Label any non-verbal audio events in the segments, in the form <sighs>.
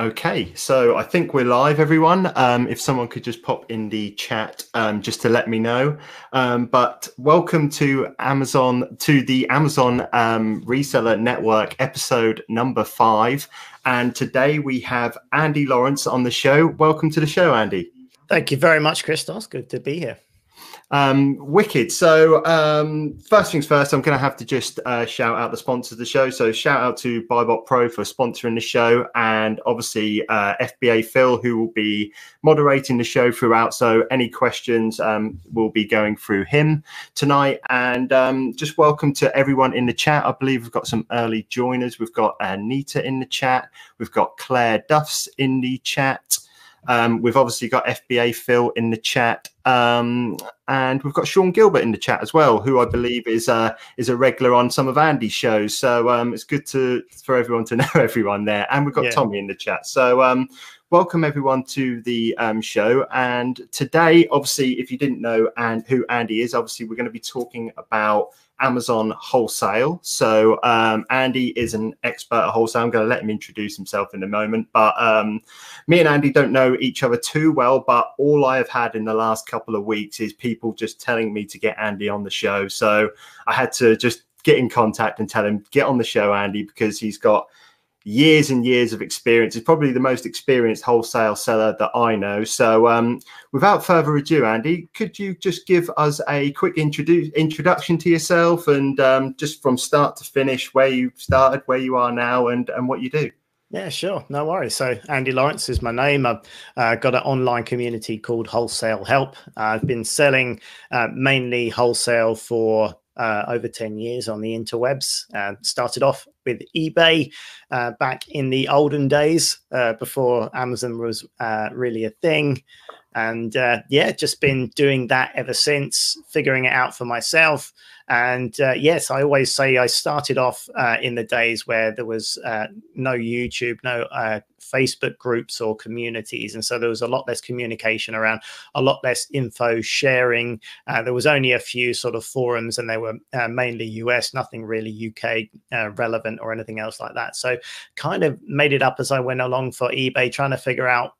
Okay, so I think we're live, everyone. Um, if someone could just pop in the chat um, just to let me know. Um, but welcome to Amazon, to the Amazon um, Reseller Network episode number five. And today we have Andy Lawrence on the show. Welcome to the show, Andy. Thank you very much, Christos. Good to be here. Um, wicked. So, um, first things first, I'm going to have to just uh, shout out the sponsors of the show. So, shout out to BuyBotPro for sponsoring the show, and obviously uh, FBA Phil, who will be moderating the show throughout. So, any questions um, will be going through him tonight. And um, just welcome to everyone in the chat. I believe we've got some early joiners. We've got Anita in the chat. We've got Claire Duffs in the chat. Um, we've obviously got FBA Phil in the chat, um, and we've got Sean Gilbert in the chat as well, who I believe is uh, is a regular on some of Andy's shows. So um, it's good to for everyone to <laughs> know everyone there, and we've got yeah. Tommy in the chat. So um, welcome everyone to the um, show. And today, obviously, if you didn't know and who Andy is, obviously we're going to be talking about Amazon wholesale. So um, Andy is an expert at wholesale. I'm going to let him introduce himself in a moment. But um, me and Andy don't know each other too well. But all I have had in the last couple of weeks is people just telling me to get Andy on the show. So I had to just get in contact and tell him get on the show, Andy, because he's got years and years of experience. He's probably the most experienced wholesale seller that I know. So, um, without further ado, Andy, could you just give us a quick introdu- introduction to yourself and um, just from start to finish, where you started, where you are now, and and what you do? Yeah, sure. No worries. So, Andy Lawrence is my name. I've uh, got an online community called Wholesale Help. I've been selling uh, mainly wholesale for uh, over 10 years on the interwebs. Uh, started off with eBay uh, back in the olden days uh, before Amazon was uh, really a thing. And uh, yeah, just been doing that ever since, figuring it out for myself. And uh, yes, I always say I started off uh, in the days where there was uh, no YouTube, no uh, Facebook groups or communities. And so there was a lot less communication around, a lot less info sharing. Uh, there was only a few sort of forums, and they were mainly US, nothing really UK relevant or anything else like that. So kind of made it up as I went along for eBay, trying to figure out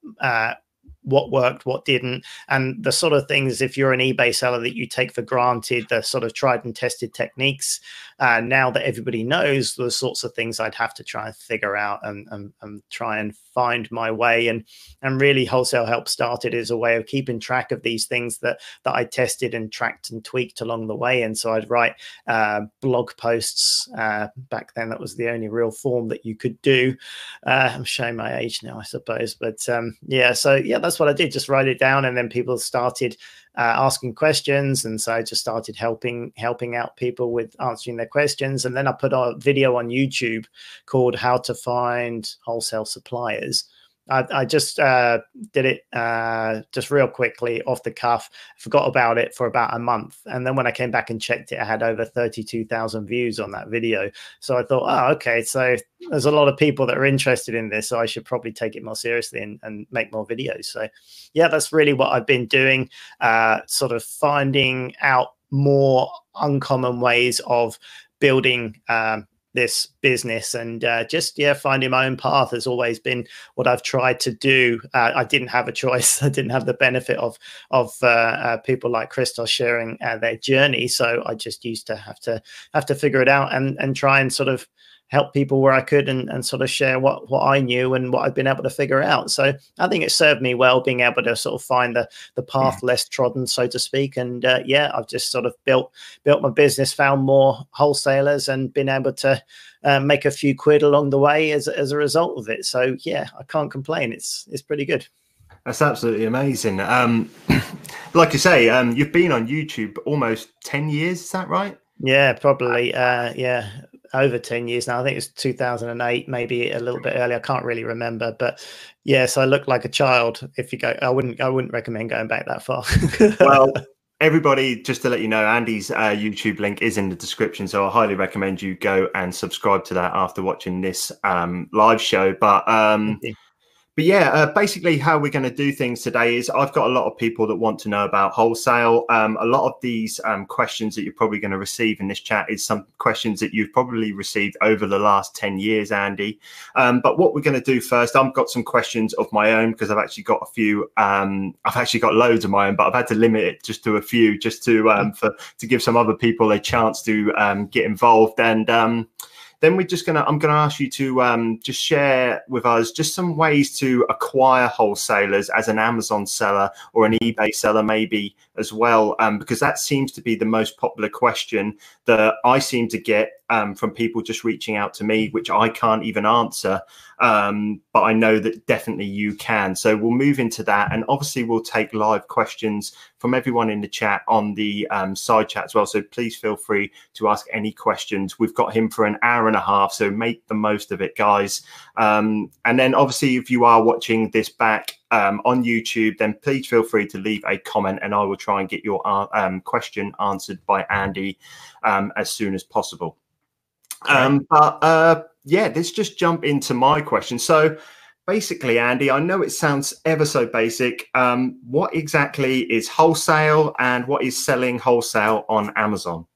what worked, what didn't, and the sort of things if you're an eBay seller that you take for granted, the sort of tried and tested techniques. Uh, now that everybody knows the sorts of things I'd have to try and figure out and, and, and try and find my way. And and really, wholesale help started as a way of keeping track of these things that that I tested and tracked and tweaked along the way. And so I'd write uh, blog posts. Uh, back then, that was the only real form that you could do. Uh, I'm showing my age now, I suppose, but um, yeah. So yeah, that's what I did. Just write it down, and then people started uh, asking questions, and so I just started helping helping out people with answering their questions. And then I put a video on YouTube called "How to Find Wholesale Suppliers." I, I just uh, did it uh, just real quickly off the cuff. Forgot about it for about a month, and then when I came back and checked it, I had over thirty-two thousand views on that video. So I thought, oh, okay, so there's a lot of people that are interested in this, so I should probably take it more seriously and, and make more videos. So, yeah, that's really what I've been doing. Uh, sort of finding out more uncommon ways of building um, this business and uh, just yeah finding my own path has always been what i've tried to do. Uh, i didn't have a choice. <laughs> I didn't have the benefit of of uh, uh people like christos sharing uh, their journey. So i just used to have to have to figure it out and and try and sort of help people where I could and, and sort of share what, what I knew and what I've been able to figure out. So I think it served me well being able to sort of find the the path yeah. less trodden, so to speak. And uh, yeah, I've just sort of built built my business, found more wholesalers, and been able to uh, make a few quid along the way as as a result of it. So yeah, I can't complain. It's it's pretty good. That's absolutely amazing. Um, <coughs> like you say, um, you've been on YouTube almost ten years. Is that right? Yeah, probably. Uh, yeah, over 10 years now. I think it's 2008, maybe a little bit earlier. I can't really remember, but yes, I look like a child. If you go, I wouldn't, I wouldn't recommend going back that far. <laughs> well, everybody, just to let you know, Andy's uh, YouTube link is in the description, so I highly recommend you go and subscribe to that after watching this um, live show. But um, but yeah, uh, basically, how we're going to do things today is I've got a lot of people that want to know about wholesale. Um, a lot of these um, questions that you're probably going to receive in this chat is some questions that you've probably received over the last 10 years, Andy. Um, but what we're going to do first, I've got some questions of my own because I've actually got a few. Um, I've actually got loads of my own, but I've had to limit it just to a few, just to um, for to give some other people a chance to um, get involved and. Then we're just gonna I'm gonna ask you to um, just share with us just some ways to acquire wholesalers as an Amazon seller or an eBay seller maybe as well, um, because that seems to be the most popular question that I seem to get um, from people just reaching out to me, which I can't even answer. Um, but I know that definitely you can. So we'll move into that. And obviously, we'll take live questions from everyone in the chat on the um, side chat as well. So please feel free to ask any questions. We've got him for an hour and a half. So make the most of it, guys. Um, and then, obviously, if you are watching this back, um, on YouTube, then please feel free to leave a comment and I will try and get your uh, um, question answered by Andy um, as soon as possible. Um, but uh, yeah, let's just jump into my question. So basically, Andy, I know it sounds ever so basic. Um, what exactly is wholesale and what is selling wholesale on Amazon?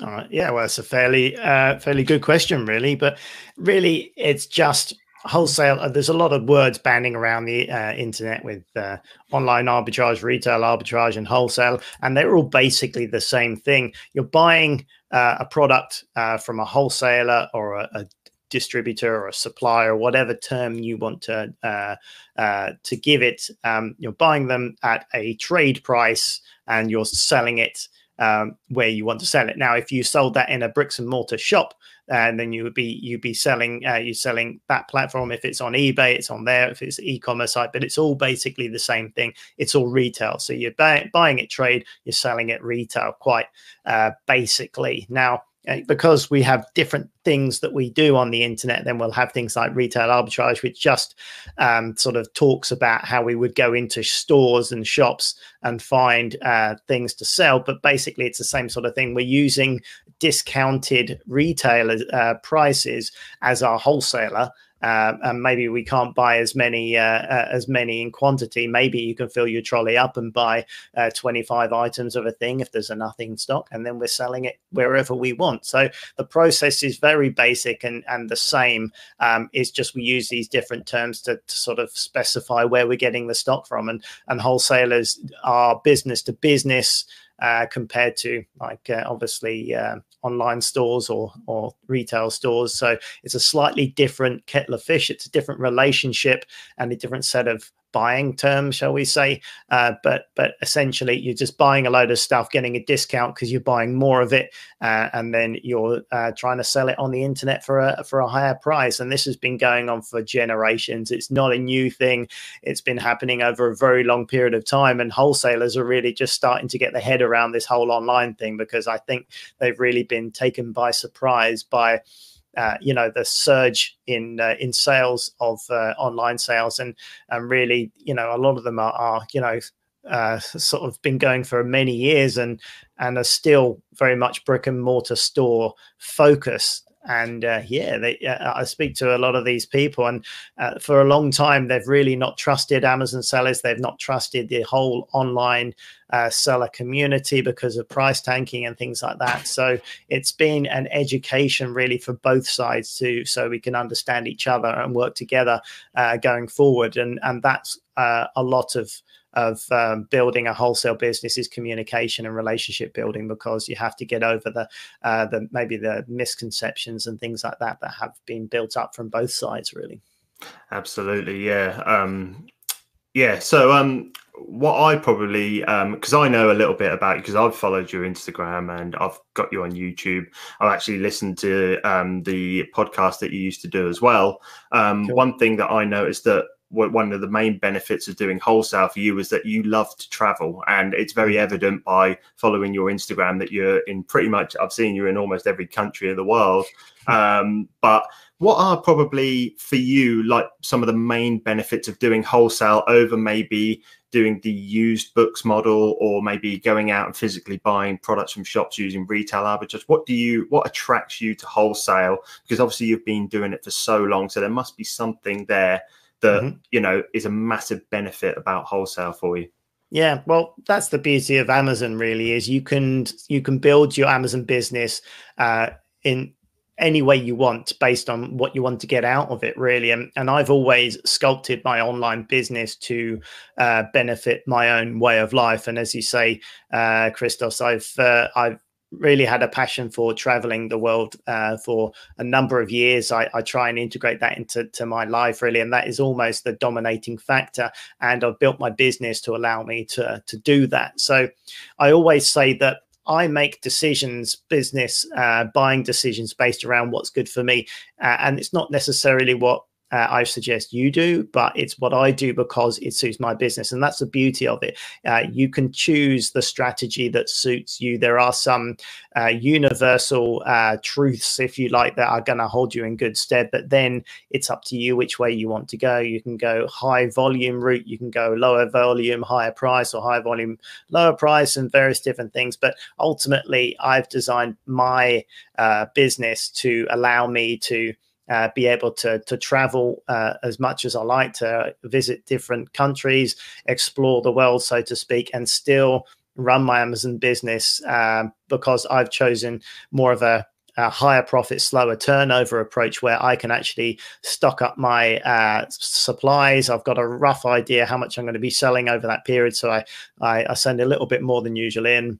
All right. Yeah, well, it's a fairly, uh, fairly good question, really. But really, it's just wholesale. Uh, there's a lot of words banding around the uh, internet with uh, online arbitrage, retail arbitrage, and wholesale, and they're all basically the same thing. You're buying uh, a product uh, from a wholesaler or a, a, distributor or a supplier, whatever term you want to to give it. Um, you're buying them at a trade price, and you're selling it um, where you want to sell it. Now, if you sold that in a bricks and mortar shop, and then you would be you'd be selling uh, you're selling that platform if it's on ebay it's on there if it's e-commerce site but it's all basically the same thing. It's all retail. So you're buy- buying it trade you're selling it retail quite uh, basically. Now because we have different things that we do on the internet, then we'll have things like retail arbitrage, which just um, sort of talks about how we would go into stores and shops and find uh, things to sell. But basically, it's the same sort of thing. We're using discounted retailer uh, prices as our wholesaler uh, and maybe we can't buy as many uh, uh, as many in quantity. Maybe you can fill your trolley up and buy uh, 25 items of a thing if there's enough in stock, and then we're selling it wherever we want. So the process is very basic and and the same. Um, it's just we use these different terms to, to, sort of specify where we're getting the stock from, and and wholesalers are business to business. Uh, compared to like uh, obviously uh, online stores or or retail stores. So it's a slightly different kettle of fish. It's a different relationship and a different set of buying term, shall we say? Uh, but but essentially, you're just buying a load of stuff, getting a discount because you're buying more of it, uh, and then you're uh, trying to sell it on the internet for a for a higher price. And this has been going on for generations. It's not a new thing. It's been happening over a very long period of time, and wholesalers are really just starting to get their head around this whole online thing because I think they've really been taken by surprise by uh, you know the surge in uh, in sales of uh, online sales. And and really you know a lot of them are, are you know uh, sort of been going for many years and and are still very much brick and mortar store focus and uh, yeah, they, uh, I speak to a lot of these people, and uh, for a long time they've really not trusted Amazon sellers. They've not trusted the whole online uh, seller community because of price tanking and things like that. So it's been an education really for both sides too, so we can understand each other and work together uh, going forward. And and that's uh, a lot of of um, building a wholesale business is communication and relationship building because you have to get over the uh, the maybe the misconceptions and things like that that have been built up from both sides really absolutely yeah um yeah so um what I probably because um, I know a little bit about you because I've followed your Instagram and I've got you on YouTube. I've actually listened to um, the podcast that you used to do as well. Um, cool. One thing that I noticed that one of the main benefits of doing wholesale for you is that you love to travel and it's very mm. evident by following your instagram that you're in pretty much i've seen you in almost every country of the world. <laughs> Um, but what are probably for you like some of the main benefits of doing wholesale over maybe doing the used books model or maybe going out and physically buying products from shops using retail arbitrage what do you what attracts you to wholesale? Because obviously you've been doing it for so long so there must be something there that mm-hmm. you know is a massive benefit about wholesale for you. Yeah, well, that's the beauty of Amazon. Really, is you can you can build your Amazon business uh, in any way you want based on what you want to get out of it really and, and i've always sculpted my online business to uh, benefit my own way of life and as you say uh, christos i've uh, i've really had a passion for traveling the world uh, for a number of years. I, I, try and integrate that into to my life really, and that is almost the dominating factor. And I've built my business to allow me to to do that. So I always say that. I make decisions, business uh, buying decisions based around what's good for me, uh, and it's not necessarily what uh, I suggest you do, but it's what I do because it suits my business. And that's the beauty of it. Uh, you can choose the strategy that suits you. There are some uh, universal uh, truths, if you like, that are going to hold you in good stead. But then it's up to you which way you want to go. You can go high volume route, you can go lower volume, higher price, or high volume, lower price, and various different things. But ultimately, I've designed my uh, business to allow me to uh, be able to to travel uh, as much as I like to visit different countries, explore the world, so to speak, and still run my Amazon business uh, because I've chosen more of a, a, higher profit, slower turnover approach where I can actually stock up my uh, supplies. I've got a rough idea how much I'm going to be selling over that period, so I, I, I send a little bit more than usual in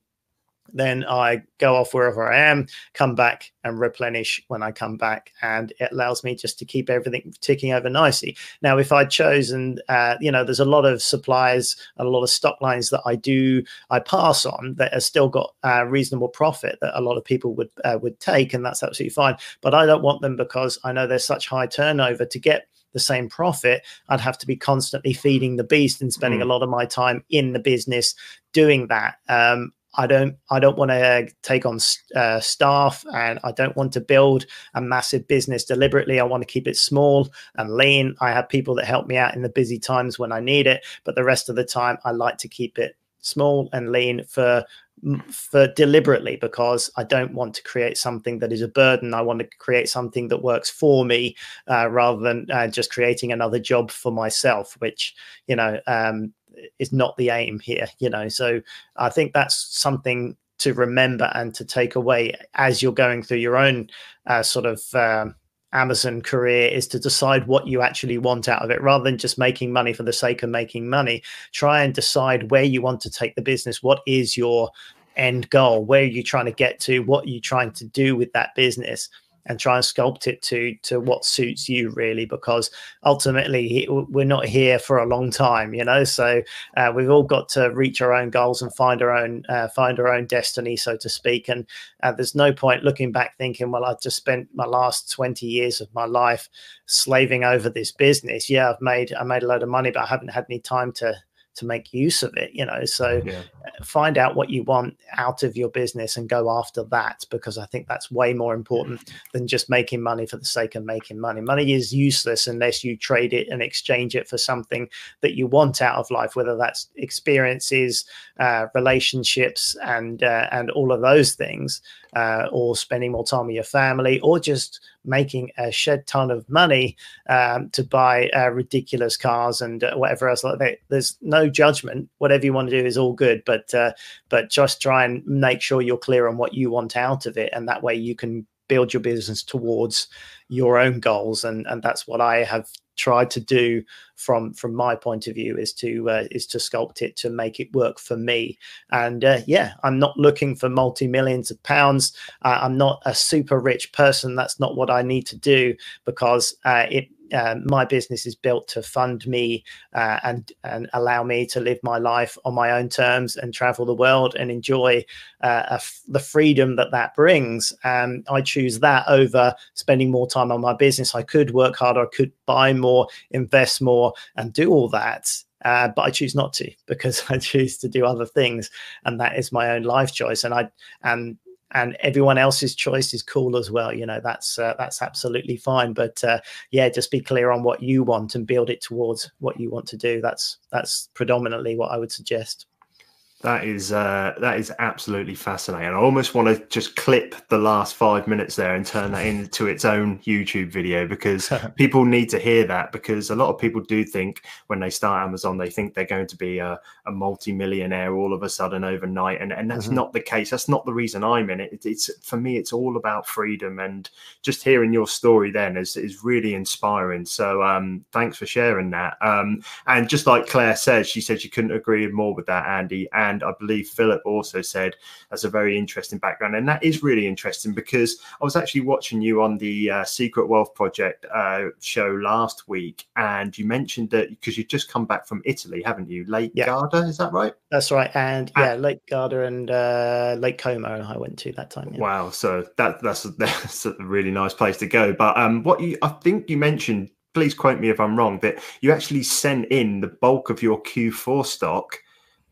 then I go off wherever I am, come back and replenish when I come back. And it allows me just to keep everything ticking over nicely. Now, if I'd chosen, uh, you know, there's a lot of supplies and a lot of stock lines that I do, I pass on that have still got uh, reasonable profit that a lot of people would, uh, would take. And that's absolutely fine. But I don't want them because I know there's such high turnover to get the same profit, I'd have to be constantly feeding the beast and spending mm. a lot of my time in the business doing that. Um, I don't I don't want to take on uh, staff and I don't want to build a massive business deliberately. I want to keep it small and lean. I have people that help me out in the busy times when I need it, but the rest of the time I like to keep it small and lean for for deliberately because I don't want to create something that is a burden. I want to create something that works for me uh, rather than uh, just creating another job for myself, which you know um, is not the aim here. You know, so I think that's something to remember and to take away as you're going through your own uh, sort of. Um, Amazon career is to decide what you actually want out of it rather than just making money for the sake of making money. Try and decide where you want to take the business. What is your end goal? Where are you trying to get to? What are you trying to do with that business? And try and sculpt it to to what suits you really because ultimately we're not here for a long time you know? So uh, we've all got to reach our own goals and find our own uh, find our own destiny so to speak. And uh, there's no point looking back thinking well i just spent my last 20 years of my life slaving over this business. Yeah i've made i made a load of money but i haven't had any time to to make use of it you know? So yeah. Uh, find out what you want out of your business and go after that because i think that's way more important than just making money for the sake of making money. Money is useless unless you trade it and exchange it for something that you want out of life whether that's experiences uh, relationships and uh, and all of those things uh, or spending more time with your family, or just making a shed ton of money um, to buy uh, ridiculous cars and uh, whatever else like that. There's no judgment. Whatever you want to do is all good, but uh, but just try and make sure you're clear on what you want out of it, and that way you can build your business towards your own goals and and that's what i have tried to do from from my point of view is to uh, is to sculpt it to make it work for me and uh, yeah i'm not looking for multi millions of pounds uh, i'm not a super rich person that's not what i need to do because uh, it uh, my business is built to fund me uh, and and allow me to live my life on my own terms and travel the world and enjoy uh, the freedom that that brings. And I choose that over spending more time on my business. I could work harder, I could buy more, invest more, and do all that. Uh, but I choose not to because <laughs> I choose to do other things, and that is my own life choice. And I and and everyone else's choice is cool as well. You know, that's uh, that's absolutely fine. But uh, yeah, just be clear on what you want and build it towards what you want to do. That's that's predominantly what I would suggest. That is uh, that is absolutely fascinating. I almost want to just clip the last five minutes there and turn that into its own YouTube video because <laughs> people need to hear that. Because a lot of people do think when they start Amazon, they think they're going to be a, a multi-millionaire all of a sudden overnight, and and that's mm-hmm. not the case. That's not the reason I'm in it. It's for me, it's all about freedom, and just hearing your story then is is really inspiring. So um, thanks for sharing that. Um, and just like Claire said, she said she couldn't agree more with that, Andy. And and I believe Philip also said that's a very interesting background, and that is really interesting because I was actually watching you on the uh, Secret Wealth Project uh, show last week, and you mentioned that because you've just come back from Italy, haven't you? Lake yeah. Garda, is that right? That's right, and yeah, Lake Garda and uh, Lake Como, I went to that time. Yeah. Wow, so that that's <laughs> that's a really nice place to go. But um, what you I think you mentioned please quote me if I'm wrong, that you actually sent in the bulk of your Q4 stock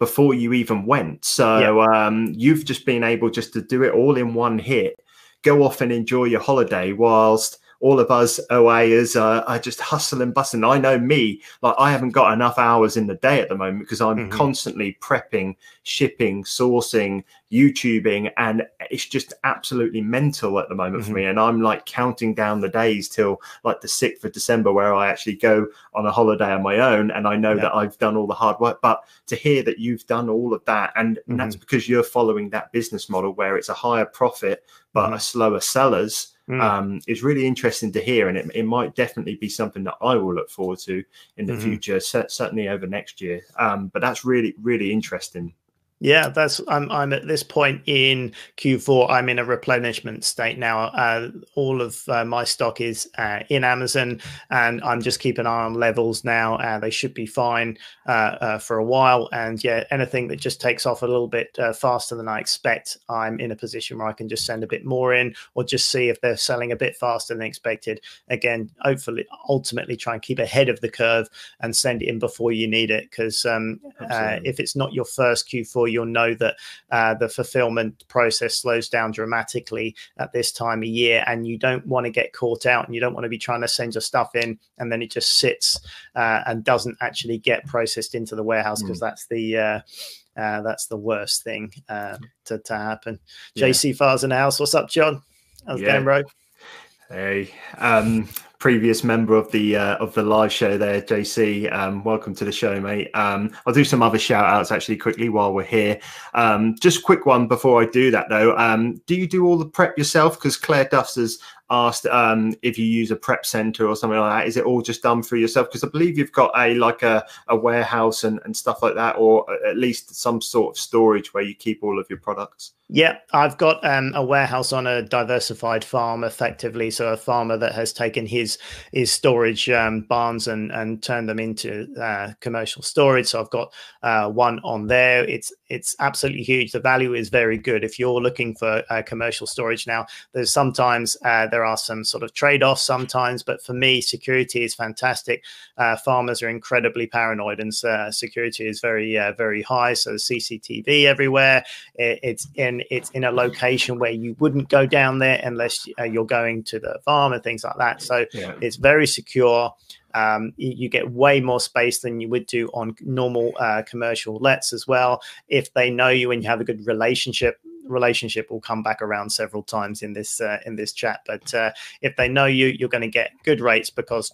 before you even went. So yeah. um, you've just been able just to do it all in one hit, go off and enjoy your holiday whilst all of us OAers uh, are just hustling, and busting. I know me, like I haven't got enough hours in the day at the moment because I'm mm-hmm. constantly prepping, shipping, sourcing, YouTubing, and it's just absolutely mental at the moment mm-hmm. for me. And I'm like counting down the days till like the 6th of December where I actually go on a holiday on my own. And I know yeah. that I've done all the hard work. But to hear that you've done all of that, and, mm-hmm. and that's mm-hmm. because you're following that business model where it's a higher profit, but mm-hmm. a slower sellers mm. um, is really interesting to hear, and it, it might definitely be something that I will look forward to in the mm-hmm. future, certainly over next year. Um, but that's really really interesting. Yeah, that's I'm I'm at this point in Q4. I'm in a replenishment state now. Uh, all of uh, my stock is uh, in Amazon, and I'm just keeping an eye on levels now. Uh, they should be fine uh, uh, for a while. And yeah, anything that just takes off a little bit faster than I expect, I'm in a position where I can just send a bit more in, or just see if they're selling a bit faster than expected. Again, hopefully, ultimately, try and keep ahead of the curve and send it in before you need it. Because um, if it's not your first Q4 you'll know that uh, the fulfillment process slows down dramatically at this time of year, and you don't want to get caught out, and you don't want to be trying to send your stuff in, and then it just sits uh, and doesn't actually get processed into the warehouse because mm. that's the uh, uh, that's the worst thing uh, to, to happen. Yeah. JC Fars in the house. What's up, John? How's yeah. going, bro? Hey, um, previous member of the uh, of the live show there, JC. Um, welcome to the show, mate. Um, I'll do some other shout outs actually quickly while we're here. Um, just quick one before I do that though. Um, do you do all the prep yourself? Because Claire Duffs has asked um, if you use a prep center or something like that. Is it all just done for yourself? Because I believe you've got a like a, a warehouse and, and stuff like that, or at least some sort of storage where you keep all of your products. Yeah, I've got um, a warehouse on a diversified farm, effectively. So a farmer that has taken his his storage um, barns and and turned them into uh, commercial storage. So I've got uh, one on there. It's it's absolutely huge. The value is very good. If you're looking for uh, commercial storage now, there's sometimes uh, there are some sort of trade offs sometimes, but for me, security is fantastic. Uh, farmers are incredibly paranoid, and uh, security is very very high. So CCTV everywhere. It, it's in it's in a location where you wouldn't go down there unless uh, you're going to the farm and things like that. So yeah. it's very secure. Um, you, get way more space than you would do on normal uh, commercial lets as well. If they know you and you have a good relationship, relationship will come back around several times in this uh, in this chat. But uh, if they know you, you're going to get good rates because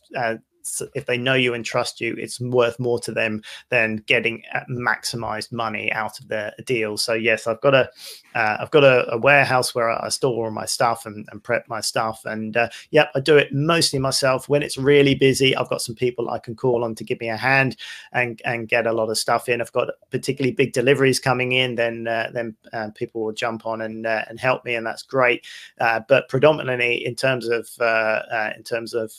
uh, if they know you and trust you, it's worth more to them than getting uh, maximized money out of their deal. So yes, I've got a uh, I've got a, a, warehouse where I store all my stuff and, and prep my stuff, and uh, yep, I do it mostly myself. When it's really busy, I've got some people I can call on to give me a hand and and get a lot of stuff in. I've got particularly big deliveries coming in, then uh, then uh, people will jump on and uh, and help me, and that's great. but predominantly in terms of in terms of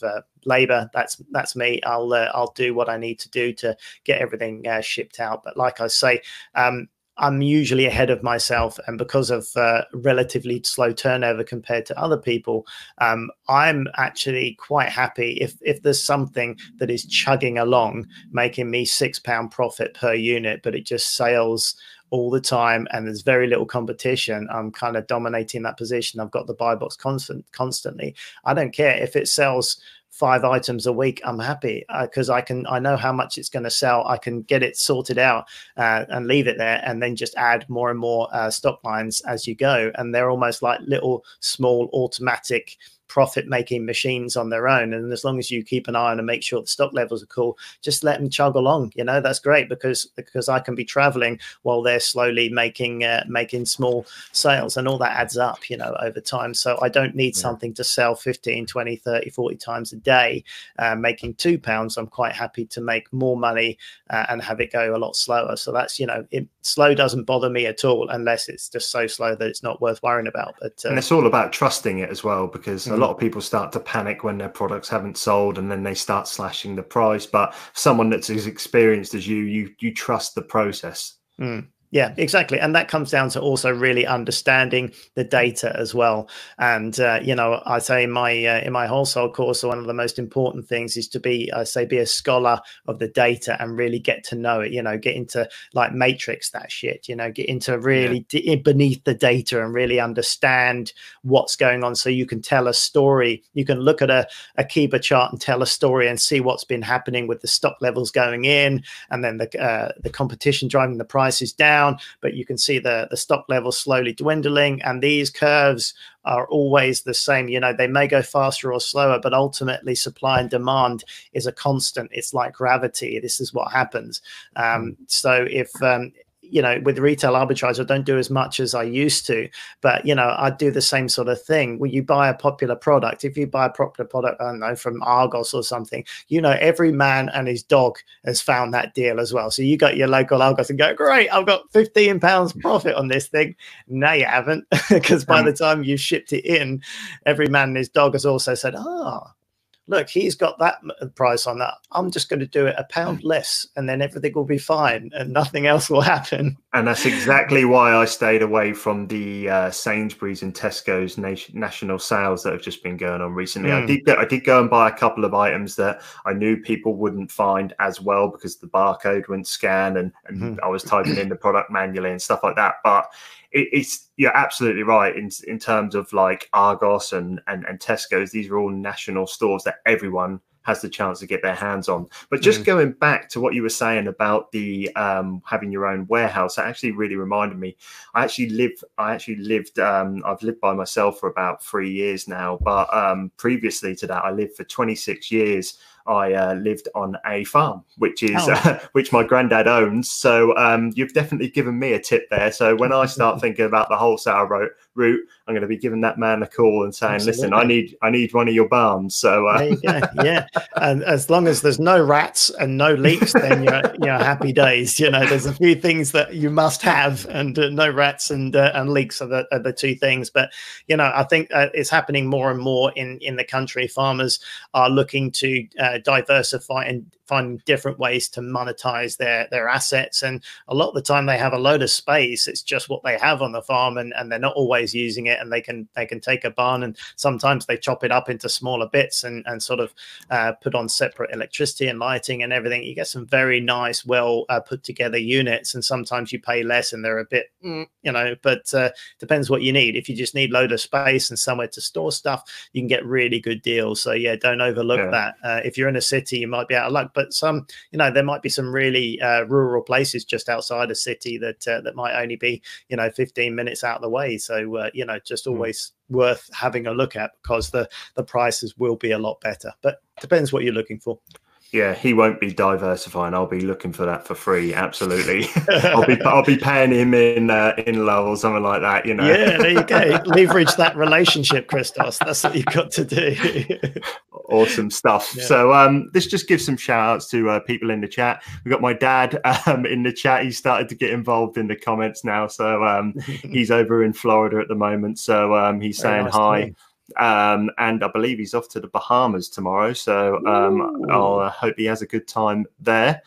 labor that's that's me. I'll uh, i'll do what i need to do to get everything uh, shipped out. But like i say um, I'm usually ahead of myself, and because of uh, relatively slow turnover compared to other people, um, I'm actually quite happy if if there's something that is chugging along, making me six pound profit per unit, but it just sales all the time and there's very little competition i'm kind of dominating that position. I've got the buy box constant constantly. I don't care if it sells five items a week, I'm happy because uh, I can I know how much it's going to sell. I can get it sorted out uh, and leave it there, and then just add more and more uh, stock lines as you go. And they're almost like little small automatic profit making machines on their own. And as long as you keep an eye on and make sure the stock levels are cool, just let them chug along. You know, that's great because because I can be traveling while they're slowly making uh, making small sales and all that adds up, you know, over time. So I don't need yeah. something to sell 15, 20, 30, 40 times a day, uh, making two pounds. I'm quite happy to make more money uh, and have it go a lot slower. So that's, you know, it, slow doesn't bother me at all unless it's just so slow that it's not worth worrying about. But and uh, it's all about trusting it as well because. A lot of people start to panic when their products haven't sold and then they start slashing the price. But someone that's as experienced as you, you you trust the process. Mm. Yeah, exactly, and that comes down to also really understanding the data as well. And uh, you know, I say in my uh, in my wholesale course, one of the most important things is to be, I say, be a scholar of the data and really get to know it. You know, get into like matrix that shit. You know, get into really yeah. beneath the data and really understand what's going on, so you can tell a story. You can look at a a Keepa chart and tell a story and see what's been happening with the stock levels going in, and then the uh, the competition driving the prices down down, but you can see the, the stock level slowly dwindling. And these curves are always the same. You know, they may go faster or slower, but ultimately supply and demand is a constant. It's like gravity. This is what happens. Um, hmm. so if um, you know, with retail arbitrage, I don't do as much as I used to, but you know, I do the same sort of thing. When you buy a popular product, if you buy a popular product, I don't know, from Argos or something, you know, every man and his dog has found that deal as well. So you got your local Argos and go, great, I've got 15 pounds profit on this thing. No, you haven't, <laughs> because by the time you shipped it in, every man and his dog has also said, ah, oh, look, he's got that price on that. I'm just going to do it a pound less, and then everything will be fine, and nothing else will happen. <laughs> And that's exactly why I stayed away from the uh, Sainsbury's and Tesco's nation, national sales that have just been going on recently. Mm. I hmm. did go, I did go and buy a couple of items that I knew people wouldn't find as well because the barcode wouldn't scan, and, and mm. I was typing in the product manually and stuff like that. But it, it's you're absolutely right in in terms of like Argos and, and and Tesco's. These are all national stores that everyone has the chance to get their hands on. But just mm. going back to what you were saying about the um, having your own warehouse, that actually really reminded me. I actually live. I actually lived. Um, I've lived by myself for about three years now. But um, previously to that, I lived for 26 years I uh, lived on a farm, which is oh. uh, <laughs> which my granddad owns. So um, you've definitely given me a tip there. So when I start <laughs> thinking about the wholesale route, route, I'm going to be giving that man a call and saying, Absolutely. "Listen, I need I need one of your barns." So uh... yeah, and as long as there's no rats and no leaks, then you're you're happy days. You know, there's a few things that you must have, and uh, no rats and uh, and leaks are the, are the two things. But you know, I think uh, it's happening more and more in in the country. Farmers are looking to uh, diversify and finding different ways to monetize their their assets. And a lot of the time they have a load of space. It's just what they have on the farm and, and they're not always using it and they can they can take a barn and sometimes they chop it up into smaller bits and and sort of uh, put on separate electricity and lighting and everything. You get some very nice well uh, put together units and sometimes you pay less and they're a bit mm, you know but uh, depends what you need. If you just need load of space and somewhere to store stuff you can get really good deals. So yeah don't overlook yeah. that. Uh, if you're in a city you might be out of luck but some, you know, there might be some really uh, rural places just outside a city that uh, that might only be, you know, 15 minutes out of the way. So, uh, you know, just hmm. always mm. worth having a look at because the the prices will be a lot better. But depends what you're looking for. Yeah, he won't be diversifying. I'll be looking for that for free. Absolutely, <laughs> I'll be I'll be paying him in uh, in love or something like that. You know. Yeah, there you go. <laughs> Leverage that relationship, Christos. That's what you've got to do. awesome stuff. Yeah. So um, this just gives some shout outs to uh, people in the chat. We've got my dad <laughs> um, in the chat. He started to get involved in the comments now. So um, he's over in Florida at the moment. So um, he's Very saying nice hi. Um, and I believe he's off to the Bahamas tomorrow. So um, I'll uh, hope he has a good time there.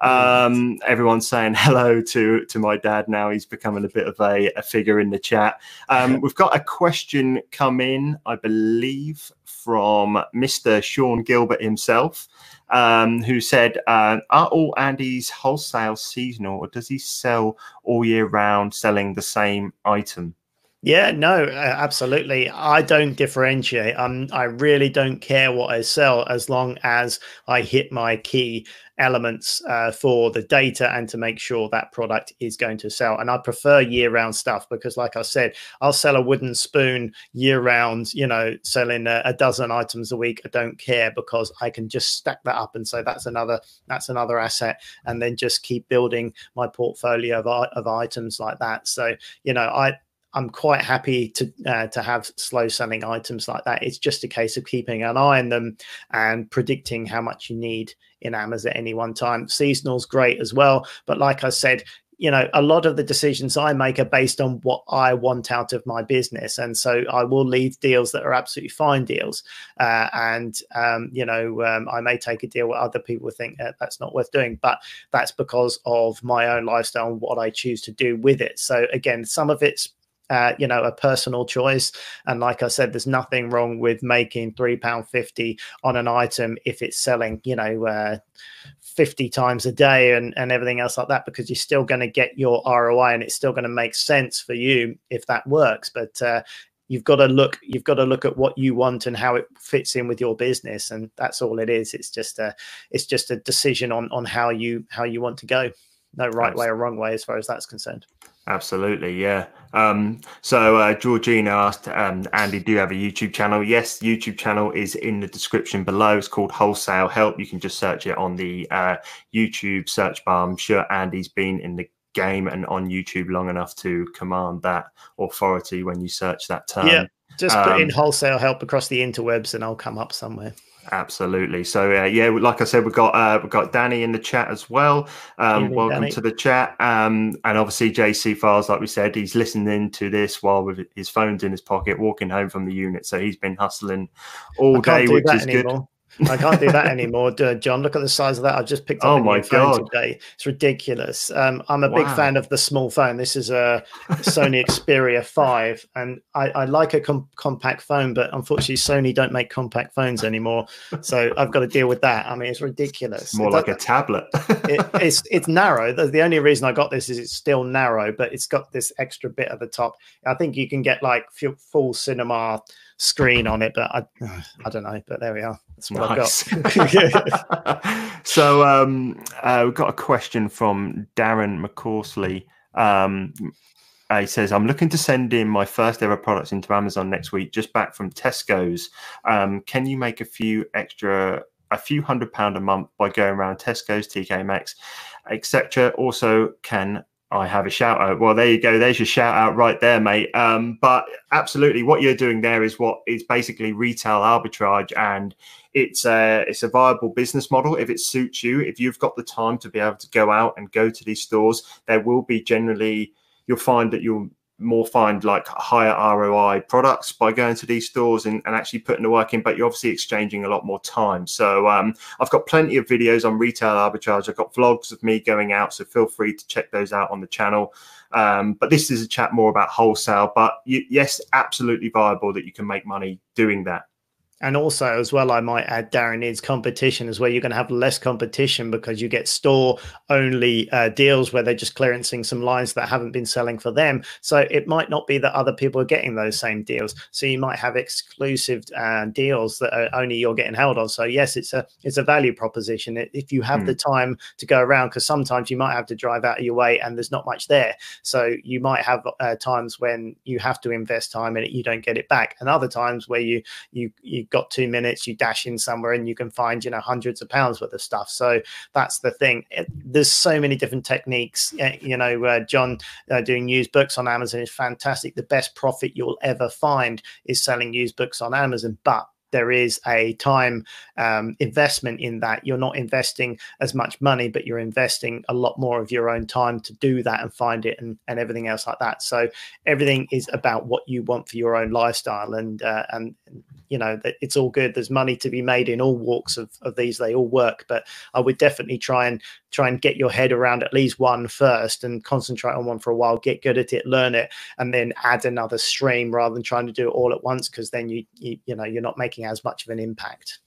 Um, everyone's saying <laughs> hello to to my dad now. He's becoming a bit of a, a figure in the chat. Um, we've got a question come in, I believe, from Mr. Sean Gilbert himself, um, who said, uh, "Are all Andy's wholesale seasonal, or does he sell all year round, selling the same item?" Yeah, no, absolutely. I don't differentiate. Um, I really don't care what I sell as long as I hit my key elements uh, for the data and to make sure that product is going to sell. And I prefer year round stuff because, like I said, I'll sell a wooden spoon year round, you know, selling a, a, dozen items a week. I don't care because I can just stack that up and say that's another that's another asset and then just keep building my portfolio of, of items like that. So, you know, I I'm quite happy to uh, to have slow selling items like that. It's just a case of keeping an eye on them and predicting how much you need in Amazon at any one time. Seasonal's great as well, but like I said, you know, a lot of the decisions I make are based on what I want out of my business, and so I will leave deals that are absolutely fine deals, uh, and um, you know, um, I may take a deal where other people think uh, that's not worth doing, but that's because of my own lifestyle and what I choose to do with it. So again, some of it's uh, you know, a personal choice. And like I said, there's nothing wrong with making three pound fifty on an item if it's selling, you know, uh, fifty times a day and and everything else like that, because you're still going to get your ROI and it's still going to make sense for you if that works. But uh, you've got to look you've got to look at what you want and how it fits in with your business and that's all it is it's just a it's just a decision on on how you how you want to go no right way or wrong way as far as that's concerned Absolutely, yeah. Um, so uh, Georgina asked, um, Andy, do you have a YouTube channel? Yes, YouTube channel is in the description below. It's called Wholesale Help. You can just search it on the uh, YouTube search bar. I'm sure Andy's been in the game and on YouTube long enough to command that authority when you search that term. Yeah, just put in um, Wholesale Help across the interwebs and I'll come up somewhere. Absolutely. So uh, yeah, like I said, we've got uh, we've got Danny in the chat as well. Um, Evening, welcome Danny. to the chat. Um, and obviously JC Files, like we said, he's listening to this while with his phones in his pocket, walking home from the unit. So he's been hustling all day, which is anymore. good. I can't do that anymore, John. Look at the size of that. I've just picked up oh a my new phone God. today. It's ridiculous. Um, I'm a wow. big fan of the small phone. This is a Sony Xperia <laughs> 5, and I, I like a com- compact phone, but unfortunately, Sony don't make compact phones anymore. So I've got to deal with that. I mean, it's ridiculous. It's more like a tablet. <laughs> it, it's it's narrow. The, the only reason I got this is it's still narrow, but it's got this extra bit at the top. I think you can get like full cinema screen on it, but I, I don't know. But there we are. That's what nice. I've got. <laughs> so um, uh, we've got a question from Darren McCorsley. Um, uh, he says, I'm looking to send in my first ever products into Amazon next week, just back from Tesco's. Um, can you make a few extra, a few hundred pound a month by going around Tesco's, TK Maxx, etc.? Also, can I have a shout out. Well, there you go. There's your shout out right there, mate. Um, but absolutely, what you're doing there is what is basically retail arbitrage, and it's a it's a viable business model if it suits you. If you've got the time to be able to go out and go to these stores, there will be generally you'll find that you'll more find like higher ROI products by going to these stores and, and actually putting the work in, but you're obviously exchanging a lot more time. So um, I've got plenty of videos on retail arbitrage. I've got vlogs of me going out, so feel free to check those out on the channel. Um, but this is a chat more about wholesale. But you, yes, absolutely viable that you can make money doing that. And also, as well, I might add, Darren, is competition as well. You're going to have less competition because you get store only uh, deals where they're just clearancing some lines that haven't been selling for them. So it might not be that other people are getting those same deals. So you might have exclusive uh, deals that are only you're getting held on. So yes, it's a it's a value proposition if you have hmm. the time to go around. Because sometimes you might have to drive out of your way and there's not much there. So you might have uh, times when you have to invest time and you don't get it back, and other times where you you you got two minutes, you dash in somewhere and you can find, you know, hundreds of pounds worth of stuff. So that's the thing. It, there's so many different techniques. You know, uh, John uh, doing used books on Amazon is fantastic. The best profit you'll ever find is selling used books on Amazon, but there is a time um, investment in that. You're not investing as much money, but you're investing a lot more of your own time to do that and find it and, and everything else like that. So everything is about what you want for your own lifestyle, and uh, and you know it's all good. There's money to be made in all walks of, of these. They all work, but I would definitely try and try and get your head around at least one first and concentrate on one for a while. Get good at it, learn it, and then add another stream rather than trying to do it all at once because then you, you you know you're not making as much of an impact.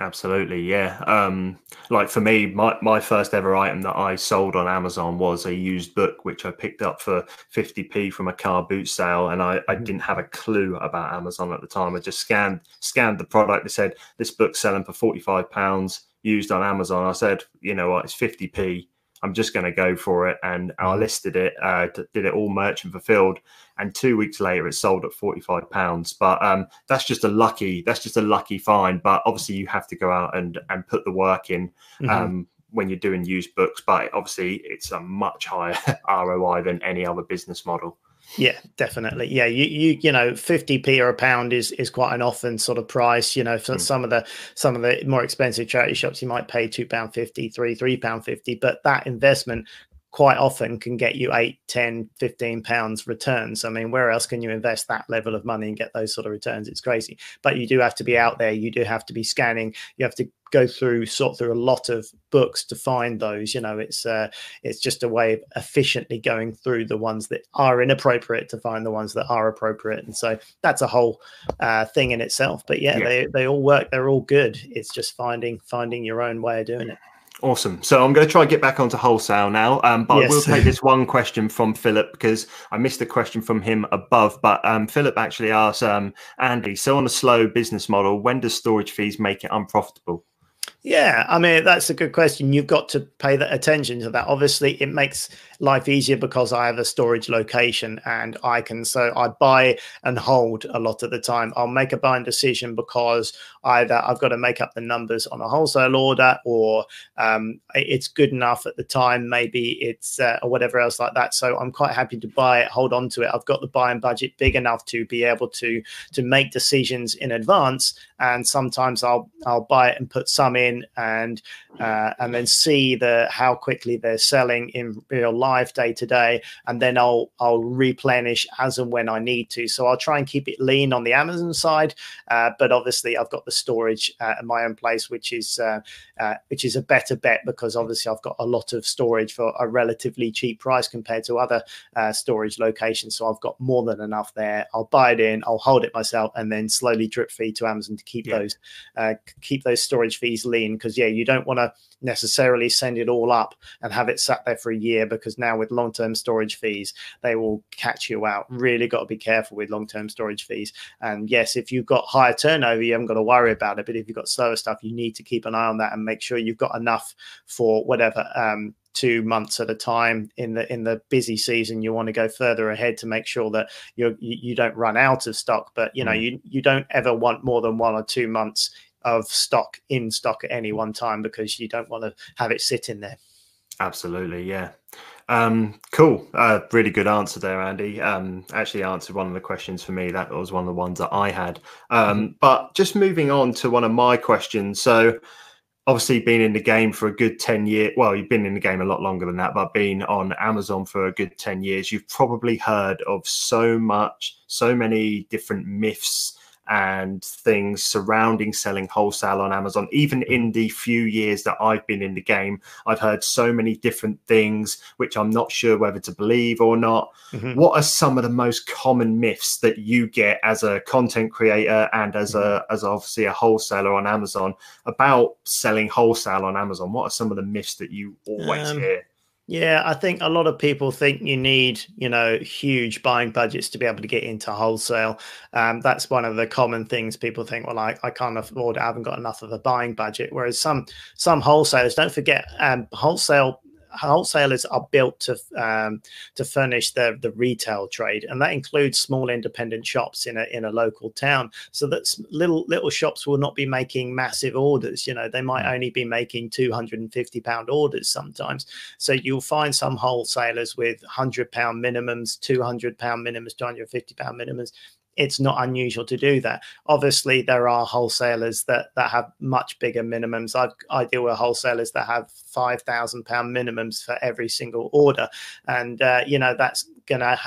Absolutely, yeah. Um, like for me, my, my first ever item that I sold on Amazon was a used book, which I picked up for 50p from a car boot sale. And I, I mm-hmm. didn't have a clue about Amazon at the time. I just scanned scanned the product. It said this book's selling for 45 pounds used on Amazon. I said, you know what, it's 50p. I'm just going to go for it. And I mm-hmm. listed it, uh, did it all merchant fulfilled. And two weeks later, it sold at 45 pounds. But um, that's just a lucky, that's just a lucky find. But obviously, you have to go out and, and put the work in. Mm-hmm. Um, when you're doing used books, but obviously it's a much higher <laughs> ROI than any other business model. Yeah, definitely. Yeah, you you you know, fifty p or a pound is is quite an often sort of price. You know, for mm. some of the some of the more expensive charity shops, you might pay two pound fifty, three three pound fifty, but that investment quite often can get you 8 10 15 pounds returns. I mean where else can you invest that level of money and get those sort of returns? It's crazy. But you do have to be out there. You do have to be scanning. You have to go through sort through a lot of books to find those. You know it's uh it's just a way of efficiently going through the ones that are inappropriate to find the ones that are appropriate. And so that's a whole uh thing in itself. But yeah, yeah. they they all work. They're all good. It's just finding finding your own way of doing it Awesome. So I'm going to try and get back onto wholesale now, um, but yes. I will take this one question from Philip because I missed a question from him above. But um, Philip actually asked um, Andy, so on a slow business model, when does storage fees make it unprofitable? Yeah, I mean that's a good question. You've got to pay that attention to that. Obviously, it makes life easier because I have a storage location and I can so I buy and hold a lot of the time. I'll make a buying decision because either I've got to make up the numbers on a wholesale order or um, it's good enough at the time. Maybe it's uh, or whatever else like that. So I'm quite happy to buy it, hold on to it. I've got the buying budget big enough to be able to to make decisions in advance. And sometimes I'll I'll buy it and put some in and uh, and then see the how quickly they're selling in real life live day to day, and then I'll I'll replenish as and when I need to. So I'll try and keep it lean on the Amazon side, uh, but obviously I've got the storage uh, at my own place, which is uh, uh, which is a better bet because obviously I've got a lot of storage for a relatively cheap price compared to other uh, storage locations. So I've got more than enough there. I'll buy it in, I'll hold it myself, and then slowly drip feed to Amazon to keep yeah. those uh, keep those storage fees lean. Because yeah, you don't want to necessarily send it all up and have it sat there for a year because now with long-term storage fees they will catch you out. Really got to be careful with long-term storage fees. And yes if you've got higher turnover you haven't got to worry about it but if you've got slower stuff you need to keep an eye on that and make sure you've got enough for whatever um, two months at a time in the in the busy season you want to go further ahead to make sure that you you don't run out of stock. But you know mm. you you don't ever want more than one or two months of stock in stock at any one time because you don't want to have it sitting there. Absolutely, yeah. Um, cool. Uh, really good answer there, Andy. Um, actually answered one of the questions for me. That was one of the ones that I had. Um, mm-hmm. but just moving on to one of my questions. So, obviously, been in the game for a good 10 years. Well, you've been in the game a lot longer than that, but been on Amazon for a good 10 years. You've probably heard of so much, so many different myths and things surrounding selling wholesale on Amazon. Even in the few years that I've been in the game, I've heard so many different things, which I'm not sure whether to believe or not. Mm-hmm. What are some of the most common myths that you get as a content creator and as a mm-hmm. as obviously a wholesaler on Amazon about selling wholesale on Amazon? What are some of the myths that you always um, hear? Yeah, I think a lot of people think you need, you know, huge buying budgets to be able to get into wholesale. Um, that's one of the common things people think. Well, I, I can't afford. I haven't got enough of a buying budget. Whereas some some wholesalers don't forget, um, wholesale wholesalers are built to um, to furnish the the retail trade, and that includes small independent shops in a in a local town. So that little little shops will not be making massive orders. You know, they might mm. only be making two hundred and fifty pound orders sometimes. So you'll find some wholesalers with hundred pound minimums, two hundred pound minimums, two hundred fifty pound minimums it's not unusual to do that. Obviously, there are wholesalers that that have much bigger minimums. I I deal with wholesalers that have five thousand pound minimums for every single order, and uh, you know that's going to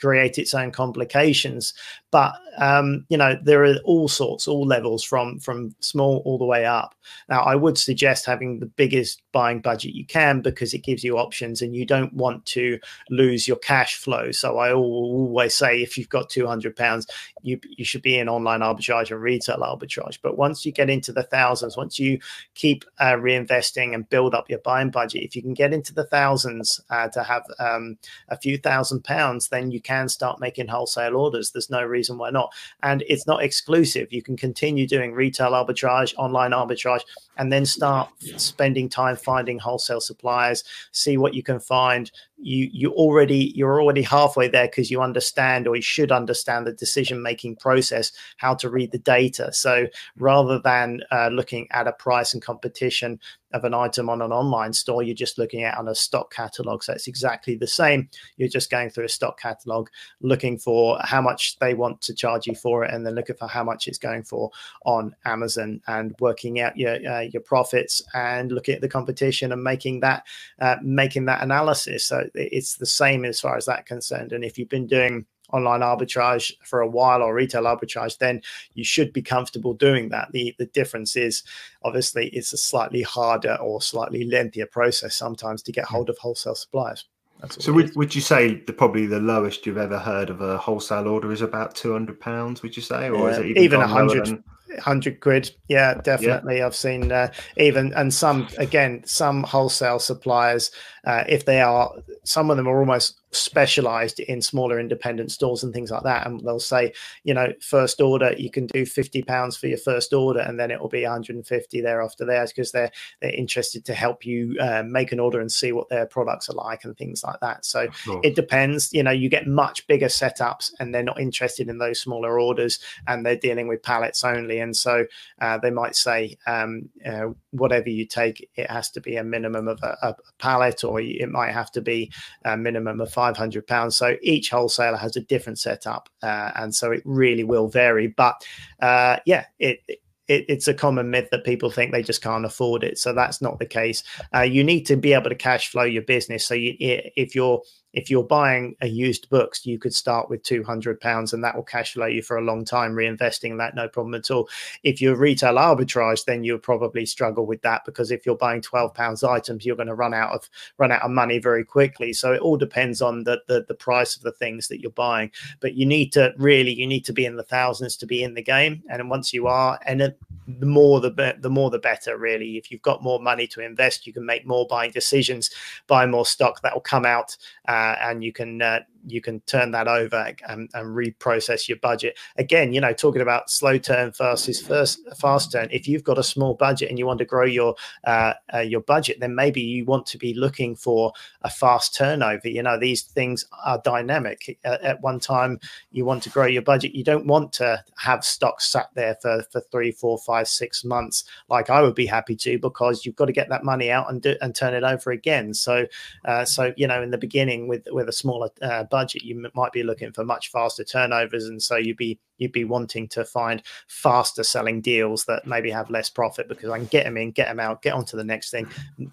create its own complications. But um, you know, there are all sorts, all levels from from small all the way up. Now, I would suggest having the biggest buying budget you can because it gives you options, and you don't want to lose your cash flow. So I always say, if you've got two hundred pounds, you you should be in online arbitrage and retail arbitrage. But once you get into the thousands, once you keep uh, reinvesting and build up your buying budget, if you can get into the thousands uh, to have um, a few thousand pounds, then you can start making wholesale orders. There's no reason why not, and it's not exclusive. You can continue doing retail arbitrage, online arbitrage, and then start spending time finding wholesale suppliers. See what you can find you you already you're already halfway there because you understand or you should understand the decision making process how to read the data so rather than uh, looking at a price and competition of an item on an online store you're just looking at on a stock catalog. So it's exactly the same. You're just going through a stock catalog looking for how much they want to charge you for it and then looking for how much it's going for on amazon and working out your uh, your profits and looking at the competition and making that uh, making that analysis. So it's the same as far as that concerned. And if you've been doing online arbitrage for a while or retail arbitrage, then you should be comfortable doing that. The the difference is obviously it's a slightly harder or slightly lengthier process sometimes to get hold of wholesale suppliers. So would, would you say the probably the lowest you've ever heard of a wholesale order is about two hundred pounds? Would you say, or yeah, is it even, even a hundred? 100 quid yeah definitely yeah. i've seen uh, even and some again some wholesale suppliers uh, if they are some of them are almost specialized in smaller independent stores and things like that. And they'll say you know first order you can do 50 pounds for your first order and then it will be 150 thereafter there because they're they're interested to help you uh, make an order and see what their products are like and things like that. So it depends you know you get much bigger setups and they're not interested in those smaller orders and they're dealing with pallets only. And so uh, they might say um, uh, whatever you take it has to be a minimum of a, a pallet or it might have to be a minimum of 500 pounds. So each wholesaler has a different setup, uh, and so it really will vary. But uh, yeah, it, it it's a common myth that people think they just can't afford it. So that's not the case. Uh, you need to be able to cash flow your business. So you, if you're if you're buying a used books, you could start with two hundred pounds, and that will cash flow you for a long time, reinvesting that no problem at all. If you're retail arbitrage, then you'll probably struggle with that because if you're buying twelve pounds items, you're going to run out of run out of money very quickly. So it all depends on the, the the price of the things that you're buying. But you need to really you need to be in the thousands to be in the game, and once you are, and the more the the more the better. Really, if you've got more money to invest, you can make more buying decisions, buy more stock that will come out. Uh, and you can uh, you can turn that over and, and, reprocess your budget. Again, you know, talking about slow turn versus first fast turn. If you've got a small budget and you want to grow your uh, uh, your budget, then maybe you want to be looking for a fast turnover. You know, these things are dynamic. At, at one time, you want to grow your budget. You don't want to have stocks sat there for for three, four, five, six months, like I would be happy to, because you've got to get that money out and do, and turn it over again. So, uh, so you know, in the beginning with with a smaller uh, budget, you might be looking for much faster turnovers, and so you'd be you'd be wanting to find faster selling deals that maybe have less profit because I can get them in, get them out, get on to the next thing,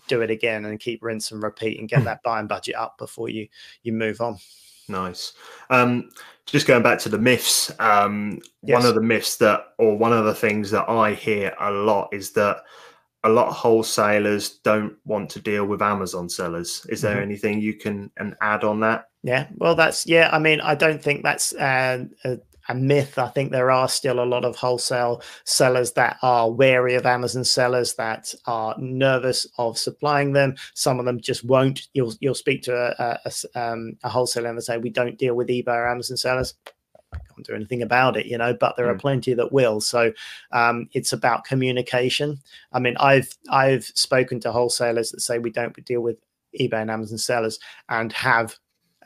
do it again, and keep rinse and repeat, and get hmm. that buying budget up before you you move on. Nice. Um, just going back to the myths, um, yes. one of the myths that, or one of the things that I hear a lot is that a lot of wholesalers don't want to deal with Amazon sellers. Is there mm-hmm. anything you can and add on that? Yeah, well, that's yeah. I mean, I don't think that's uh, a, a, myth. I think there are still a lot of wholesale sellers that are wary of Amazon sellers that are nervous of supplying them. Some of them just won't. You'll you'll speak to a, a, um, a wholesaler and say we don't deal with eBay or Amazon sellers I can't do anything about it, you know, but there mm. are plenty that will. So um, it's about communication. I mean, I've I've spoken to wholesalers that say we don't deal with eBay and Amazon sellers and have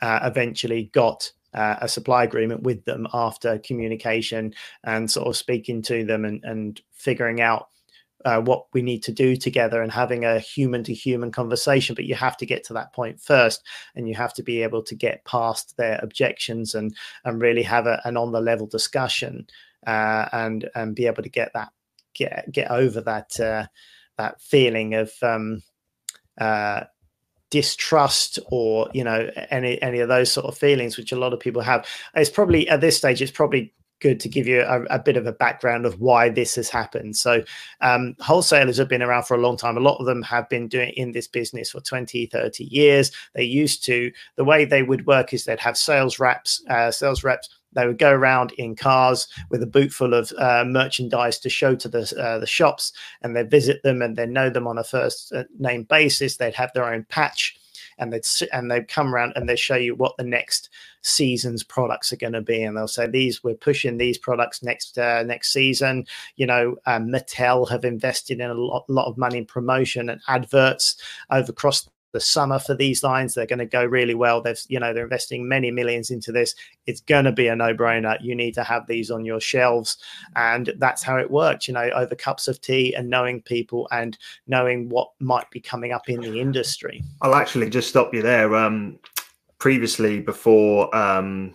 uh, eventually got uh, a supply agreement with them after communication and sort of speaking to them and, and figuring out uh, what we need to do together and having a human to human conversation. But you have to get to that point first and you have to be able to get past their objections and and really have a, an on the level discussion uh, and and be able to get that get get over that uh, that feeling of um, uh, distrust or you know any any of those sort of feelings which a lot of people have it's probably at this stage it's probably good to give you a, a, bit of a background of why this has happened. So, um, wholesalers have been around for a long time. A lot of them have been doing in this business for 20, 30 years. They used to, the way they would work is they'd have sales reps, uh, sales reps They would go around in cars with a boot full of uh, merchandise to show to the uh, the shops, and they visit them and they know them on a first uh, name basis. They'd have their own patch and they'd and they'd come around and they'd show you what the next season's products are going to be, and they'll say these we're pushing these products next uh, next season. You know, um, Mattel have invested in a lot, lot of money in promotion and adverts over across the summer for these lines. They're going to go really well. They've, you know, they're investing many millions into this. It's going to be a no-brainer. You need to have these on your shelves, and that's how it works. You know, over cups of tea and knowing people and knowing what might be coming up in the industry. I'll actually just stop you there. Um, previously, before um,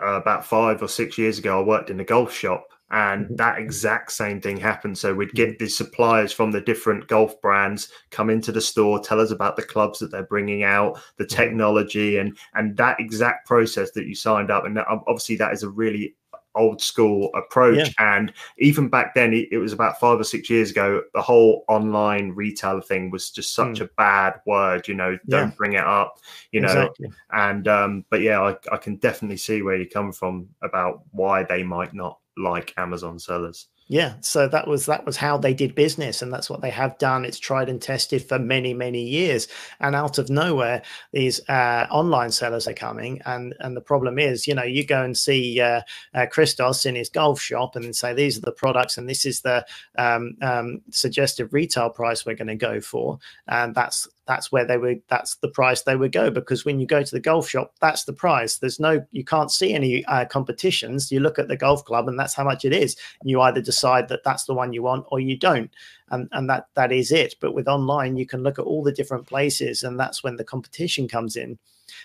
about five or six years ago, I worked in a golf shop and mm-hmm. that exact same thing happened so we'd get mm-hmm. the suppliers from the different golf brands come into the store tell us about the clubs that they're bringing out the mm-hmm. technology and and that exact process that you signed up and that, obviously that is a really old school approach yeah. and even back then it was about five or six years ago the whole online retailer thing was just such mm. a bad word you know don't yeah. bring it up you know exactly. and um but yeah I, I can definitely see where you come from about why they might not like Amazon sellers. Yeah, so that was that was how they did business, and that's what they have done. It's tried and tested for many many years, and out of nowhere, these uh, online sellers are coming, and and the problem is, you know, you go and see uh, uh, Christos in his golf shop, and say these are the products, and this is the um, um, suggested retail price we're going to go for, and that's that's where they would that's the price they would go because when you go to the golf shop that's the price. There's no you can't see any uh, competitions. You look at the golf club and that's how much it is. You either decide that that's the one you want or you don't. And and that that is it. But with online you can look at all the different places and that's when the competition comes in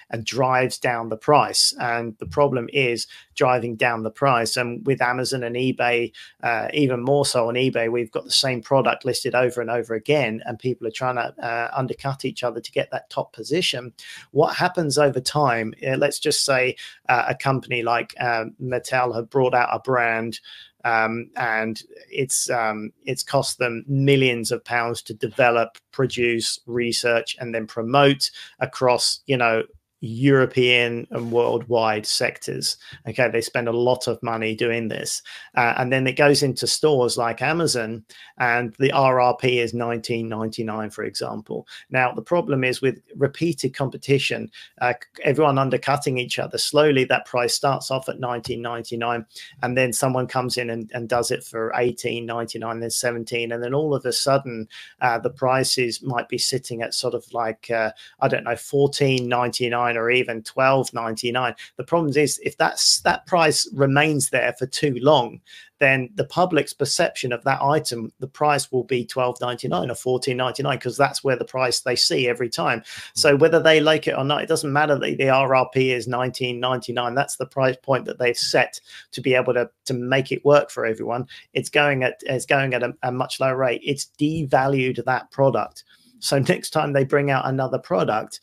and drives down the price. And the problem is driving down the price. And with Amazon and eBay, uh, even more so on eBay, we've got the same product listed over and over again, and people are trying to uh, undercut each other to get that top position. What happens over time? Uh, let's just say uh, a company like uh, Mattel have brought out a brand. Um, and it's um, it's cost them millions of pounds to develop, produce, research, and then promote across you know European and worldwide sectors. Okay, they spend a lot of money doing this. Uh, and then it goes into stores like Amazon, and the RRP is 19.99, for example. Now, the problem is with repeated competition, uh, everyone undercutting each other. Slowly, that price starts off at 19.99, and then someone comes in and, and does it for 18.99, then 17, and then all of a sudden, uh, the prices might be sitting at sort of like, uh, I don't know, 14.99 or even 12.99 the problem is if that's that price remains there for too long then the public's perception of that item the price will be 12.99 or 14.99 because that's where the price they see every time. Mm. So whether they like it or not it doesn't matter. That the rrp is 19.99 that's the price point that they've set to be able to to make it work for everyone. It's going at it's going at a, a much lower rate. It's devalued that product so next time they bring out another product,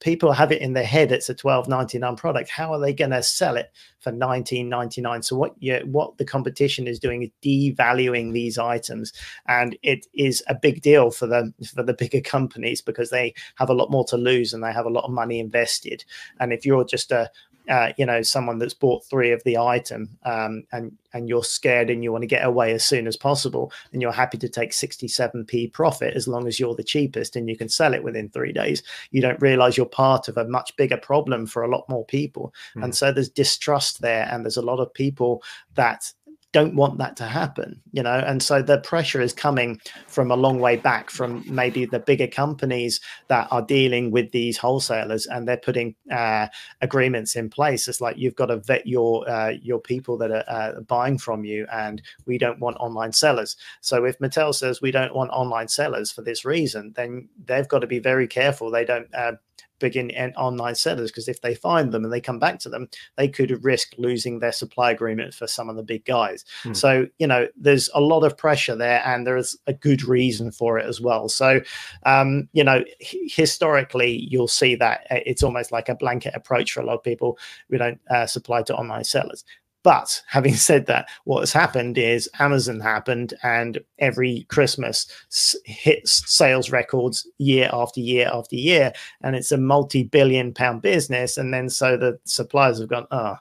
people have it in their head it's a 12.99 product. How are they going to sell it for 19.99? So what you, what the competition is doing is devaluing these items, and it is a big deal for the for the bigger companies because they have a lot more to lose and they have a lot of money invested. And if you're just a uh, you know someone that's bought three of the item um, and and you're scared and you want to get away as soon as possible and you're happy to take 67p profit as long as you're the cheapest and you can sell it within three days you don't realize you're part of a much bigger problem for a lot more people mm. and so there's distrust there and there's a lot of people that don't want that to happen you know? And so the pressure is coming from a long way back from maybe the bigger companies that are dealing with these wholesalers and they're putting uh, agreements in place. It's like you've got to vet your uh, your people that are uh, buying from you and we don't want online sellers. So if mattel says we don't want online sellers for this reason then they've got to be very careful. They don't uh, begin and online sellers because if they find them and they come back to them, they could risk losing their supply agreement for some of the big guys. Hmm. So, you know, there's a lot of pressure there and there is a good reason for it as well. So, um, you know, historically, you'll see that uh, it's almost like a blanket approach for a lot of people. We don't uh, supply to online sellers. But having said that, what has happened is Amazon happened, and every Christmas hits sales records year after year after year, and it's a multi-billion pound business. And then so the suppliers have gone, oh,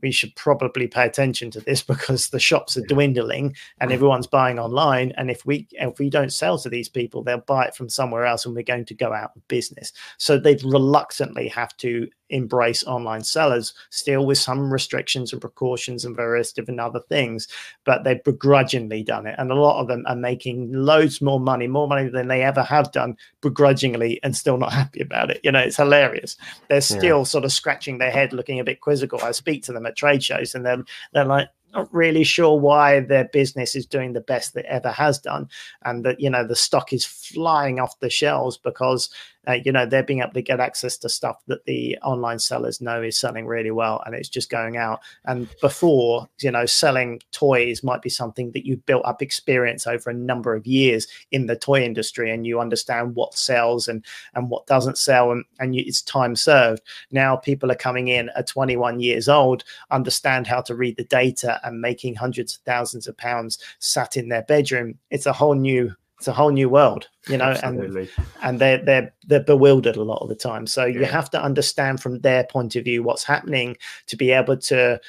we should probably pay attention to this <laughs> because the shops are dwindling and mm. everyone's buying online. And if we if we don't sell to these people, they'll buy it from somewhere else, and we're going to go out of business. So they've reluctantly have to embrace online sellers, still with some restrictions and precautions and various different other things, but they've begrudgingly done it. And a lot of them are making loads more money, more money than they ever have done begrudgingly and still not <laughs> happy about it. You know, it's hilarious. They're still yeah. sort of scratching their head, looking a bit quizzical. I speak to them at trade shows and they're, they're like, not really sure why their business is doing the best that ever has done and that you know the stock is flying off the shelves because uh, you know they're being able to get access to stuff that the online sellers know is selling really well and it's just going out. And before you know selling toys might be something that you've built up experience over a number of years in the toy industry and you understand what sells and and what doesn't sell and, and you, it's time served. Now people are coming in at 21 years old understand how to read the data and making hundreds of thousands of pounds sat in their bedroom. It's a whole new it's a whole new world you know Absolutely. and and they're they're they're bewildered a lot of the time so yeah. you have to understand from their point of view what's happening to be able to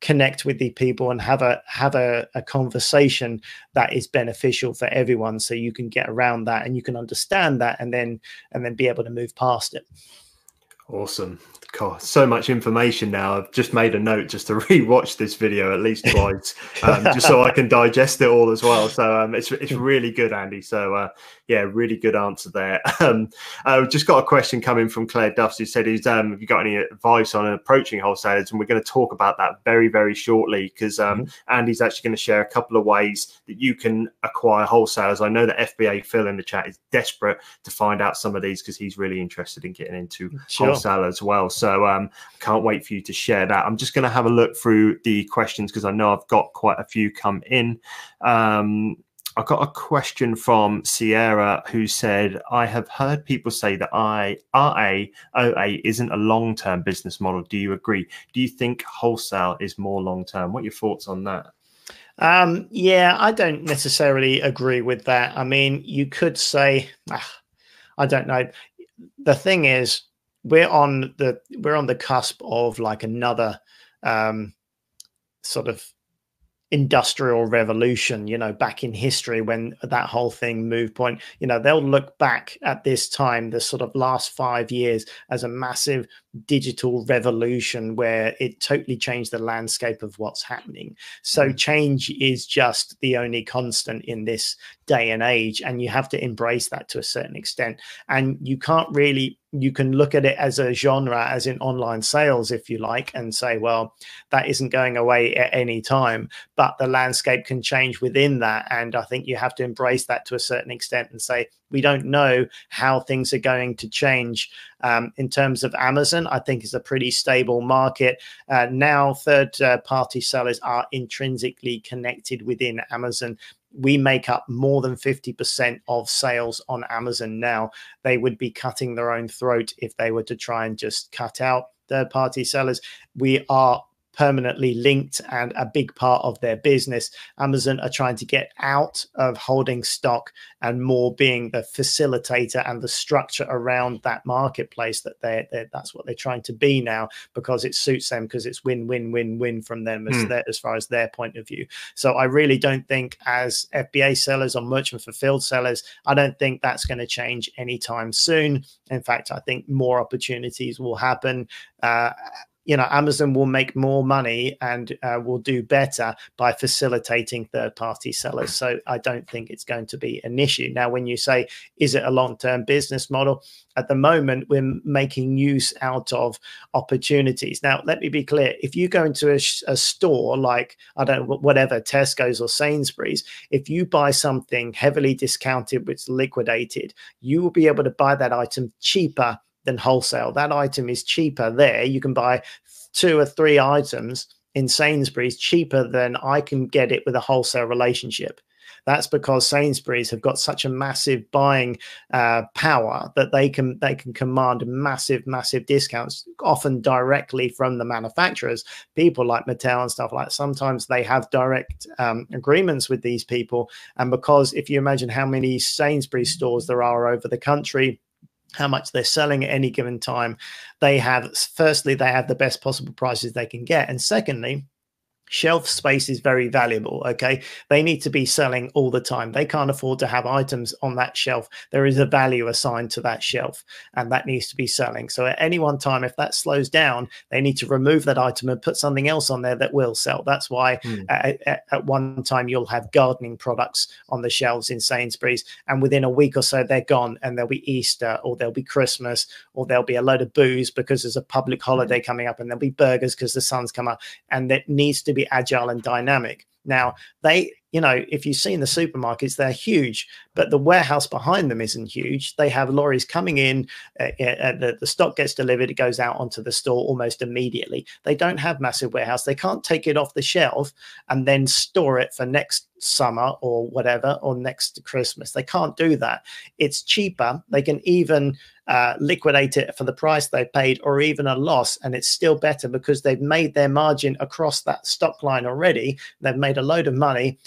connect with the people and have a have a, a conversation that is beneficial for everyone so you can get around that and you can understand that and then and then be able to move past it awesome God, so much information now. I've just made a note just to <laughs> re-watch this video at least twice, um, just so I can <laughs> digest it all as well. So um, it's it's really good, Andy. So uh, yeah, really good answer there. <laughs> Um, I've just got a question coming from Claire Duffs who said, "Is um, have you got any advice on approaching wholesalers?" And we're going to talk about that very very shortly because um, mm-hmm. Andy's actually going to share a couple of ways that you can acquire wholesalers. I know that FBA Phil in the chat is desperate to find out some of these because he's really interested in getting into sure. wholesale as well. So um, can't wait for you to share that. I'm just going to have a look through the questions because I know I've got quite a few come in. Um, I got a question from Sierra who said, I have heard people say that I isn't a long term business model. Do you agree? Do you think wholesale is more long term? What are your thoughts on that? Um, yeah, I don't necessarily agree with that. I mean, you could say, ah, I don't know. The thing is, we're on the we're on the cusp of like another um, sort of industrial revolution you know back in history when that whole thing moved point you know they'll look back at this time the sort of last 5 years as a massive digital revolution where it totally changed the landscape of what's happening. So mm. change is just the only constant in this day and age and you have to embrace that to a certain extent. And you can't really you can look at it as a genre as in online sales if you like and say well that isn't going away at any time. But the landscape can change within that and i think you have to embrace that to a certain extent and say we don't know how things are going to change um, in terms of amazon i think is a pretty stable market uh, now third uh, party sellers are intrinsically connected within amazon we make up more than 50% of sales on Amazon now. They would be cutting their own throat if they were to try and just cut out third party sellers. We are permanently linked and a big part of their business. Amazon are trying to get out of holding stock and more being the facilitator and the structure around that marketplace that they that's what they're trying to be now because it suits them because it's win win win win from them as, mm. their, as far as their point of view. So I really don't think as FBA sellers or merchant fulfilled sellers, I don't think that's going to change anytime soon. In fact, I think more opportunities will happen. Uh, you know amazon will make more money and uh, will do better by facilitating third party sellers. So i don't think it's going to be an issue. Now when you say is it a long term business model? At the moment we're making use out of opportunities. Now let me be clear. If you go into a, a store like i don't know whatever tesco's or sainsbury's if you buy something heavily discounted which liquidated you will be able to buy that item cheaper than wholesale. That item is cheaper there. You can buy two or three items in Sainsbury's cheaper than I can get it with a wholesale relationship. That's because Sainsbury's have got such a massive buying uh, power that they can they can command massive massive discounts, often directly from the manufacturers. People like Mattel and stuff like. Sometimes they have direct um, agreements with these people, and because if you imagine how many Sainsbury's stores there are over the country how much they're selling at any given time. They have, firstly, they have the best possible prices they can get. And secondly, shelf space is very valuable okay? They need to be selling all the time. They can't afford to have items on that shelf. There is a value assigned to that shelf and that needs to be selling. So at any one time if that slows down they need to remove that item and put something else on there that will sell. That's why mm. at, at, one time you'll have gardening products on the shelves in sainsbury's and within a week or so they're gone and there'll be easter or there'll be christmas or there'll be a load of booze because there's a public holiday hmm. coming up and there'll be burgers because the sun's come up and it needs to be agile and dynamic. Now, they, you know, if you see in the supermarkets, they're huge, but the warehouse behind them isn't huge. They have lorries coming in, uh, uh, the, the stock gets delivered, it goes out onto the store almost immediately. They don't have massive warehouse. They can't take it off the shelf and then store it for next summer or whatever, or next Christmas. They can't do that. It's cheaper. They can even uh, liquidate it for the price they paid or even a loss. And it's still better because they've made their margin across that stock line already. They've made a load of money.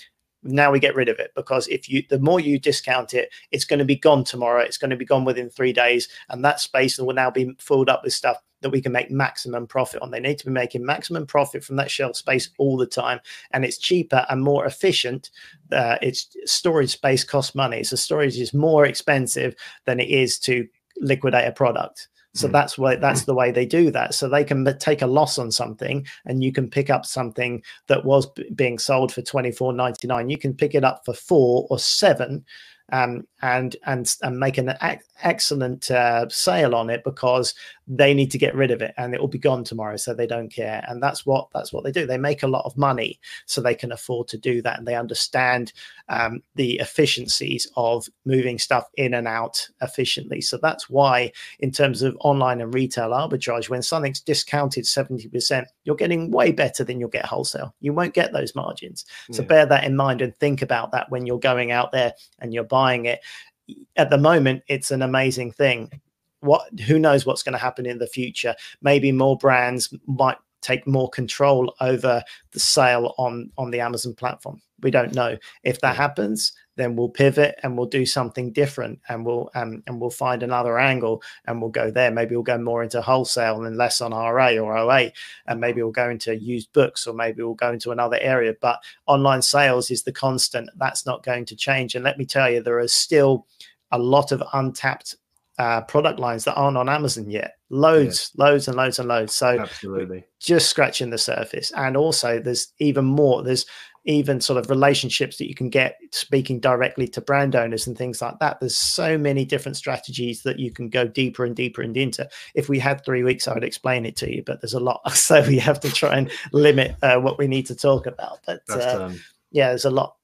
Now we get rid of it because if you, the more you discount it, it's going to be gone tomorrow. It's going to be gone within three days. And that space will now be filled up with stuff that we can make maximum profit on. They need to be making maximum profit from that shelf space all the time, and it's cheaper and more efficient. Uh, it's storage space costs money, so storage is more expensive than it is to liquidate a product. So mm. that's why that's the way they do that. So they can take a loss on something, and you can pick up something that was being sold for twenty four ninety nine. You can pick it up for four or seven, um, and and and make an excellent uh, sale on it because they need to get rid of it and it will be gone tomorrow so they don't care. And that's what that's what they do. They make a lot of money so they can afford to do that and they understand um, the efficiencies of moving stuff in and out efficiently. So that's why in terms of online and retail arbitrage when something's discounted 70% you're getting way better than you'll get wholesale. You won't get those margins. So yeah. bear that in mind and think about that when you're going out there and you're buying it. At the moment it's an amazing thing what who knows what's going to happen in the future. Maybe more brands might take more control over the sale on on the amazon platform. We don't know. If that happens then we'll pivot and we'll do something different and we'll um, and we'll find another angle and we'll go there. Maybe we'll go more into wholesale and less on ra or oa and maybe we'll go into used books or maybe we'll go into another area. But online sales is the constant. That's not going to change. And let me tell you there is still a lot of untapped uh, product lines that aren't on Amazon yet. Loads, loads, and loads and loads. So absolutely, just scratching the surface. And also, there's even more. There's even sort of relationships that you can get speaking directly to brand owners and things like that. There's so many different strategies that you can go deeper and deeper and into. If we had three weeks, I would explain it to you, but there's a lot, <laughs> so we have to try and limit uh, what we need to talk about. But uh, yeah, there's a lot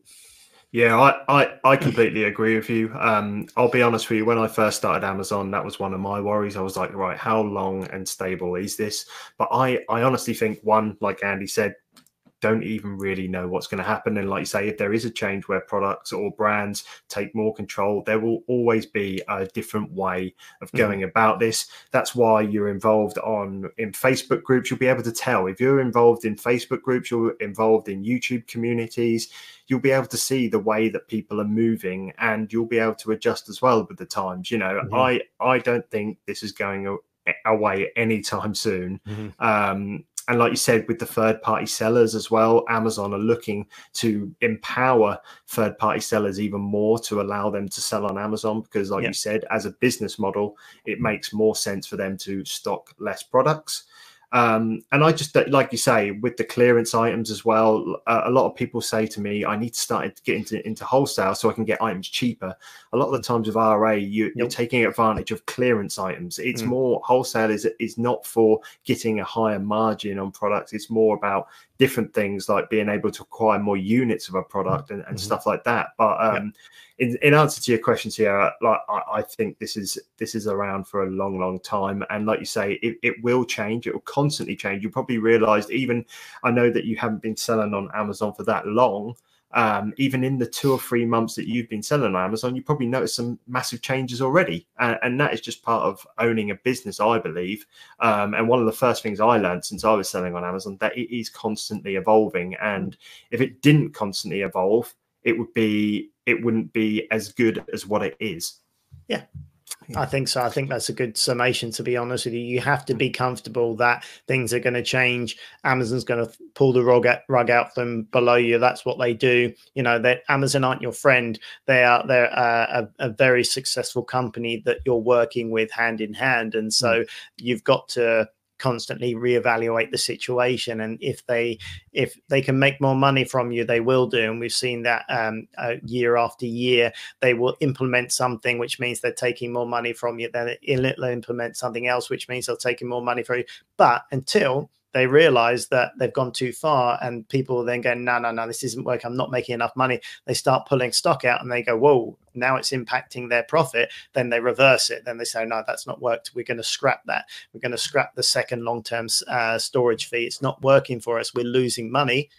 yeah, I, I, I completely agree with you. Um, I'll be honest with you. When I first started Amazon, that was one of my worries. I was like, right, how long and stable is this? But I, I honestly think one, like Andy said, don't even really know what's going to happen. And like you say, if there is a change where products or brands take more control, there will always be a different way of mm-hmm. going mm. about this. That's why you're involved on in Facebook groups. You'll be able to tell if you're involved in Facebook groups, you're involved in YouTube communities. You'll be able to see the way that people are moving, and you'll be able to adjust as well with the times. You know, mm-hmm. I I don't think this is going away anytime soon. Mm-hmm. Um, and like you said with the third party sellers as well amazon are looking to empower third party sellers even more to allow them to sell on amazon because like yeah. you said as a business model it makes more sense for them to stock less products um, and I just like you say with the clearance items as well. Uh, a lot of people say to me, "I need to start to get into into wholesale so I can get items cheaper." A lot of the times with RA, you, are taking advantage of clearance items. It's mm. more wholesale is is not for getting a higher margin on products. It's more about different things like being able to acquire more units of a product and, and mm-hmm. stuff like that. But um, in, in answer to your question, Sierra, like I, I, think this is this is around for a long, long time, and like you say, it, it will change. It will constantly change. You probably realised even I know that you haven't been selling on Amazon for that long. Um, even in the two or three months that you've been selling on Amazon, you probably noticed some massive changes already, and, and that is just part of owning a business, I believe. Um, and one of the first things I learned since I was selling on Amazon that it is constantly evolving, and if it didn't constantly evolve, it would be it wouldn't be as good as what it is. Yeah. I think so. I think that's a good summation, to be honest with you. You have to be comfortable that things are going to change. Amazon's going to pull the rug, rug out from below you. That's what they do. You know, that Amazon aren't your friend. They are, they're a, a, very successful company that you're working with hand in hand. And so mm. you've got to constantly reevaluate the situation and if they if they can make more money from you they will do. And we've seen that um, uh, year after year they will implement something which means they're taking more money from you. Then they'll implement something else which means they're taking more money from you. But until they realize that they've gone too far and people then go no no no this isn't working. I'm not making enough money. They start pulling stock out and they go whoa now it's impacting their profit. Then they reverse it. Then they say no that's not worked. We're going to scrap that. We're going to scrap the second long-term uh, storage fee. It's not working for us. We're losing money.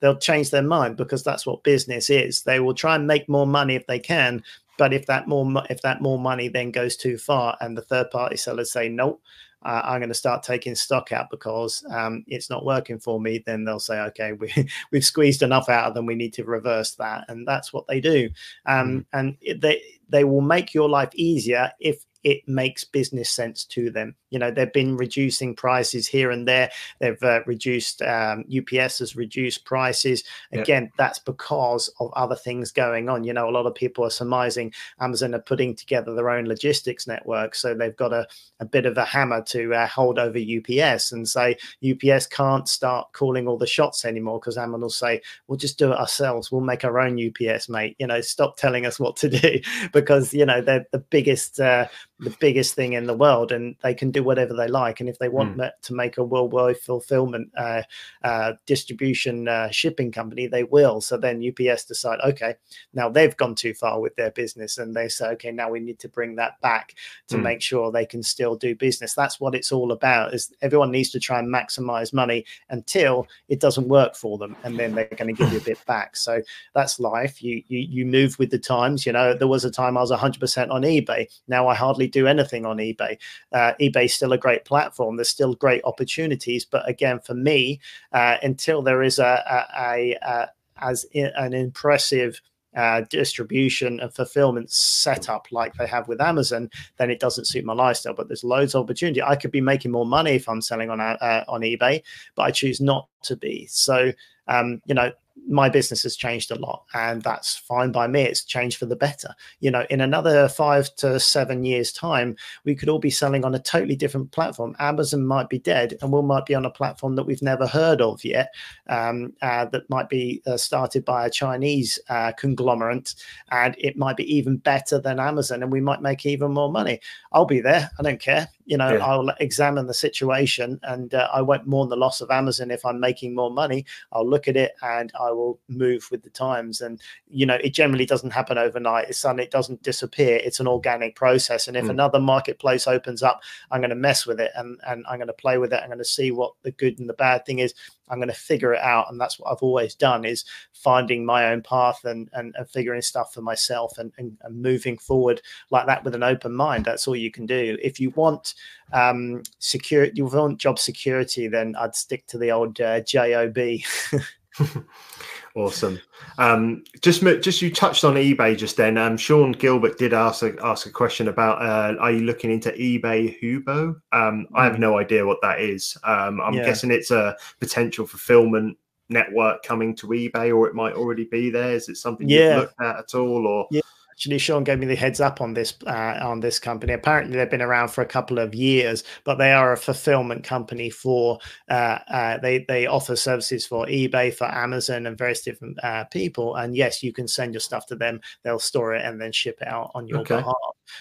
They'll change their mind because that's what business is. They will try and make more money if they can but if that more if that more money then goes too far and the third party sellers say nope uh, I'm going to start taking stock out because um, it's not working for me, then they'll say, okay, we, <laughs> we've squeezed enough out of them. We need to reverse that. And that's what they do. Um, mm. And it, they, they will make your life easier if it makes business sense to them. You know, they've been reducing prices here and there. They've uh, reduced, um, UPS has reduced prices. Again, that's because of other things going on. You know, a lot of people are surmising Amazon are putting together their own logistics network. So they've got a, a bit of a hammer to uh, hold over UPS and say UPS can't start calling all the shots anymore because Amazon will say, we'll just do it ourselves. We'll make our own UPS, mate. You know, stop telling us what to do <laughs> because, you know, they're the biggest. Uh, the biggest thing in the world and they can do whatever they like. And if they want mm. to make a worldwide fulfillment uh, uh, distribution uh, shipping company they will. So then ups decide okay now they've gone too far with their business and they say okay now we need to bring that back to mm. make sure they can still do business. That's what it's all about is everyone needs to try and maximize money until it doesn't work for them and then they're going to give you a <sighs> bit back. So that's life. You, you you move with the times. You know there was a time i was 100% on ebay. Now i hardly do anything on eBay. Uh, eBay's still a great platform. There's still great opportunities, but again, for me, uh, until there is a, a, a, a as an impressive uh, distribution and fulfillment setup like they have with Amazon, then it doesn't suit my lifestyle. But there's loads of opportunity. I could be making more money if I'm selling on uh, on eBay, but I choose not to be. So um, you know, my business has changed a lot and that's fine by me. It's changed for the better. You know in another five to seven years time we could all be selling on a totally different platform. Amazon might be dead and we might be on a platform that we've never heard of yet um, uh, that might be uh, started by a chinese uh, conglomerate and it might be even better than amazon and we might make even more money. I'll be there. I don't care you know yeah. i'll examine the situation and uh, i won't mourn the loss of amazon if i'm making more money. I'll look at it and i will move with the times. And you know it generally doesn't happen overnight. It's something it doesn't disappear. It's an organic process. And if mm. another marketplace opens up i'm going to mess with it and and i'm going to play with it. I'm going to see what the good and the bad thing is I'm going to figure it out. And that's what I've always done is finding my own path and, and, and figuring stuff for myself and, and, and, moving forward like that with an open mind. That's all you can do. If you want um, security, you want job security, then I'd stick to the old uh, job. <laughs> <laughs> awesome. Um, just just you touched on eBay just then. Um, Sean Gilbert did ask a, ask a question about uh, are you looking into eBay Huboo? Um, I have hmm. no idea what that is. Um, I'm yeah. guessing it's a potential fulfillment network coming to eBay, or it might already be there. Is it something yeah. you've looked at at all? Or yeah actually Sean gave me the heads up on this uh, on this company. Apparently, they've been around for a couple of years, but they are a fulfillment company for uh, uh, they they offer services for eBay, for Amazon, and various different uh, people. And yes, you can send your stuff to them; they'll store it and then ship it out on your okay. behalf.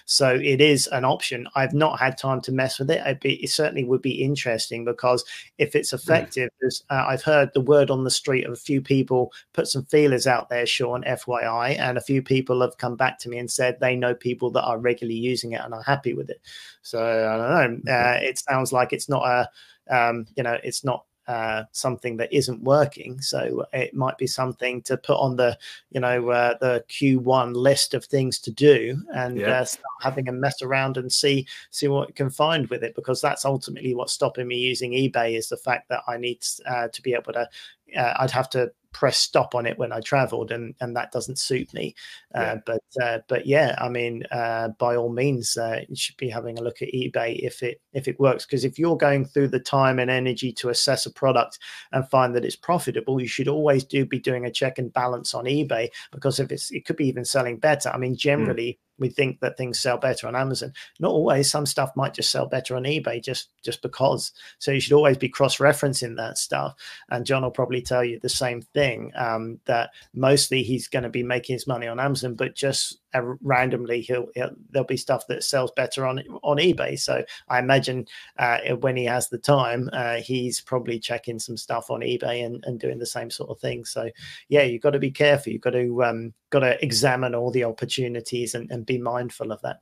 So it is an option. I've not had time to mess with it. Be, it certainly would be interesting because if it's hmm. effective, mm. uh, I've heard the word on the street of a few people put some feelers out there, Sean, FYI, and a few people have come back to me and said they know people that are regularly using it and are happy with it. So I don't know. Uh, it sounds like it's not a, um, you know, it's not uh, something that isn't working. So it might be something to put on the, you know, uh, the Q1 list of things to do and yeah. uh, start having a mess around and see see what you can find with it because that's ultimately what's stopping me using eBay is the fact that I need uh, to be able to. Uh, I'd have to press stop on it when I traveled, and and that doesn't suit me. Uh, yeah. But uh, but yeah, I mean, uh, by all means, uh, you should be having a look at eBay if it if it works. Because if you're going through the time and energy to assess a product and find that it's profitable, you should always do be doing a check and balance on eBay because if it's it could be even selling better. I mean, hmm. generally. Mm we think that things sell better on Amazon. Not always. Some stuff might just sell better on eBay just just because. So you should always be cross-referencing that stuff. And John will probably tell you the same thing. Um, that mostly he's going to be making his money on Amazon, but just randomly he'll, he'll, there'll be stuff that sells better on on eBay. So I imagine uh, when he has the time, uh, he's probably checking some stuff on eBay and, and doing the same sort of thing. So yeah, you've got to be careful. You've got to um, got to examine all the opportunities and, and be mindful of that.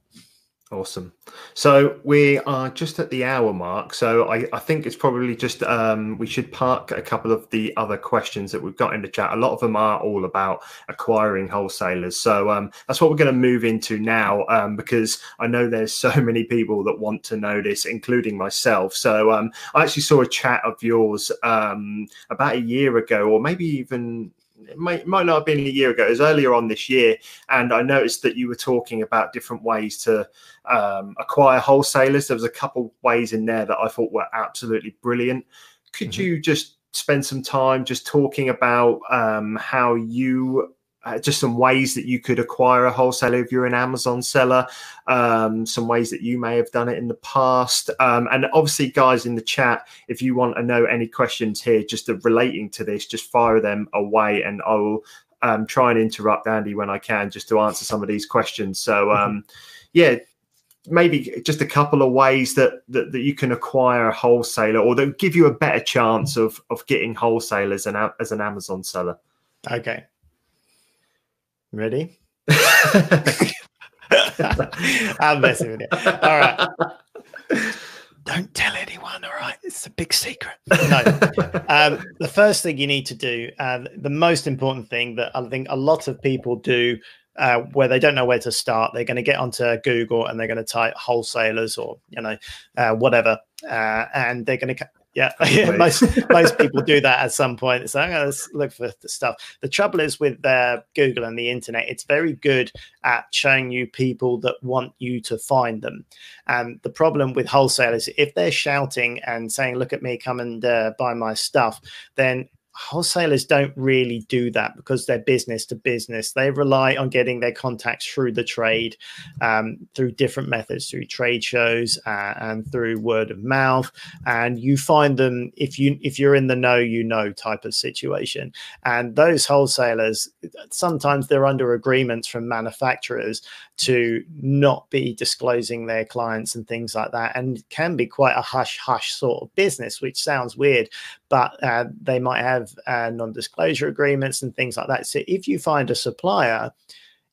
Awesome. So we are just at the hour mark. So I, I think it's probably just um, we should park a couple of the other questions that we've got in the chat. A lot of them are all about acquiring wholesalers. So um, that's what we're going to move into now um, because I know there's so <laughs> many people that want to know this, including myself. So um, I actually saw a chat of yours um, about a year ago, or maybe even it might, might not have been a year ago. It was earlier on this year, and I noticed that you were talking about different ways to um, acquire wholesalers. There was a couple ways in there that I thought were absolutely brilliant. Could mm-hmm. you just spend some time just talking about um, how you uh, just some ways that you could acquire a wholesaler if you're an Amazon seller, um, some ways that you may have done it in the past. Um, and obviously, guys in the chat, if you want to know any questions here just relating to this, just fire them away and I will um, try and interrupt Andy when I can just to answer some of these questions. So, mm-hmm. um, yeah, maybe just a couple of ways that, that, that you can acquire a wholesaler or that give you a better chance of of getting wholesalers and as an Amazon seller. Okay, Ready? <laughs> I'm messing with you. All right. Don't tell anyone. All right. It's a big secret. <laughs> No. um, the first thing you need to do, uh, the most important thing that I think a lot of people do uh, where they don't know where to start. They're going to get onto Google and they're going to type wholesalers or you know uh, whatever, uh, and they're going to yeah, <laughs> most <laughs> most people do that at some point. It's like, oh, let's look for the stuff. The trouble is with uh, Google and the internet, it's very good at showing you people that want you to find them. And the problem with wholesalers, if they're shouting and saying, "Look at me, come and uh, buy my stuff," then wholesalers don't really do that because they're business to business. They rely on getting their contacts through the trade, um, through different methods, through trade shows uh, and through word of mouth. And you find them if you if you're in the know, you know type of situation. And those wholesalers sometimes they're under agreements from manufacturers to not be disclosing their clients and things like that, and can be quite a hush hush sort of business, which sounds weird, but uh, they might have uh, non-disclosure agreements and things like that. So if you find a supplier,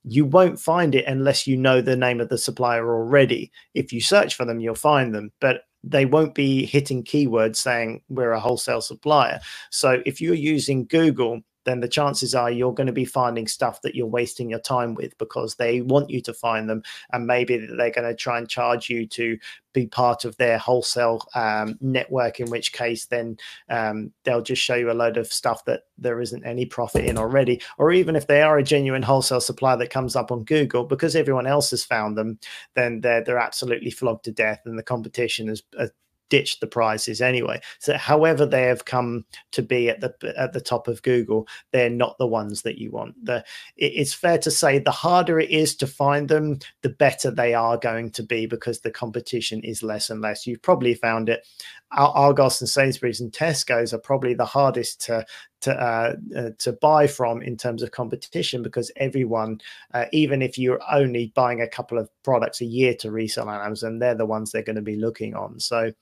you won't find it unless you know the name of the supplier already. If you search for them, you'll find them, but they won't be hitting keywords saying we're a wholesale supplier. So if you're using Google then the chances are you're going to be finding stuff that you're wasting your time with because they want you to find them and maybe they're going to try and charge you to be part of their wholesale um, network in which case then um, they'll just show you a load of stuff that there isn't any profit in already. Or even if they are a genuine wholesale supplier that comes up on google because everyone else has found them then they're, they're absolutely flogged to death and the competition has, has ditched the prices anyway. So however they have come to be at the at the top of Google, they're not the ones that you want. The it, it's fair to say the harder it is to find them, the better they are going to be because the competition is less and less. You've probably found it. Argos and Sainsbury's and Tesco's are probably the hardest to to uh, uh, to buy from in terms of competition because everyone, uh, even if you're only buying a couple of products a year to resell on Amazon, they're the ones they're going to be looking on. So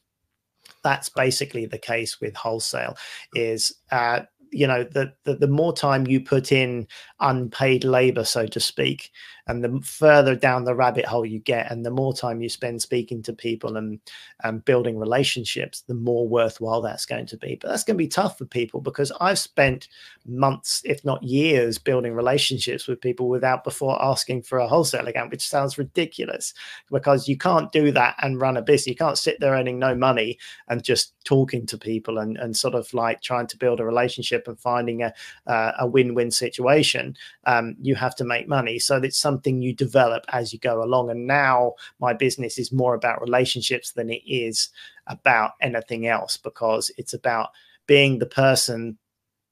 that's basically the case with wholesale is uh, you know the, the, the more time you put in unpaid labor so to speak and the further down the rabbit hole you get and the more time you spend speaking to people and and building relationships the more worthwhile that's going to be. But that's going to be tough for people because i've spent months if not years building relationships with people without before asking for a wholesale account which sounds ridiculous because you can't do that and run a business. You can't sit there earning no money and just talking to people and, and sort of like trying to build a relationship and finding a, uh, a win-win situation. Um, you have to make money. So it's something you develop as you go along. And now my business is more about relationships than it is about anything else because it's about being the person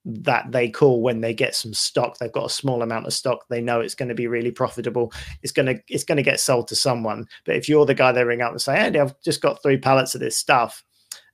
that they call when they get some stock. They've got a small amount of stock. They know it's going to be really profitable. It's going to it's going to get sold to someone. But if you're the guy they ring up and say andy i've just got three pallets of this stuff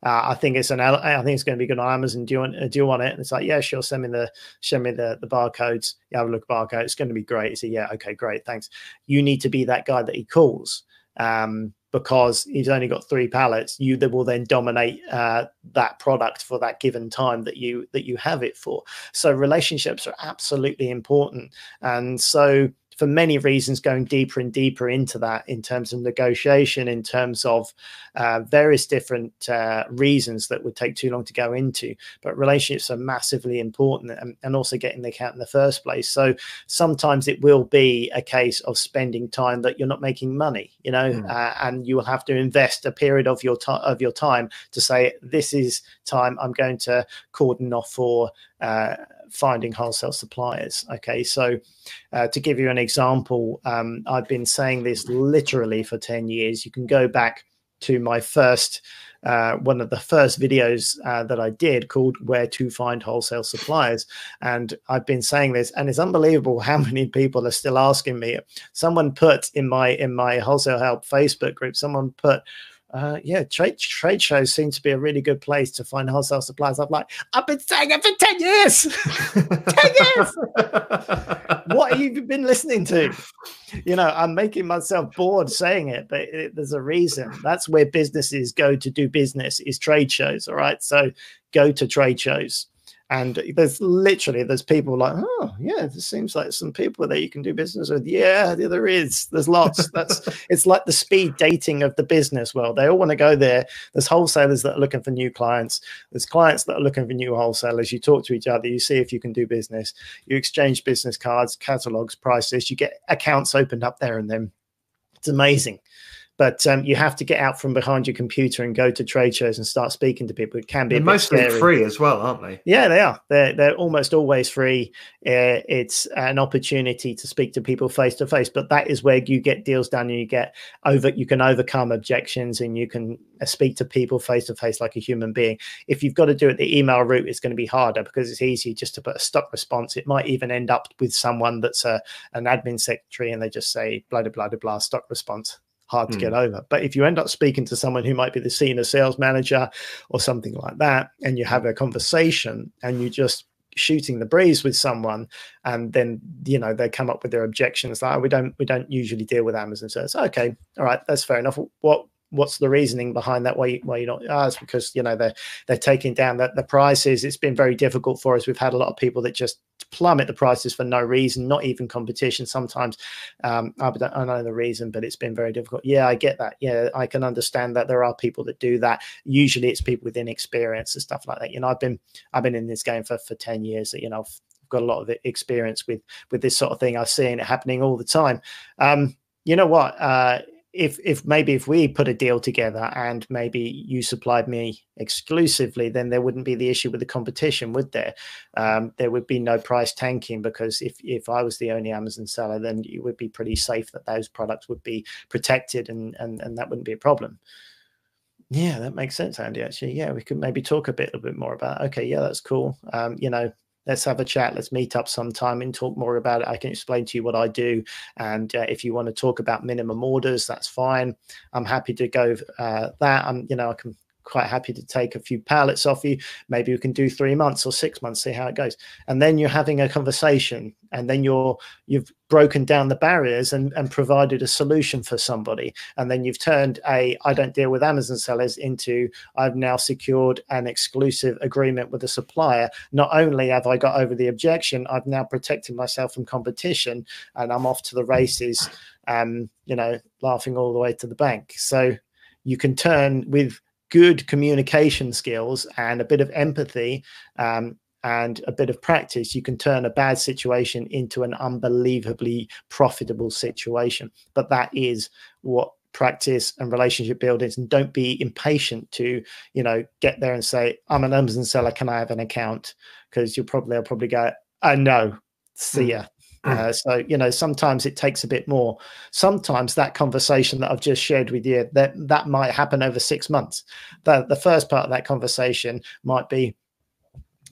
uh, I think it's an. I think it's going to be good on Amazon. Do you want? Uh, do you want it? And it's like, yeah, sure. Send me the. Send me the the barcodes. Yeah, have a look at barcode. It's going to be great. He said, yeah, okay, great, thanks. You need to be that guy that he calls. Um, because he's only got three pallets, you will then dominate uh, that product for that given time that you that you have it for. So relationships are absolutely important, and so for many reasons going deeper and deeper into that in terms of negotiation in terms of uh, various different uh, reasons that would take too long to go into but relationships are massively important and, and, also getting the account in the first place so sometimes it will be a case of spending time that you're not making money you know mm. uh, and you will have to invest a period of your time of your time to say this is time i'm going to cordon off for uh, finding wholesale suppliers. Okay, so uh, to give you an example, um, I've been saying this literally for 10 years. You can go back to my first, uh, one of the first videos uh, that I did called Where to Find Wholesale Suppliers. And I've been saying this, and it's unbelievable how <laughs> many people are still asking me. Someone put in my in my wholesale help Facebook group, someone put uh, yeah, trade trade shows seem to be a really good place to find wholesale supplies. I'm like, I've been saying it for 10 years. <laughs> 10 years. <laughs> what have you been listening to? You know, I'm making myself bored saying it, but it, there's a reason. That's where businesses go to do business is trade shows. All right. So go to trade shows and there's literally there's people like oh yeah this seems like some people that you can do business with. Yeah there is. There's lots. <laughs> That's it's like the speed dating of the business world. They all want to go there. There's wholesalers that are looking for new clients. There's clients that are looking for new wholesalers. You talk to each other. You see if you can do business. You exchange business cards catalogs prices. You get accounts opened up there and then. It's amazing but um, you have to get out from behind your computer and go to trade shows and start speaking to people. It can be mostly scary. free as well, aren't they? Yeah, they are. They're they're almost always free. Uh, it's an opportunity to speak to people face to face, but that is where you get deals done and you get over. You can overcome objections and you can uh, speak to people face to face like a human being. If you've got to do it the email route, it's going to be harder because it's easier just to put a stock response. It might even end up with someone that's a an admin secretary and they just say blah blah blah blah stock response hard to mm. get hmm. over. But if you end up speaking to someone who might be the senior sales manager or something like that, and you have a conversation and you just shooting the breeze with someone and then you know they come up with their objections like oh, we don't we don't usually deal with amazon so it's okay all right that's fair enough what what's the reasoning behind that? Why, why you're not oh, it's because you know they're they're taking down the, the prices. It's been very difficult for us. We've had a lot of people that just plummet the prices for no reason not even competition. Sometimes um I don't, know the reason but it's been very difficult. Yeah i get that. Yeah i can understand that there are people that do that. Usually it's people with inexperience and stuff like that. You know i've been i've been in this game for for 10 years That you know I've got a lot of experience with with this sort of thing. I've seen it happening all the time. Um you know what? Uh if if maybe if we put a deal together and maybe you supplied me exclusively, then there wouldn't be the issue with the competition, would there? Um, there would be no price tanking because if if I was the only Amazon seller, then it would be pretty safe that those products would be protected and and and that wouldn't be a problem. Yeah, that makes sense, Andy. Actually, yeah, we could maybe talk a bit a bit more about. Okay, yeah, that's cool. Um, you know, let's have a chat. Let's meet up sometime and talk more about it. I can explain to you what I do. And uh, if you want to talk about minimum orders, that's fine. I'm happy to go uh, that. I'm, you know, I can quite happy to take a few pallets off you. Maybe we can do three months or six months, see how it goes. And then you're having a conversation, and then you're you've broken down the barriers and, and provided a solution for somebody. And then you've turned a I don't deal with Amazon sellers into I've now secured an exclusive agreement with a supplier. Not only have I got over the objection, I've now protected myself from competition and I'm off to the races, um, you know, laughing all the way to the bank. So you can turn with good communication skills and a bit of empathy um, and a bit of practice, you can turn a bad situation into an unbelievably profitable situation. But that is what practice and relationship building is. And don't be impatient to, you know, get there and say, I'm an Amazon seller. Can I have an account? Because you'll probably, I'll probably go, I uh, know. See ya. Uh, so you know, sometimes it takes a bit more. Sometimes that conversation that I've just shared with you that that might happen over six months. The the first part of that conversation might be,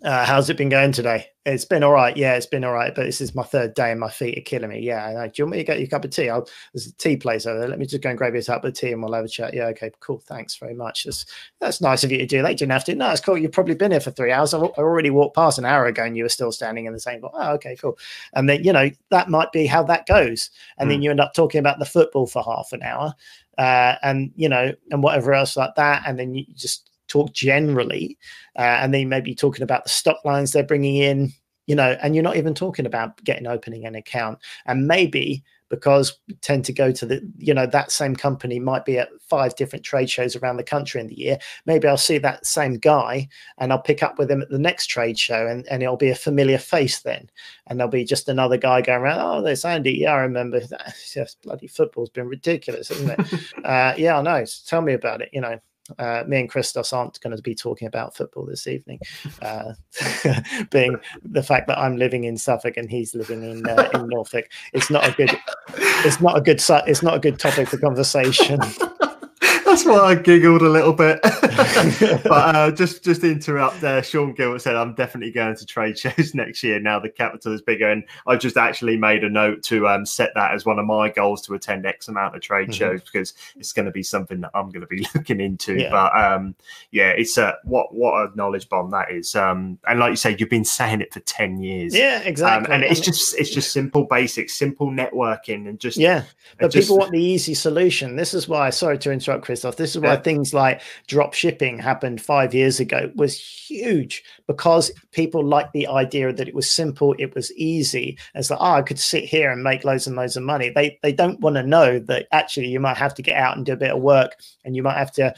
uh, how's it been going today? It's been all right. Yeah, it's been all right. But this is my third day and my feet are killing me. Yeah. I know. Do you want me to get you a cup of tea? I'll, there's a tea place over there. Let me just go and grab you a cup of tea and we'll have a chat. Yeah. Okay. Cool. Thanks very much. That's, that's nice of you to do that. You didn't have to. No, it's cool. You've probably been here for three hours. I already walked past an hour ago and you were still standing in the same. Oh, okay. Cool. And then, you know, that might be how that goes. And mm. then hmm. you end up talking about the football for half an hour. Uh, and, you know, and whatever else like that. And then you just, talk generally, uh, and then maybe talking about the stock lines they're bringing in, you know, and you're not even talking about getting opening an account. And maybe because we tend to go to the, you know, that same company might be at five different trade shows around the country in the year. Maybe I'll see that same guy and I'll pick up with him at the next trade show and, and it'll be a familiar face then. And there'll be just another guy going around, oh, there's Andy. Yeah, I remember. That. <laughs> Yes, bloody football's been ridiculous, isn't it? <laughs> uh, yeah, I know. Tell me about it, you know uh, me and Christos aren't going to be talking about football this evening, uh, <laughs> being the fact that I'm living in Suffolk and he's living in uh, in <laughs> Norfolk. It's not a good. It's not a good. It's not a good topic for conversation. <laughs> That's why I giggled a little bit. <laughs> but uh, just just to interrupt there, Sean Gilbert said I'm definitely going to trade shows <laughs> next year. Now the capital is bigger, and I've just actually made a note to um, set that as one of my goals to attend X amount of trade mm-hmm. shows because it's going to be something that I'm going to be <laughs> looking into. Yeah. But um, yeah, it's a what what a knowledge bomb that is. Um, and like you say, you've been saying it for ten years. Yeah, exactly. Um, and it's just it's just simple basics, simple networking, and just yeah. But just, people want the easy solution. This is why. Sorry to interrupt, Chris stuff. This is why yeah. things like drop shipping happened five years ago was huge because people liked the idea that it was simple, it was easy. It's like, oh, I could sit here and make loads and loads of money. They they don't want to know that actually you might have to get out and do a bit of work, and you might have to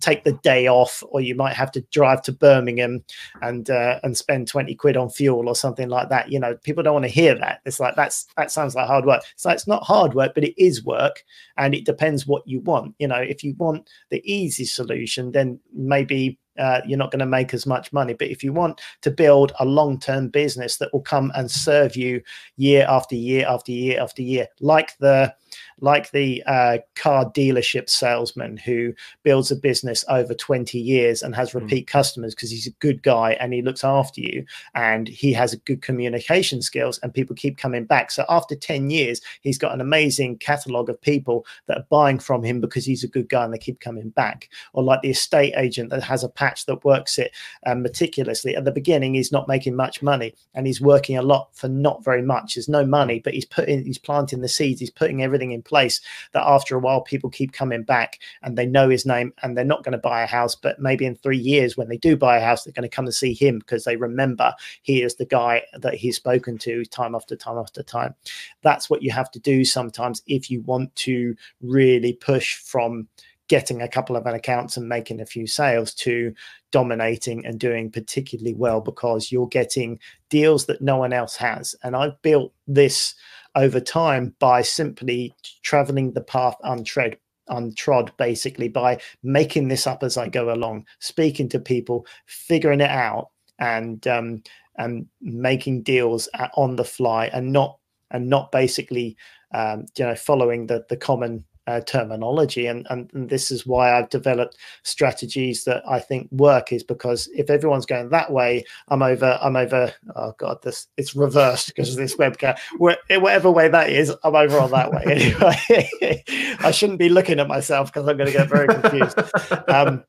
take the day off, or you might have to drive to Birmingham and uh, and spend twenty quid on fuel or something like that. You know, people don't want to hear that. It's like that's that sounds like hard work. Like it's not hard work, but it is work, and it depends what you want. You know, if you want the easy solution, then maybe uh, you're not going to make as much money. But if you want to build a long term business that will come and serve you year after year after year after year, like the like the uh, car dealership salesman who builds a business over 20 years and has hmm. repeat mm. customers because he's a good guy and he looks after you and he has good communication skills and people keep coming back. So after 10 years, he's got an amazing catalog of people that are buying from him because he's a good guy and they keep coming back. Or like the estate agent that has a patch that works it um, meticulously. At the beginning, he's not making much money and he's working a lot for not very much. There's no money, but he's putting, he's planting the seeds, he's putting everything in place that after a while people keep coming back and they know his name and they're not going to buy a house but maybe in three years when they do buy a house they're going to come and see him because they remember he is the guy that he's spoken to time after time after time that's what you have to do sometimes if you want to really push from getting a couple of accounts and making a few sales to dominating and doing particularly well because you're getting deals that no one else has. And I've built this over time by simply traveling the path untread untrod basically by making this up as I go along, speaking to people, figuring it out, and um, and making deals on the fly, and not and not basically um, you know following the the common uh, terminology. And, and, and this is why i've developed strategies that i think work is because if everyone's going that way i'm over i'm over oh god this it's reversed because of this webcam. Whatever way that is i'm over on that way anyway. <laughs> I shouldn't be looking at myself because i'm going to get very confused. <laughs> Um,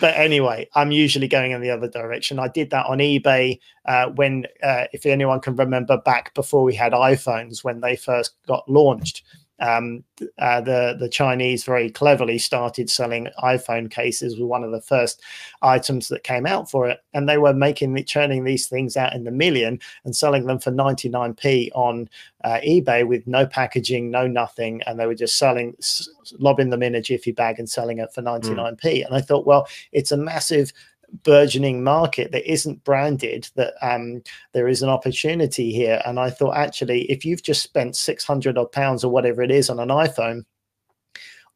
but anyway, I'm usually going in the other direction. I did that on eBay uh, when, uh, if anyone can remember back before we had iPhones, when they first got launched um, uh, the the Chinese very cleverly started selling iPhone cases with one of the first items that came out for it, and they were making churning these things out in the million and selling them for 99p on uh, eBay with no packaging, no nothing, and they were just selling, lobbing them in a jiffy bag and selling it for 99p. Mm. And I thought, well, it's a massive burgeoning market that isn't branded that um, there is an opportunity here and i thought actually if you've just spent 600 odd pounds or whatever it is on an iphone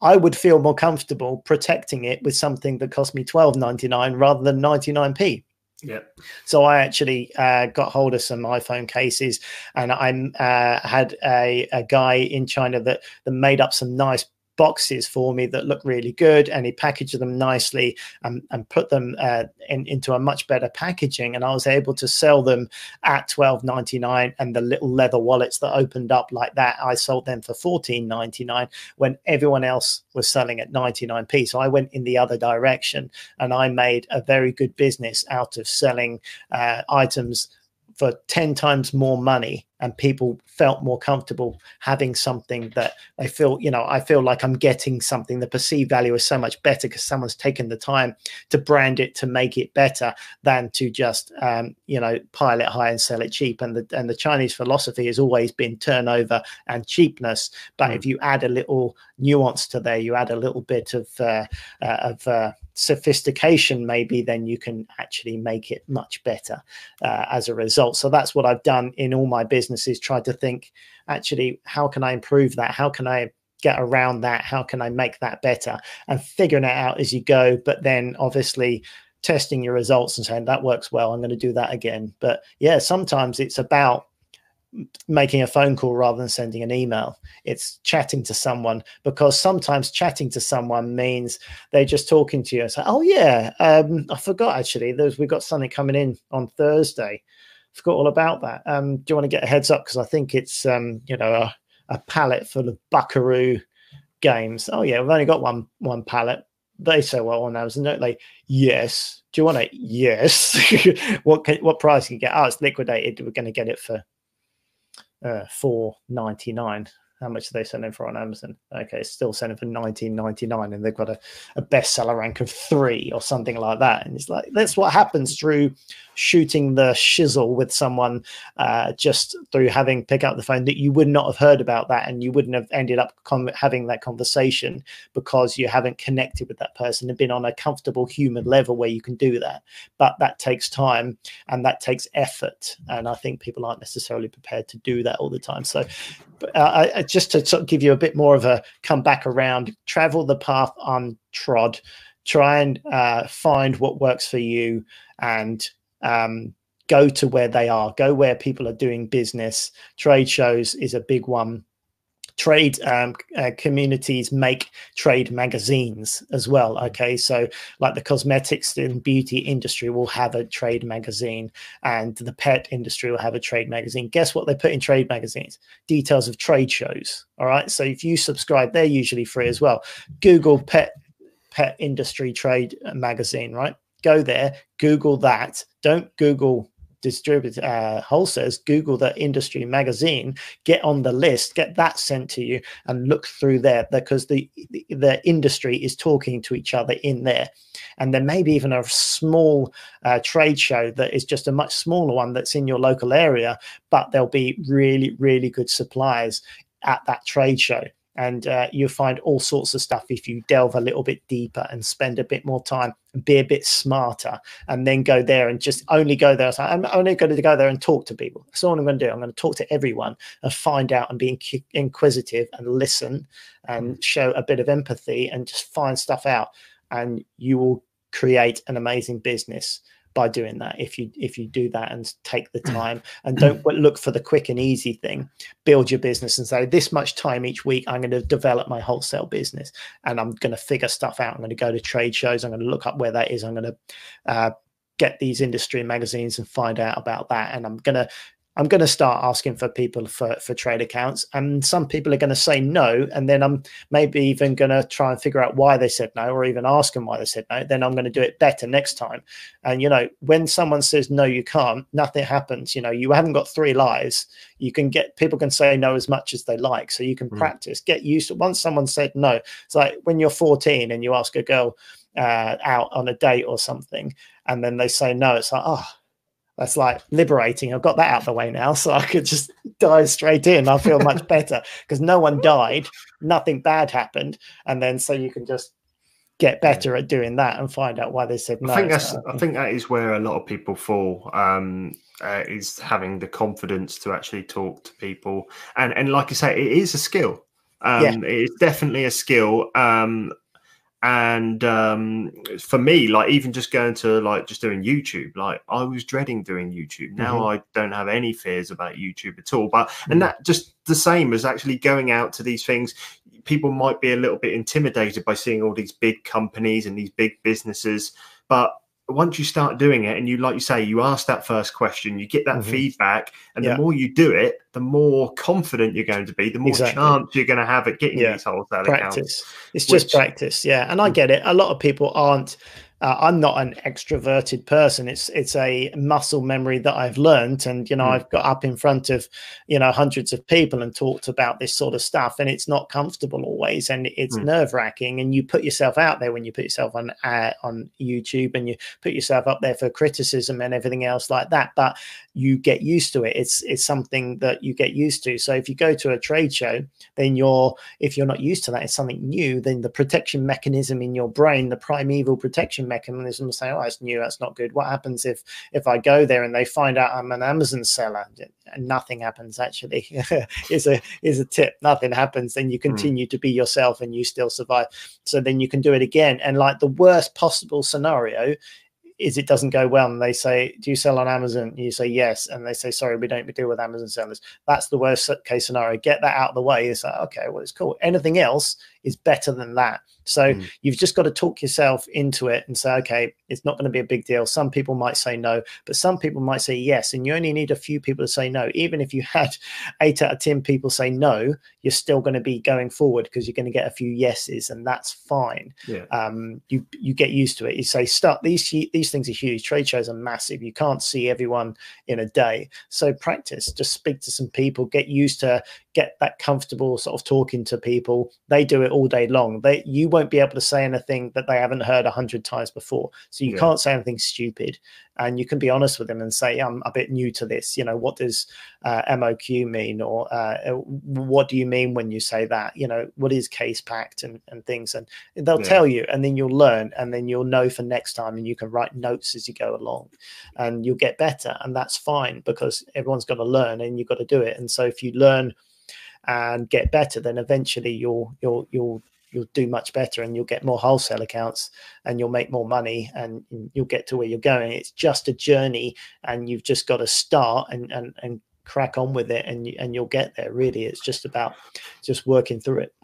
i would feel more comfortable protecting it with something that cost me 12.99 rather than 99p yeah. So I actually uh, got hold of some iPhone cases, and I uh, had a, a guy in China that that made up some nice boxes for me that look really good and he packaged them nicely and, and put them uh, in, into a much better packaging. And i was able to sell them at 12.99 and the little leather wallets that opened up like that i sold them for 14.99 when everyone else was selling at 99p so i went in the other direction and i made a very good business out of selling uh, items for 10 times more money and people felt more comfortable having something that they feel you know i feel like i'm getting something. The perceived value is so much better because someone's taken the time to brand it to make it better than to just um, you know pile it high and sell it cheap. And the and the chinese philosophy has always been turnover and cheapness. But mm. if you add a little nuance to there you add a little bit of uh, uh, of uh, sophistication maybe then you can actually make it much better uh, as a result. So that's what i've done in all my businesses tried to think actually how can i improve that? How can i get around that? How can i make that better? And figuring it out as you go but then obviously testing your results and saying that works well. I'm going to do that again. But yeah sometimes it's about making a phone call rather than sending an email. It's chatting to someone because sometimes chatting to someone means they're just talking to you and say, "Oh yeah, um, I forgot actually. There's we've got something coming in on Thursday. Forgot all about that. Um, do you want to get a heads up because I think it's um, you know a, a pallet full of Buckaroo games. Oh yeah, we've only got one one pallet. They say well on Amazon, don't they? Yes. Do you want it? Yes. <laughs> what can, what price can you get? Oh, it's liquidated. We're going to get it for uh, four ninety nine. How much are they selling for on Amazon? Okay, still selling for nineteen ninety nine, and they've got a, a bestseller rank of three or something like that. And it's like that's what happens through shooting the shizzle with someone uh, just through having pick up the phone that you would not have heard about that and you wouldn't have ended up having that conversation because you haven't connected with that person and been on a comfortable human level where you can do that but that takes time and that takes effort and i think people aren't necessarily prepared to do that all the time so uh, I, just to sort of give you a bit more of a come back around travel the path untrod try and uh, find what works for you and um, go to where they are, go where people are doing business. Trade shows is a big one. Trade um, uh, communities make trade magazines as well. Okay, so like the cosmetics and beauty industry will have a trade magazine, and the pet industry will have a trade magazine. Guess what they put in trade magazines? Details of trade shows. All right, so if you subscribe, they're usually free as well. Google pet pet industry trade magazine, right? go there, Google that. Don't Google distribute uh, wholesalers google the industry magazine get on the list get that sent to you and look through there because the, the, industry is talking to each other in there. And there may be even a small uh, trade show that is just a much smaller one that's in your local area but there'll be really really good suppliers at that trade show and uh, you'll find all sorts of stuff if you delve a little bit deeper and spend a bit more time and be a bit smarter and then go there and just only go there. So i'm only going to go there and talk to people. That's all i'm going to do. I'm going to talk to everyone and find out and be inquisitive and listen and mm. show a bit of empathy and just find stuff out. And you will create an amazing business by doing that if you if you do that and take the mm. time <clears throat> and don't look for the quick and easy thing build your business and say this much time each week i'm going to develop my wholesale business and i'm going to figure stuff out. I'm going to go to trade shows. I'm going to look up where that is. I'm going to uh, get these industry magazines and find out about that. And i'm going to I'm going to start asking for people for, for trade accounts, and some people are going to say no, and then I'm maybe even going to try and figure out why they said no, or even ask them why they said no. Then I'm going to do it better next time. And you know, when someone says no, you can't, nothing happens. You know, you haven't got three lives. You can get people can say no as much as they like, so you can mm. practice, get used to. Once someone said no, it's like when you're 14 and you ask a girl uh, out on a date or something, and then they say no, it's like oh that's like liberating. I've got that out of the way now, so I could just <laughs> dive straight in. I feel much better <laughs> because no one died, nothing bad happened, and then so you can just get better at doing that and find out why they said no. I think that's. I think that is where a lot of people fall. Um, uh, is having the confidence to actually talk to people, and and like I say, it is a skill. Um, yeah. It's definitely a skill. Um, and um, for me like even just going to like just doing youtube like i was dreading doing youtube now mm-hmm. i don't have any fears about youtube at all but and mm. that just the same as actually going out to these things people might be a little bit intimidated by seeing all these big companies and these big businesses but once you start doing it and you like you say you ask that first question you get that mm-hmm. feedback and yeah. the more you do it the more confident you're going to be the more exactly. chance you're going to have at getting yeah. these wholesale practice accounts, it's which... just practice yeah and i mm. get it a lot of people aren't uh, I'm not an extroverted person. It's it's a muscle memory that I've learned, and you know mm. I've got up in front of you know hundreds of people and talked about this sort of stuff, and it's not comfortable always, and it's mm. nerve wracking. And you put yourself out there when you put yourself on uh, on YouTube, and you put yourself up there for criticism and everything else like that. But you get used to it. It's it's something that you get used to. So if you go to a trade show, then you're if you're not used to that, it's something new. Then the protection mechanism in your brain, the primeval protection mechanism say, "Oh, it's new. That's not good." What happens if if I go there and they find out I'm an Amazon seller? And nothing happens. Actually, <laughs> is a is a tip. Nothing happens. Then you hmm. continue mm. to be yourself and you still survive. So then you can do it again. And like the worst possible scenario is it doesn't go well and they say do you sell on amazon you say yes and they say sorry we don't deal with amazon sellers that's the worst case scenario get that out of the way it's like okay well it's cool anything else is better than that so mm. you've just got to talk yourself into it and say, okay, it's not going to be a big deal. Some people might say no, but some people might say yes. And you only need a few people to say no. Even if you had <laughs> eight out of 10 people say no, you're still going to be going forward because you're going to get a few yeses, and that's fine. Yeah. Um, you you get used to it. You say, start these these things are huge. Trade shows are massive. You can't see everyone in a day. So practice, just speak to some people, get used to get that comfortable sort of talking to people. They do it all day long. They you won't be able to say anything that they haven't heard a hundred times before. So you yeah. can't say anything stupid, and you can be honest with them and say, "I'm a bit new to this. You know, what does uh, MOQ mean, or uh, uh, what do you mean when you say that? You know, what is case packed and and things?" And they'll yeah. tell you, and then you'll learn, and then you'll know for next time, and you can write notes as you go along, and you'll get better, and that's fine because everyone's got to learn, and you've got to do it. And so if you learn and get better, then eventually you'll you'll you'll you'll do much better and you'll get more wholesale accounts and you'll make more money and you'll get to where you're going. It's just a journey and you've just got to start and and, and crack on with it and and you'll get there. Really, it's just about just working through it.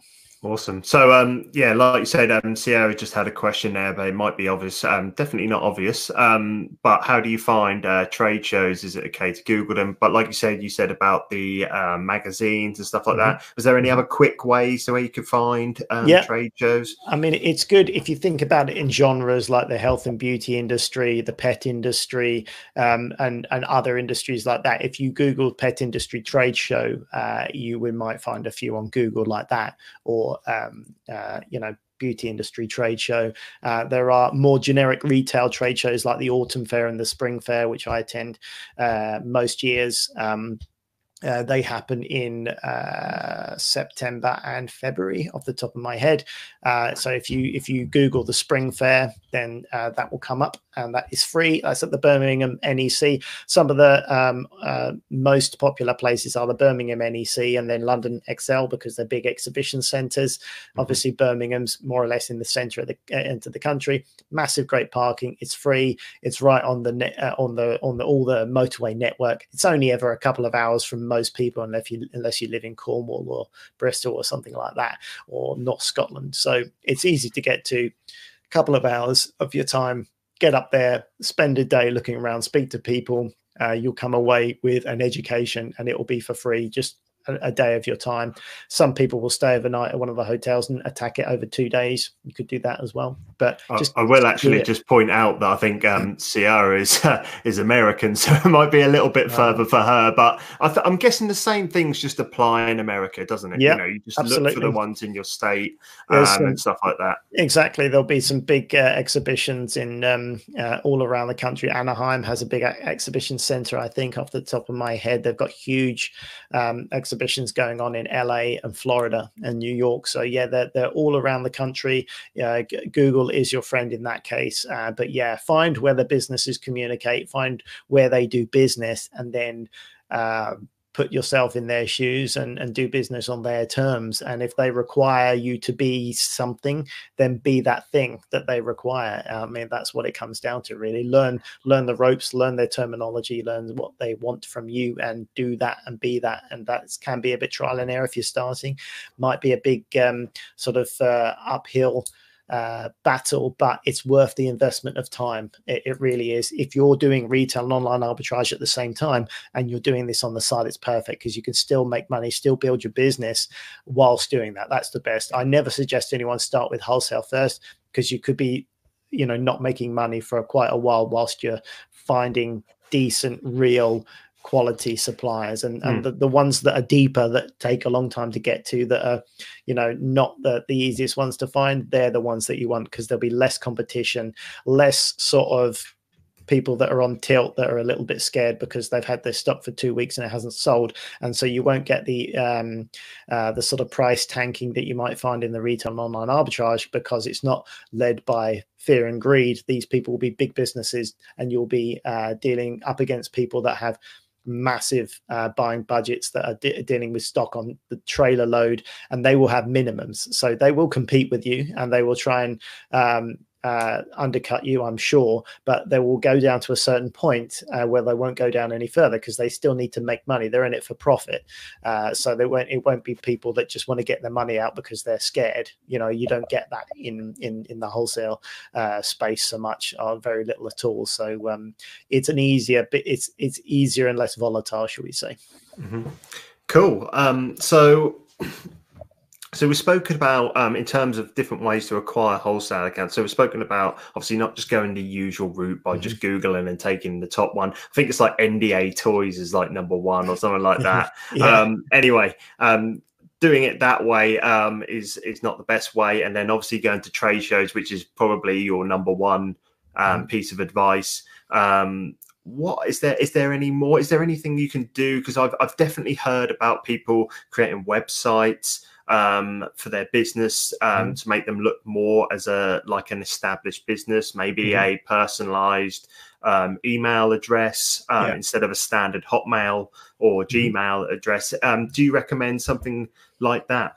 Awesome. So, um, yeah, like you said, um, Sierra just had a question there, but it might be obvious. Um, definitely not obvious. Um, but how do you find uh, trade shows? Is it okay to Google them? But like you said, you said about the uh, magazines and stuff like mm-hmm. that. Was there any other quick ways the way you could find um, yeah. trade shows? I mean, it's good if you think about it in genres like the health and beauty industry, the pet industry, um, and and other industries like that. If you Google pet industry trade show, uh, you we might find a few on Google like that, or um, uh, you know beauty industry trade show. Uh, there are more generic retail trade shows like the autumn fair and the spring fair, which I attend uh, most years. Um, uh, they happen in uh, September and February, off the top of my head. Uh, so if you if you Google the Spring Fair, then uh, that will come up, and that is free. That's at the Birmingham NEC. Some of the um, uh, most popular places are the Birmingham NEC and then London ExCeL because they're big exhibition centres. Mm-hmm. Obviously, Birmingham's more or less in the centre of the end of the country. Massive, great parking. It's free. It's right on the net on the on the all the motorway network. It's only ever a couple of hours from most people unless you unless you live in Cornwall or Bristol or something like that or North Scotland. So it's easy to get to. A couple of hours of your time, get up there, spend a day looking around, speak to people, uh, you'll come away with an education and it will be for free. Just a, day of your time. Some people will stay overnight at one of the hotels and attack it over two days. You could do that as well. But just, I, I will actually just point out that I think um, Sierra is uh, <laughs> is American, <laughs> so it might be a little bit further for her. But I am guessing the same things just apply in America, doesn't it? Yeah, you know, you just absolutely. look for the ones in your state um, some, and stuff like that. Exactly. There'll be some big uh, exhibitions in um, uh, all around the country. Anaheim has a big exhibition center, I think, off the top of my head. They've got huge um, exhibitions exhibitions going on in LA and Florida and New York. So yeah, they're they're all around the country. Google is your friend in that case. Uh, but yeah, find where the businesses communicate, find where they do business, and then. Uh, put yourself in their shoes and, and do business on their terms. And if they require you to be something, then be that thing that they require. I mean, that's what it comes down to, really. Learn learn the ropes, learn their terminology, learn what they want from you, and do that and be that. And that can be a bit trial and error if you're starting. Might be a big um, sort of uh, uphill uh, battle, but it's worth the investment of time. It, it, really is. If you're doing retail and online arbitrage at the same time and you're doing this on the side, it's perfect because you can still make money, still build your business whilst doing that. That's the best. I never suggest anyone start with wholesale first because you could be, you know, not making money for quite a while whilst you're finding decent, real quality suppliers and, and mm. the, the ones that are deeper that take a long time to get to that are you know not the, the easiest ones to find they're the ones that you want because there'll be less competition less sort of people that are on tilt that are a little bit scared because they've had their stock for two weeks and it hasn't sold, and so you won't get the um, uh, the sort of price tanking that you might find in the retail and online arbitrage because it's not led by fear and greed. These people will be big businesses, and you'll be uh, dealing up against people that have massive uh, buying budgets that are de- dealing with stock on the trailer load, and they will have minimums. So they will compete with you, and they will try and um, uh, undercut you, I'm sure, but they will go down to a certain point uh, where they won't go down any further because they still need to make money. They're in it for profit, uh, so they won't. It won't be people that just want to get their money out because they're scared. You know, you don't get that in in in the wholesale uh, space so much, or very little at all. So um, it's an easier, it's it's easier and less volatile, shall we say? Mm-hmm. Cool. Um, so so we've spoken about um, in terms of different ways to acquire wholesale accounts. So we've spoken about obviously not just going the usual route by mm-hmm. just googling and taking the top one. I think it's like NDA Toys is like number one or something like that. <laughs> yeah. um, anyway, um, doing it that way um, is is not the best way. And then obviously going to trade shows, which is probably your number one um, mm-hmm. piece of advice. Um, what is there? Is there any more? Is there anything you can do? Because I've I've definitely heard about people creating websites um, for their business um, mm. to make them look more as a like an established business, maybe mm. a personalized um, email address um, yeah. instead of a standard Hotmail or mm. Gmail address. Um, do you recommend something like that?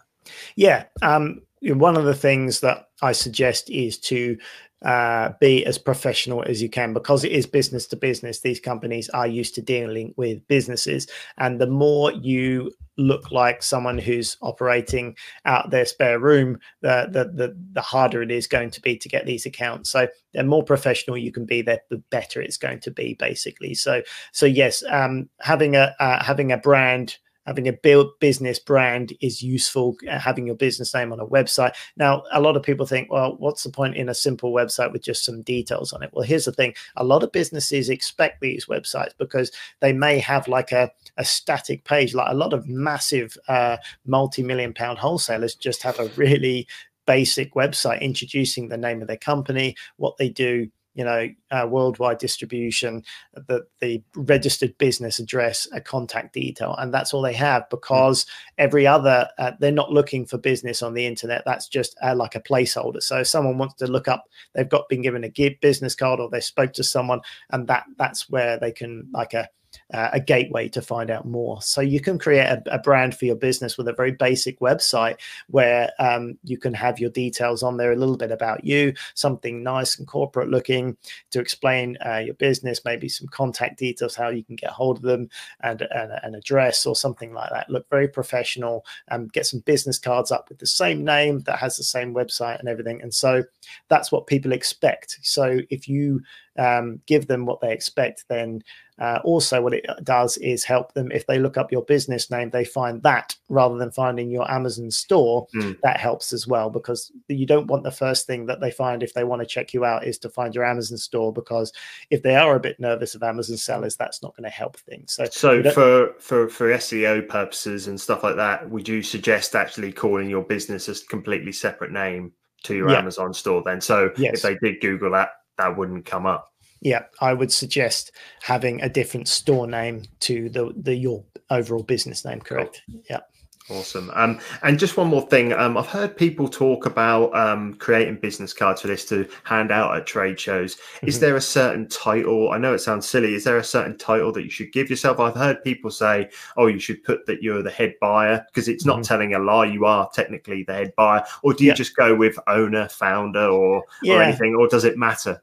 Yeah. Um, one of the things that I suggest is to uh, be as professional as you can because it is business to business. These companies are used to dealing with businesses, and the more you look like someone who's operating out their spare room, the, the the the, harder it is going to be to get these accounts. So the more professional you can be, the, the better it's going to be, basically. So so yes, um, having a uh, having a brand having a build business brand is useful uh, having your business name on a website. Now a lot of people think well what's the point in a simple website with just some details on it? Well here's the thing. A lot of businesses expect these websites because they may have like a, a static page. Like a lot of massive uh, multi-million pound wholesalers just have a really basic website introducing the name of their company what they do you know, uh, worldwide distribution, the the registered business address, a contact detail, and that's all they have because every other uh, they're not looking for business on the internet. That's just uh, like a placeholder. So if someone wants to look up, they've got been given a business card or they spoke to someone, and that that's where they can like a uh, a gateway to find out more. So you can create a, a, brand for your business with a very basic website where um, you can have your details on there, a little bit about you, something nice and corporate looking to explain uh, your business, maybe some contact details, how you can get hold of them, and, and an address or something like that. Look very professional. Um, get some business cards up with the same name that has the same website and everything. And so that's what people expect. So if you um, give them what they expect, then uh, also what it does is help them if they look up your business name, they find that rather than finding your Amazon store. Mm. That helps as well because you don't want the first thing that they find if they want to check you out is to find your Amazon store because if they are a bit nervous of Amazon sellers, that's not going to help things. So, so for for for SEO purposes and stuff like that, would you suggest actually calling your business a completely separate name to your yeah. Amazon store then? So yes. if they did Google that, that wouldn't come up. Yeah, I would suggest having a different store name to the the your overall business name. Correct. Cool. Yeah. Awesome. Um, and just one more thing. Um, I've heard people talk about um, creating business cards for this to hand out at trade shows. Mm-hmm. Is there a certain title? I know it sounds silly. Is there a certain title that you should give yourself? I've heard people say, "Oh, you should put that you're the head buyer," because it's not mm-hmm. telling a lie. You are technically the head buyer. Or do you yeah. just go with owner, founder, or yeah. or anything? Or does it matter?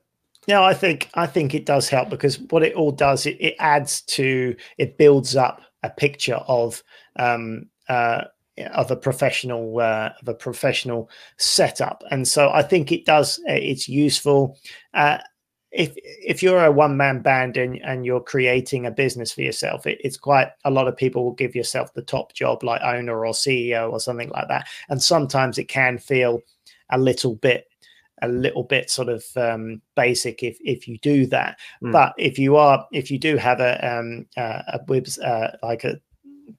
No, I think I think it does help because what it all does it, it adds to it builds up a picture of um, uh, of a professional uh, of a professional setup, and so I think it does. Uh, it's useful. Uh, if if you're a one man band and, and you're creating a business for yourself, it, it's quite a lot of people will give yourself the top job like owner or CEO or something like that, and sometimes it can feel a little bit a little bit sort of um, basic if if you do that. Mm. But if you are if you do have a um, uh, a webs uh, like a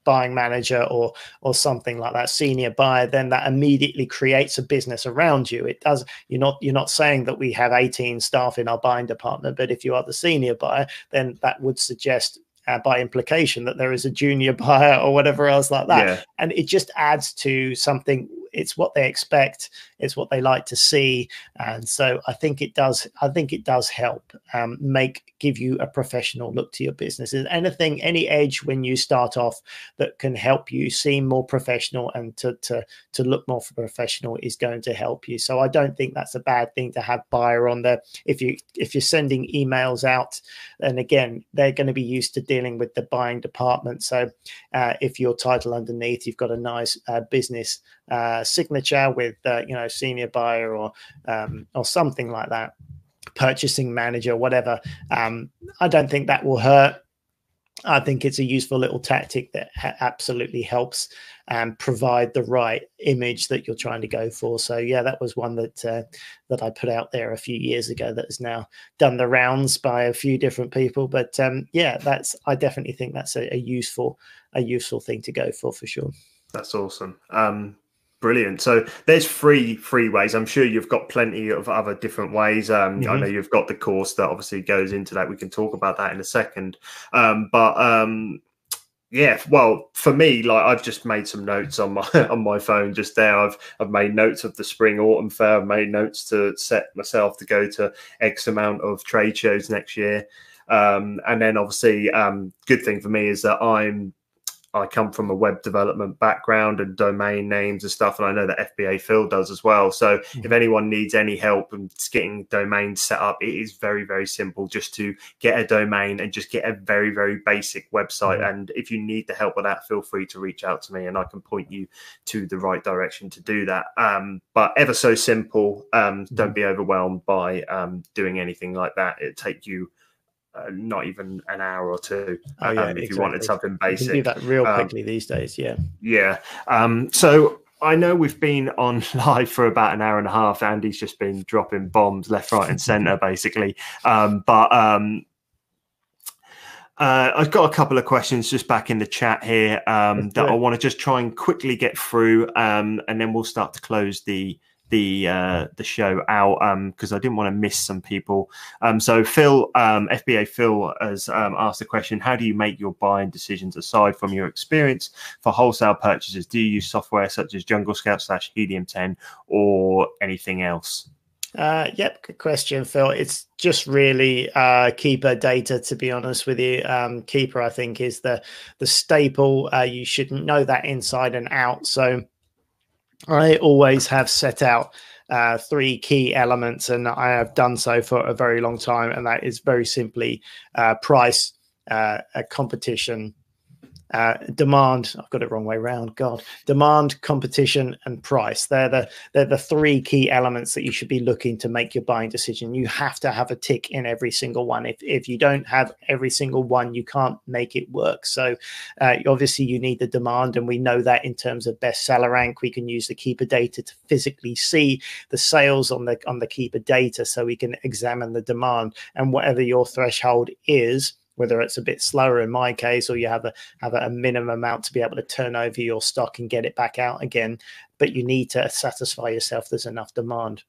buying manager or or something like that senior buyer then that immediately creates a business around you it does you're not you're not saying that we have 18 staff in our buying department but if you are the senior buyer then that would suggest uh, by implication that there is a junior <laughs> buyer or whatever else like that yeah. and it just adds to something it's what they expect it's what they like to see and so i think it does i think it does help um, make give you a professional look to your business. Is anything any edge when you start off that can help you seem more professional and to to to look more professional is going to help you. So i don't think that's a bad thing to have buyer on there. If you if you're sending emails out and again they're going to be used to dealing with the buying department. So uh, if your title underneath you've got a nice uh, business uh, signature with uh, you know senior buyer or um, or something like that, purchasing manager, whatever. Um, I don't think that will hurt. I think it's a useful little tactic that ha- absolutely helps and provide the right image that you're trying to go for. So yeah, that was one that uh, that I put out there a few years ago that has now done the rounds by a few different people. But um, yeah, that's I definitely think that's a, a, useful a useful thing to go for for sure. That's awesome. Um, Brilliant. So there's three free ways. I'm sure you've got plenty of other different ways. Um, mm-hmm. I know you've got the course that obviously goes into that. We can talk about that in a second. Um, but um, yeah, well, for me, like I've just made some notes on my <laughs> on my phone just there. I've I've made notes of the spring autumn fair. I've made notes to set myself to go to X amount of trade shows next year. Um, and then obviously, um, good thing for me is that I'm I come from a web development background and domain names and stuff, and I know that FBA Phil does as well. So mm-hmm. if anyone needs any help and getting domains set up, it is very very simple. Just to get a domain and just get a very very basic website. Mm-hmm. And if you need the help with that, feel free to reach out to me, and I can point you to the right direction to do that. Um, but ever so simple. Um, mm-hmm. Don't be overwhelmed by um, doing anything like that. It take you uh, not even an hour or two oh, yeah, um, if exactly. you wanted something basic. You can do that real um, quickly um, these days. Yeah. Yeah. Um, so I know we've been on <laughs> live for about an hour and a half. Andy's just been dropping bombs left, right, and center, <laughs> basically. Um, but um, uh, I've got a couple of questions just back in the chat here um, that I want to just try and quickly get through, um, and then we'll start to close the the uh, the show out because um, I didn't want to miss some people. Um, so Phil, um, FBA Phil has um, asked the question: How do you make your buying decisions aside from your experience for wholesale purchases? Do you use software such as Jungle Scout slash Helium 10 or anything else? Uh, yep, good question, Phil. It's just really uh, Keepa data, to be honest with you. Um, Keepa, I think, is the the staple. Uh, you should know that inside and out. So I always have set out uh, three key elements, and I have done so for a very long time. And that is very simply uh, price, uh, competition, uh, demand i've got it wrong way around god. Demand competition and price. They're the they're the three key elements that you should be looking to make your buying decision. You have to have a tick in every single one. If if you don't have every single one you can't make it work. So uh, obviously you need the demand and we know that in terms of bestseller rank. We can use the Keepa data to physically see the sales on the on the Keepa data so we can examine the demand. And whatever your threshold is whether it's a bit slower in my case or you have a have a minimum amount to be able to turn over your stock and get it back out again but you need to satisfy yourself there's enough demand.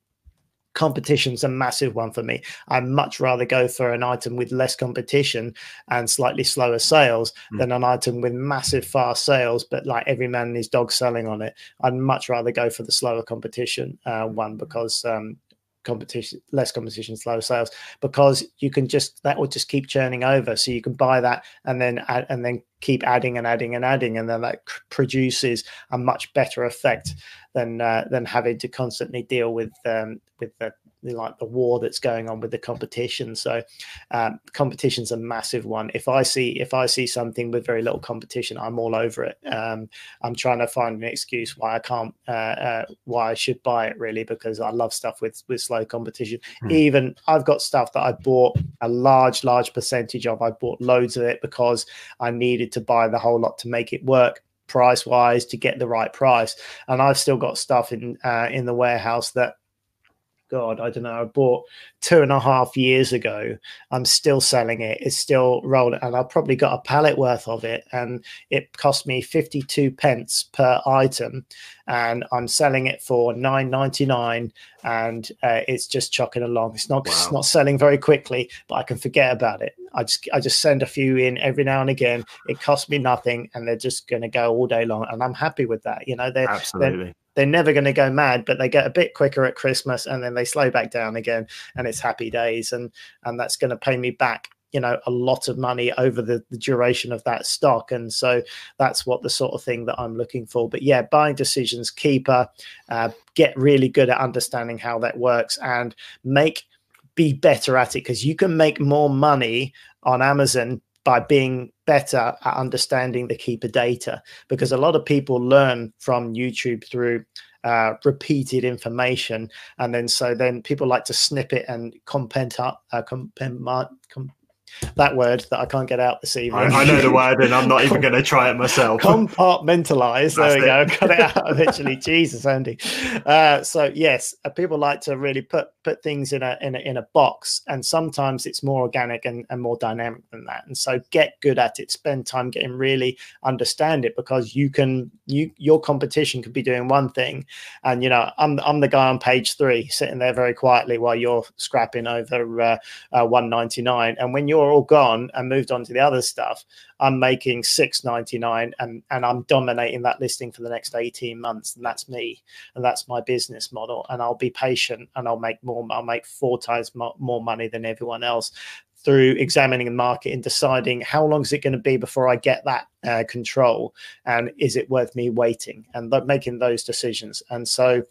Competition's a massive one for me. I'd much rather go for an item with less competition and slightly slower sales mm. than an item with massive fast sales but like every man and his dog selling on it. I'd much rather go for the slower competition uh, one because um, competition less competition slow sales because you can just that will just keep churning over. So you can buy that and then add, and then keep adding and adding and adding and then that produces a much better effect than uh, than having to constantly deal with um, with the like the war that's going on with the competition. So um, competition's a massive one. If I see if I see something with very little competition, I'm all over it. Um, I'm trying to find an excuse why I can't uh, uh, why I should buy it really because I love stuff with with slow competition. Mm. Even I've got stuff that I bought a large large percentage of. I bought loads of it because I needed to buy the whole lot to make it work price wise to get the right price and i've still got stuff in uh, in the warehouse that God, I don't know. I bought two and a half years ago. I'm still selling it. It's still rolling, and I've probably got a pallet worth of it, and it cost me 52 pence per item, and I'm selling it for 9.99, and uh, it's just chucking along. It's not wow. it's not selling very quickly, but I can forget about it. I just I just send a few in every now and again. It costs me nothing, and they're just going to go all day long, and I'm happy with that. You know, they're absolutely. They're, they're never going to go mad, but they get a bit quicker at Christmas and then they slow back down again, and it's happy days, and and that's going to pay me back you know a lot of money over the, the, duration of that stock. And so that's what the sort of thing that i'm looking for. But yeah buying decisions Keepa uh, get really good at understanding how that works and make be better at it because you can make more money on amazon by being better at understanding the Keepa data because a lot of people learn from YouTube through uh, repeated information and then so then people like to snip it and compent up uh, compent, com- that word that I can't get out this evening. I, I know the <laughs> word, and I'm not even going to try it myself. Compartmentalize. There we it. go. Cut it <laughs> out eventually. Jesus, Andy. Uh, so yes, uh, people like to really put put things in a in a in a box, and sometimes it's more organic and, and more dynamic than that. And so get good at it. Spend time getting really understand it because you can you your competition could be doing one thing, and you know I'm I'm the guy on page three sitting there very quietly while you're scrapping over uh, uh, 199, and when you're all gone and moved on to the other stuff, I'm making 699 and and I'm dominating that listing for the next 18 months, and that's me, and that's my business model. And I'll be patient, and I'll make more. I'll make four times more money than everyone else through examining the market and deciding how long is it going to be before I get that uh, control, and is it worth me waiting and th- making those decisions. And so,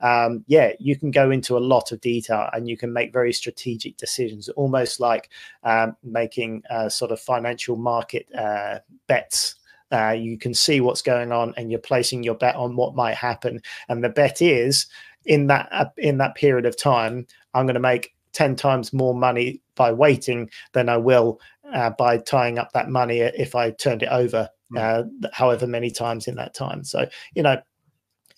um, yeah, you can go into a lot of detail and you can make very strategic decisions, almost like um, making uh, sort of financial market uh, bets. Uh, you can see what's going on and you're placing your bet on what might happen and the bet is in that uh, in that period of time i'm going to make 10 times more money by waiting than I will uh, by tying up that money if I turned it over hmm. uh, however many times in that time. So, you know,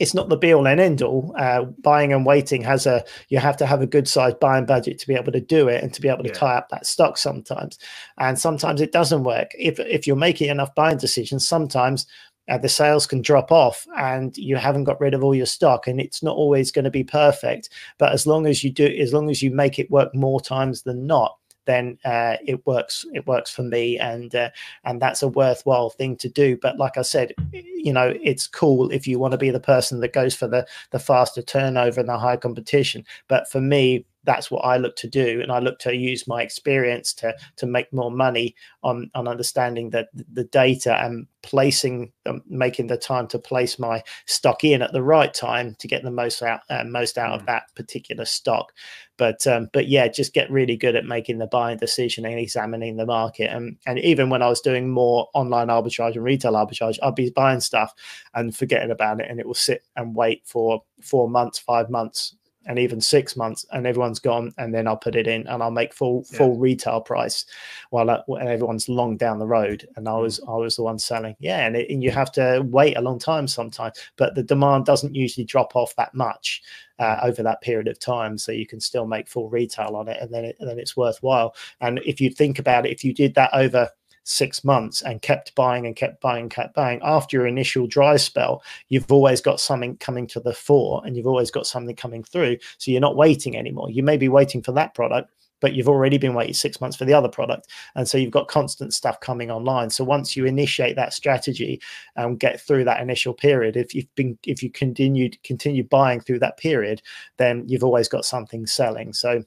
it's not the be all and end all. Uh, buying and waiting has a you have to have a good sized buying budget to be able to do it and to be able to yeah. tie up that stock sometimes. And sometimes it doesn't work. If if you're making enough buying decisions, sometimes uh, the sales can drop off and you haven't got rid of all your stock and it's not always going to be perfect but as long as you do as long as you make it work more times than not then uh, it works it works for me and uh, and that's a worthwhile thing to do. But like i said you know it's cool if you want to be the person that goes for the the faster turnover and the high competition. But for me that's what I look to do, and I look to use my experience to to make more money on on understanding that the data and placing, um, making the time to place my stock in at the right time to get the most out uh, most out of mm. that particular stock. But um, but yeah, just get really good at making the buying decision and examining the market. And and even when I was doing more online arbitrage and retail arbitrage, I'd be buying stuff and forgetting about it, and it will sit and wait for four months, five months and even six months and everyone's gone and then i'll put it in and i'll make full yeah. full retail price while uh, everyone's long down the road and i was mm. i was the one selling yeah and, it, and, you have to wait a long time sometimes but the demand doesn't usually drop off that much uh, over that period of time so you can still make full retail on it and then it, and then it's worthwhile and if you think about it if you did that over six months and kept buying and kept buying and kept buying. After your initial dry spell you've always got something coming to the fore and you've always got something coming through. So you're not waiting anymore. You may be waiting for that product but you've already been waiting six months for the other product. And so you've got constant stuff coming online. So once you initiate that strategy and get through that initial period if you've been if you continued continue buying through that period then you've always got something selling. So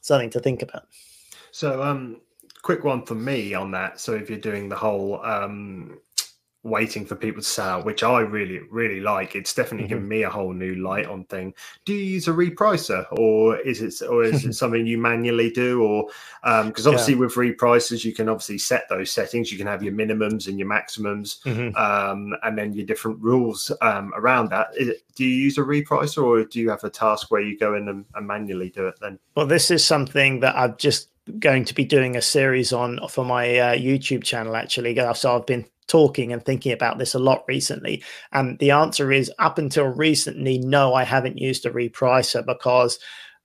something to think about. So um quick one for me on that. So if you're doing the whole um, waiting for people to sell out, which I really, really like, it's definitely mm-hmm. given me a whole new light on thing. Do you use a repricer, or is it, or is it <laughs> something you manually do, or because um, obviously yeah. with repricers you can obviously set those settings. You can have your minimums and your maximums, mm-hmm. um, and then your different rules um, around that. It, do you use a repricer, or do you have a task where you go in and, and manually do it then? Well, this is something that I've just going to be doing a series on for my uh, YouTube channel actually. So I've been talking and thinking about this a lot recently. And the answer is up until recently, no, I haven't used a repricer because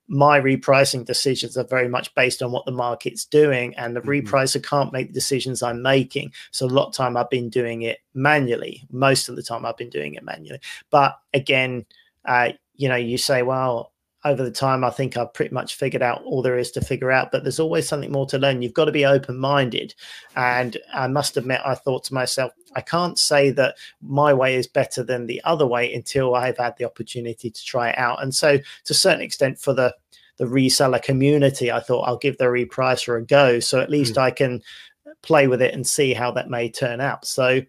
my repricing decisions are very much based on what the market's doing and the mm-hmm. repricer can't make the decisions i'm making so a lot of time i've been doing it manually most of the time i've been doing it manually but again uh, you know you say well over the time, I think I've pretty much figured out all there is to figure out, but there's always something more to learn. You've got to be open minded. And I must admit, I thought to myself, I can't say that my way is better than the other way until I've had the opportunity to try it out. And so, to a certain extent, for the the reseller community, I thought I'll give the repricer a go. So at least mm. I can play with it and see how that may turn out. So,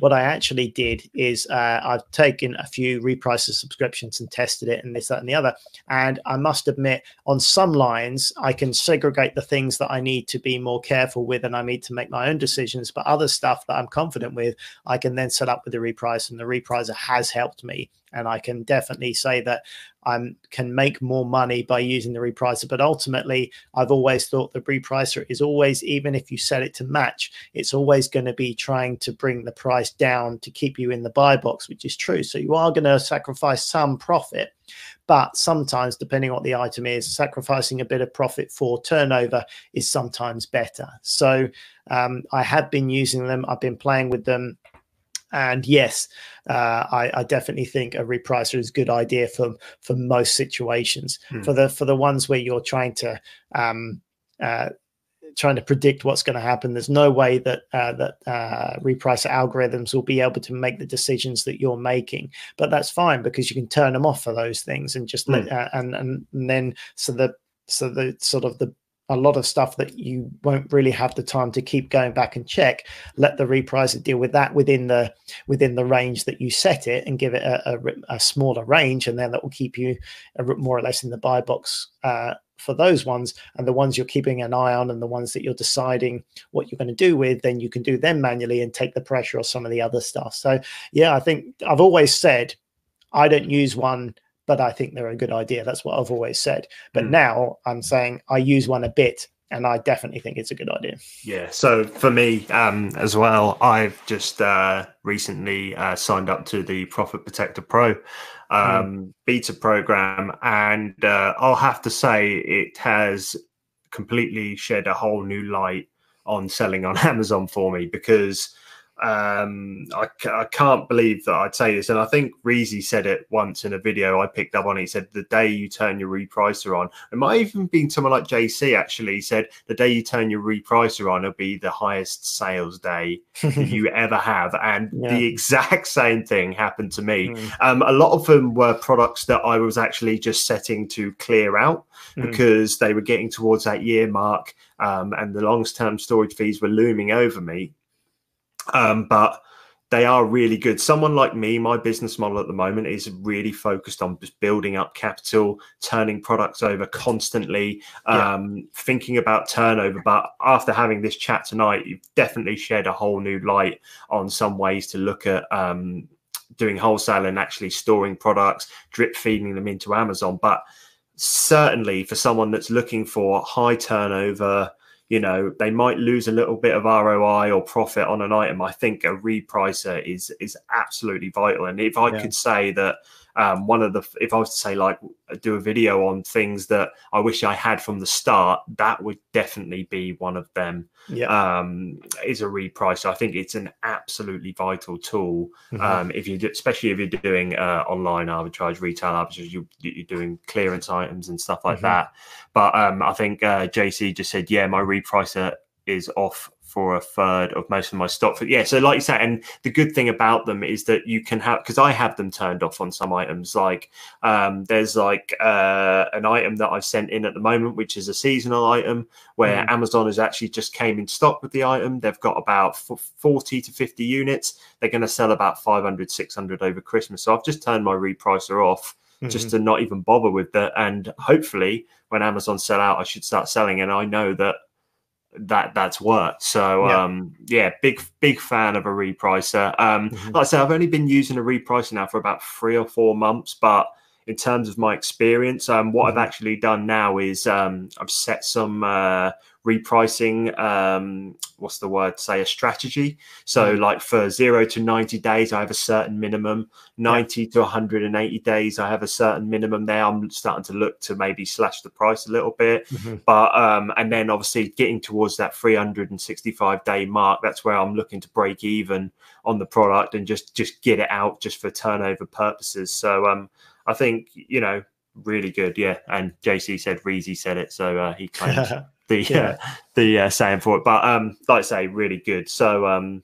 what I actually did is uh, I've taken a few repricer subscriptions and tested it, and this, that, and the other. And I must admit, on some lines, I can segregate the things that I need to be more careful with, and I need to make my own decisions. But other stuff that I'm confident with, I can then set up with the repricer, and the repricer has helped me and I can definitely say that I can make more money by using the repricer. But ultimately, I've always thought the repricer is always, even if you set it to match, it's always going to be trying to bring the price down to keep you in the buy box, which is true. So you are going to sacrifice some profit. But sometimes, depending on what the item is, sacrificing a bit of profit for turnover is sometimes better. So um, I have been using them. I've been playing with them and yes, uh, I, I, definitely think a repricer is a good idea for for most situations. Hmm. For the for the ones where you're trying to um, uh, trying to predict what's going to happen. There's no way that uh, that uh, repricer algorithms will be able to make the decisions that you're making. But that's fine because you can turn them off for those things and just let, mm. uh, and, and and then so the so the sort of the a lot of stuff that you won't really have the time to keep going back and check let the repricer deal with that within the within the range that you set it and give it a, a, a smaller range and then that will keep you more or less in the buy box uh, for those ones. And the ones you're keeping an eye on and the ones that you're deciding what you're going to do with then you can do them manually and take the pressure off some of the other stuff. So yeah i think i've always said i don't use one but I think they're a good idea. That's what I've always said. But mm. now I'm saying I use one a bit and I definitely think it's a good idea. Yeah. So for me um, as well, I've just uh, recently uh, signed up to the Profit Protector Pro um, mm. beta program, and uh, I'll have to say it has completely shed a whole new light on selling on <laughs> Amazon for me because um, I, I, can't believe that I'd say this, and I think Reezy said it once in a video I picked up on. It. He said, "The day you turn your repricer on, it might even been someone like JC actually said, the day you turn your repricer on will be the highest sales day you <laughs> ever have." And yeah. the exact same thing happened to me. Mm. Um, a lot of them were products that I was actually just setting to clear out mm. because they were getting towards that year mark, um, and the long-term storage fees were looming over me um, but they are really good. Someone like me, my business model at the moment is really focused on just building up capital, turning products over constantly, yeah. um, thinking about turnover. But after having this chat tonight, you've definitely shed a whole new light on some ways to look at um, doing wholesale and actually storing products, drip feeding them into Amazon. But certainly for someone that's looking for high turnover, you know they might lose a little bit of ROI or profit on an item. I think a repricer is is absolutely vital. And if I yeah. could say that um, one of the if I was to say like do a video on things that I wish I had from the start, that would definitely be one of them. Yeah, um, is a repricer. I think it's an absolutely vital tool. Mm-hmm. Um, if you do, especially if you're doing uh, online arbitrage, retail arbitrage, you, you're doing clearance items and stuff like mm-hmm. that. But um, I think uh, JC just said, yeah, my repricer is off for a third of most of my stock. For, yeah, so like you said, and the good thing about them is that you can have because I have them turned off on some items. Like um, there's like uh, an item that I've sent in at the moment, which is a seasonal item where mm. Amazon has actually just came in stock with the item. They've got about 40 to 50 units. They're going to sell about 500, 600 over Christmas. So I've just turned my repricer off. Mm-hmm. Just to not even bother with that, and hopefully, when Amazon sell out, I should start selling. And I know that that that's worked. So yeah. um yeah, big big fan of a repricer. Um mm-hmm. like I said, I've only been using a repricer now for about three or four months, but in terms of my experience, um what mm-hmm. I've actually done now is um I've set some uh repricing um what's the word say a strategy. So mm. like for 0 to 90 days i have a certain minimum. 90 yeah. to 180 days i have a certain minimum. There i'm starting to look to maybe slash the price a little bit. Mm-hmm. but um and then obviously getting towards that 365 day mark that's where i'm looking to break even on the product and just just get it out just for turnover purposes. So um i think you know really good. Yeah. And jc said reezy said it. So uh, he claims <laughs> the yeah. uh, the uh, saying for it. But um, like I say, really good. So um,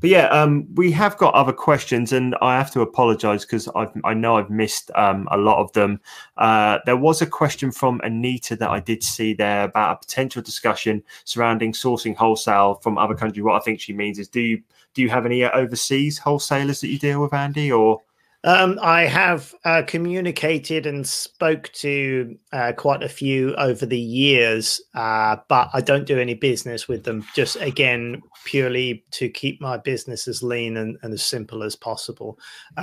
but yeah, um, we have got other questions, and I have to apologise because I know I've missed um, a lot of them. Uh, there was a question from Anita that I did see there about a potential discussion surrounding sourcing wholesale from other countries. What I think she means is, do you do you have any overseas wholesalers that you deal with, Andy, or um, I have uh, communicated and spoke to uh, quite a few over the years, uh, but I don't do any business with them. Just again, purely to keep my business as lean and, and as simple as possible.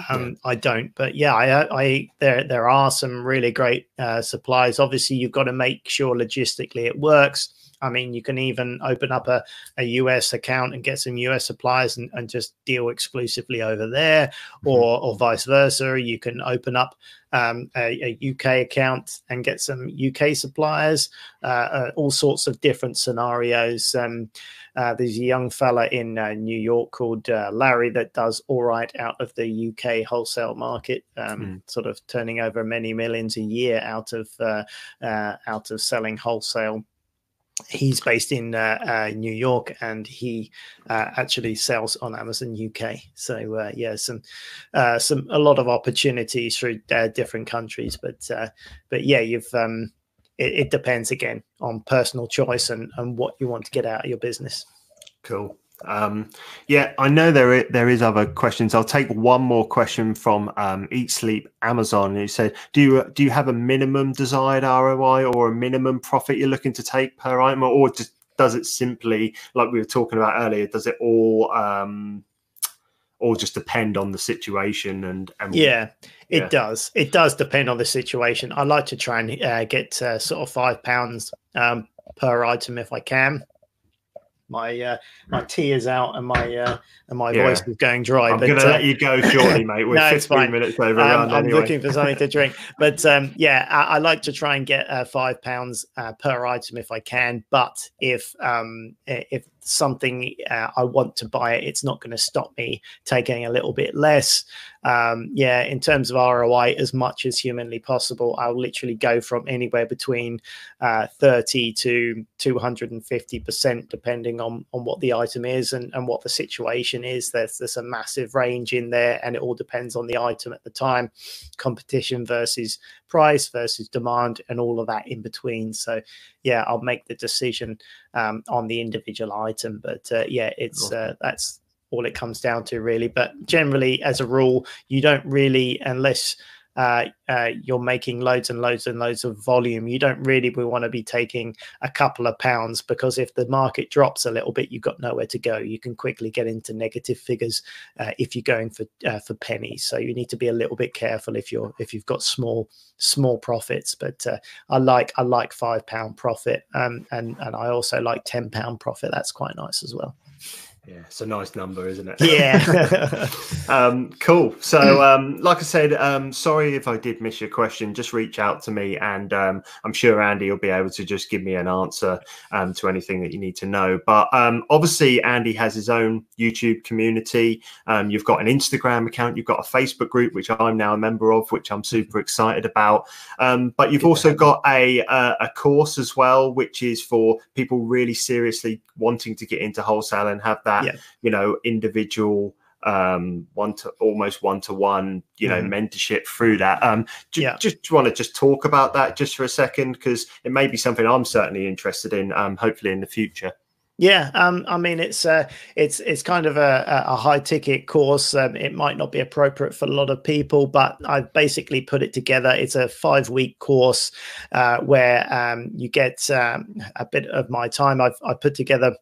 Um, yeah. I don't, but yeah, I, I, there there are some really great uh, supplies. Obviously, you've got to make sure logistically it works I mean, you can even open up a, a US account and get some US suppliers and, and just deal exclusively over there, mm-hmm. or, or vice versa. You can open up um, a, a, UK account and get some UK suppliers, uh, uh, all sorts of different scenarios. Um, uh, there's a young fella in uh, New York called uh, Larry that does all right out of the UK wholesale market, um, mm. sort of turning over many millions a year out of uh, out of selling wholesale he's based in uh, uh, New York and he uh, actually sells on Amazon UK. So uh, yeah, some uh, some a lot of opportunities through uh, different countries, but but yeah, you've um, it, it, depends again on personal choice and and what you want to get out of your business. Cool. Um, yeah, I know there is, there is other questions. I'll take one more question from um, Eat Sleep Amazon, who said, "Do you do you have a minimum desired ROI or a minimum profit you're looking to take per item, or just does it simply, like we were talking about earlier, does it all um, all just depend on the situation and, and yeah it does. It does depend on the situation. I like to try and uh, get uh, sort of five pounds um, per item if i can my uh, my tea is out and my uh, and my yeah. voice is going dry. I'm going to uh, let you go shortly, <laughs> mate. We're no, 15 minutes over. Um, I'm anyway. looking for something to drink, <laughs> but um, yeah, I, I, like to try and get uh, five pounds uh, per item if I can. But if um, if something uh, I want to buy it, it's not going to stop me taking a little bit less. Um, yeah, in terms of ROI, as much as humanly possible, I'll literally go from anywhere between uh, 30 to 250%, depending on, on what the item is and, and what the situation is. There's, there's a massive range in there, and it all depends on the item at the time, competition versus price versus demand, and all of that in between. So, yeah, I'll make the decision um, on the individual item. But uh, yeah, it's uh, that's all it comes down to, really. But generally, as a rule, you don't really, unless uh, uh, you're making loads and loads and loads of volume, you don't really want to be taking a couple of pounds because if the market drops a little bit, you've got nowhere to go. You can quickly get into negative figures uh, if you're going for uh, for pennies. So you need to be a little bit careful if you're if you've got small small profits. But uh, I like I like five pound profit, um, and and I also like ten pound profit. That's quite nice as well. Yeah, it's a nice number, isn't it? Yeah. <laughs> um, cool. So, um, like I said, um, sorry if I did miss your question. Just reach out to me, and um, I'm sure Andy will be able to just give me an answer um, to anything that you need to know. But um, obviously, Andy has his own YouTube community. you've got an Instagram account. You've got a Facebook group, which I'm now a member of, which I'm super excited about. but you've also got a, a a course as well, which is for people really seriously wanting to get into wholesale and have that that yeah. you know individual um one to almost one to one you know mm-hmm. mentorship through that um do, yeah. just want to just talk about that just for a second because it may be something i'm certainly interested in um hopefully in the future yeah, um, I mean it's uh, it's it's kind of a, a high ticket course. Um, it might not be appropriate for a lot of people, but I've basically put it together. It's a five week course uh, where um, you get um, a bit of my time. I've I put together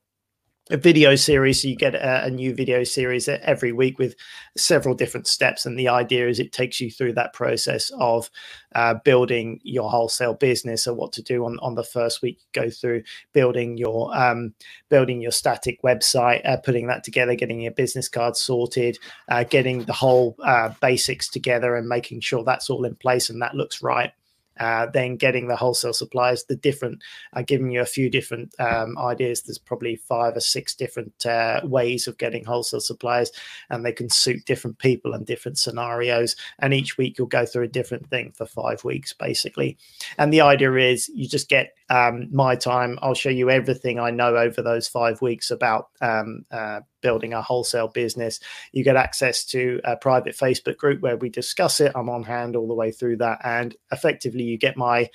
a video series so you get a, a, new video series every week with several different steps and the idea is it takes you through that process of uh, building your wholesale business or what to do on, on the first week go through building your um, building your static website uh, putting that together getting your business card sorted uh, getting the whole uh, basics together and making sure that's all in place and that looks right uh, then getting the wholesale suppliers, the different, uh, giving you a few different um, ideas. There's probably five or six different uh, ways of getting wholesale suppliers, and they can suit different people and different scenarios. And each week you'll go through a different thing for five weeks, basically. And the idea is you just get um, my time. I'll show you everything I know over those five weeks about um, uh, building a wholesale business. You get access to a private Facebook group where we discuss it. I'm on hand all the way through that. And effectively, you get my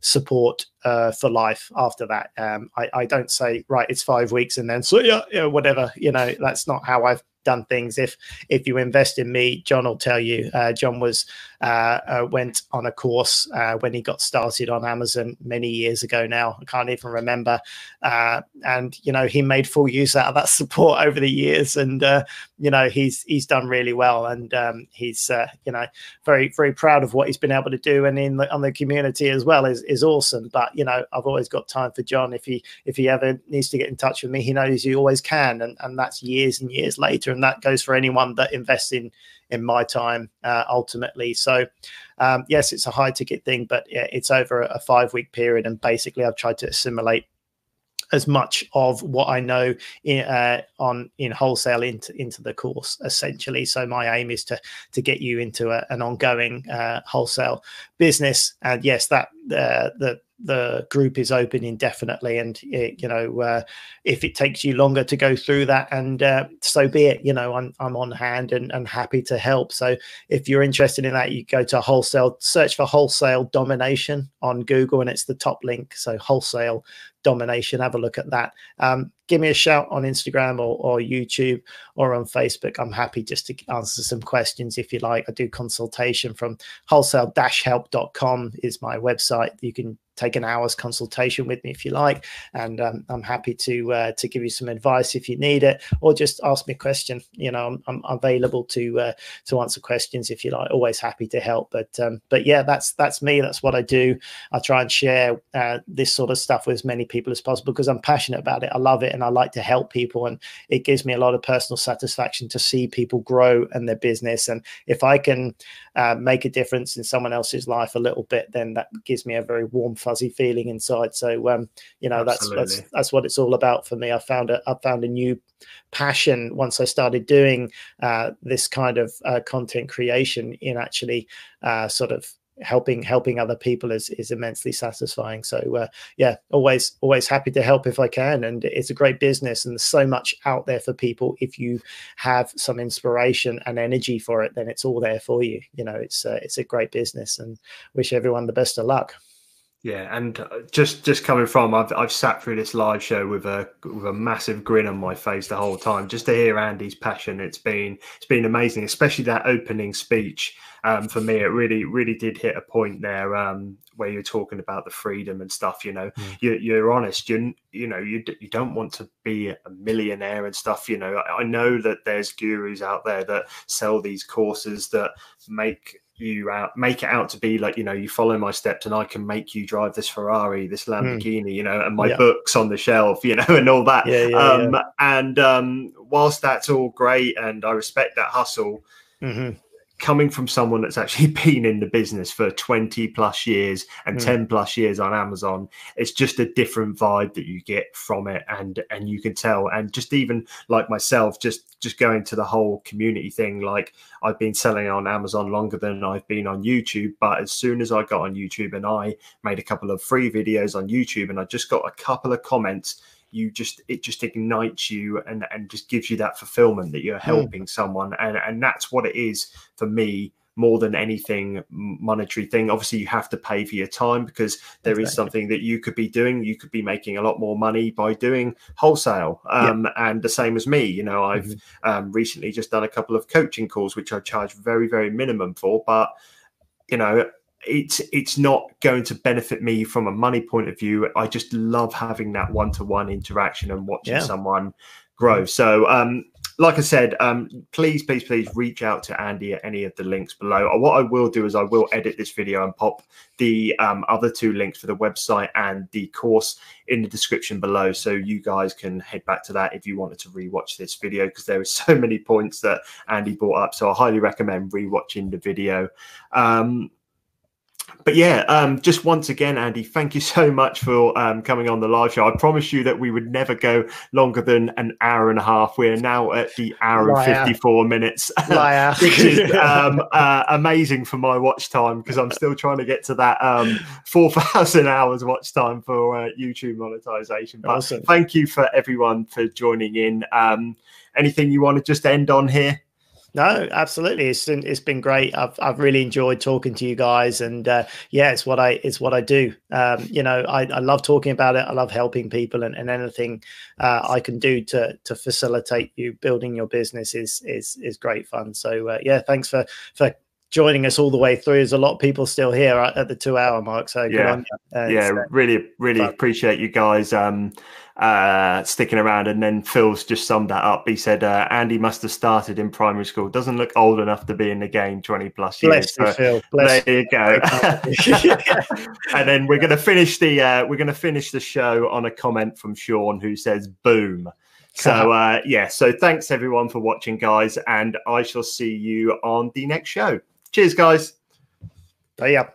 support uh, for life after that. Um, I, I, don't say, right, it's five weeks and then so yeah, yeah, whatever. You know, that's not how I've done things. If if you invest in me, John will tell you. Uh, John was uh, uh, went on a course uh, when he got started on Amazon many years ago. Now. I can't even remember, uh, and you know he made full use out of that <laughs> support over the years, and you know he's he's done really well, and um, he's you know very very proud of what he's been able to do, and in the, on the community as well is is awesome. But you know I've always got time for John. If he if he ever needs to get in touch with me, he knows he always can, and and that's years and years later. And that goes for anyone that invests in in my time uh, ultimately. So um, yes, it's a high ticket thing, but yeah, it's over a five week period, and basically I've tried to assimilate as much of what I know in, uh, on in wholesale into into the course essentially. So my aim is to to get you into a, an ongoing uh, wholesale business, and yes, that uh, the the group is open indefinitely. And it, you know uh, if it takes you longer to go through that and uh, so be it. You know i'm, I'm on hand and, and happy to help. So if you're interested in that you go to wholesale search for wholesale domination on google and it's the top link. So wholesale domination. Have a look at that. Um, give me a shout on instagram or, or youtube or on facebook. I'm happy just to answer some questions if you like. I do consultation from wholesale-help.com is my website. You can take an hour's consultation with me if you like, and um, I'm happy to uh, to give you some advice if you need it, or just ask me a question. You know, I'm, I'm available to uh, to answer questions if you like. Always happy to help. But um, but yeah, that's that's me. That's what I do. I try and share uh, this sort of stuff with as many people as possible because I'm passionate about it. I love it, and I like to help people, and it gives me a lot of personal satisfaction to see people grow and their business. And if I can uh, make a difference in someone else's life a little bit, then that gives me a very warm fuzzy feeling inside. So um, you know Absolutely. that's that's that's what it's all about for me. I found a I found a new passion once I started doing uh, this kind of uh, content creation in actually uh, sort of helping helping other people is is immensely satisfying. So uh, yeah always always happy to help if i can. And it's a great business and there's so much out there for people. If you have some inspiration and energy for it then it's all there for you. You know it's uh, it's a great business and wish everyone the best of luck yeah, and uh, just just coming from, I've I've sat through this live show with a with a massive grin on my face the whole time, just to hear Andy's passion. It's been it's been amazing, especially that opening speech. Um, for me, it really really did hit a point there um, where you're talking about the freedom and stuff. You know, mm. you, you're honest. You you know you you don't want to be a millionaire and stuff. You know, I, I know that there's gurus out there that sell these courses that make you out make it out to be like you know you follow my steps and i can make you drive this ferrari this hmm. lamborghini mm. you know and my yeah. books on the shelf <laughs> you know and all that yeah, yeah, um, and um, whilst that's all great and i respect that hustle mm-hmm coming from someone that's actually <laughs> been in the business for 20 plus years and mm. 10 plus years on amazon it's just a different vibe that you get from it and and you can tell and just even like myself just just going to the whole community thing like i've been selling on amazon longer than i've been on youtube but as soon as i got on youtube and i made a couple of free videos on youtube and i just got a couple of comments you just it just ignites you and and just gives you that fulfillment that you're hmm. helping mm. someone and and that's what it is for me more than anything monetary thing obviously you have to pay for your time because there exactly. is something that you could be doing you could be making a lot more money by doing wholesale um, and the same as me you know i've mm-hmm. um, recently just done a couple of coaching calls which i charge very very minimum for but you know it's it's not going to benefit me from a money point of view. I just love having that one to one interaction and watching yeah. someone grow. So, um, like I said, um, please, please, please reach out to Andy at any of the links below. What I will do is I will edit this video and pop the um, other two links for the website and the course in the description below, so you guys can head back to that if you wanted to rewatch this video because there are <laughs> so many points that Andy brought up. So I highly recommend rewatching the video. Um, but yeah, um, just once again, Andy, thank you so much for um, coming on the live show. I promised you that we would never go longer than an hour and a half. We're now at the hour Liar. and 54 minutes, <laughs> which is <laughs> um, uh, amazing for my watch time because I'm still trying to get to that um, 4,000 hours watch time for uh, YouTube monetization. But awesome. thank you for everyone for joining in. Um, anything you want to just end on here? No, absolutely. It's been, it's been great. I've I've really enjoyed talking to you guys, and uh, yeah, it's what I it's what I do. Um, you know, I, I love talking about it. I love helping people, and, and anything uh, I can do to to facilitate you building your business is is is great fun. So uh, yeah, thanks for for joining us all the way through. There's a lot of people still here at the two hour mark. So yeah, yeah, uh, really, really fun. appreciate you guys um, uh, sticking around. And then Phil's just summed that up. He said uh, Andy must have started in primary school. Doesn't look old enough to be in the game 20 plus years. Bless you. Bless there you go. <laughs> and then we're going to finish the uh, we're going to finish the show on a comment from Sean who says boom. So <laughs> uh, yeah, so thanks everyone for watching, guys, and I shall see you on the next show. Cheers, guys. Bye.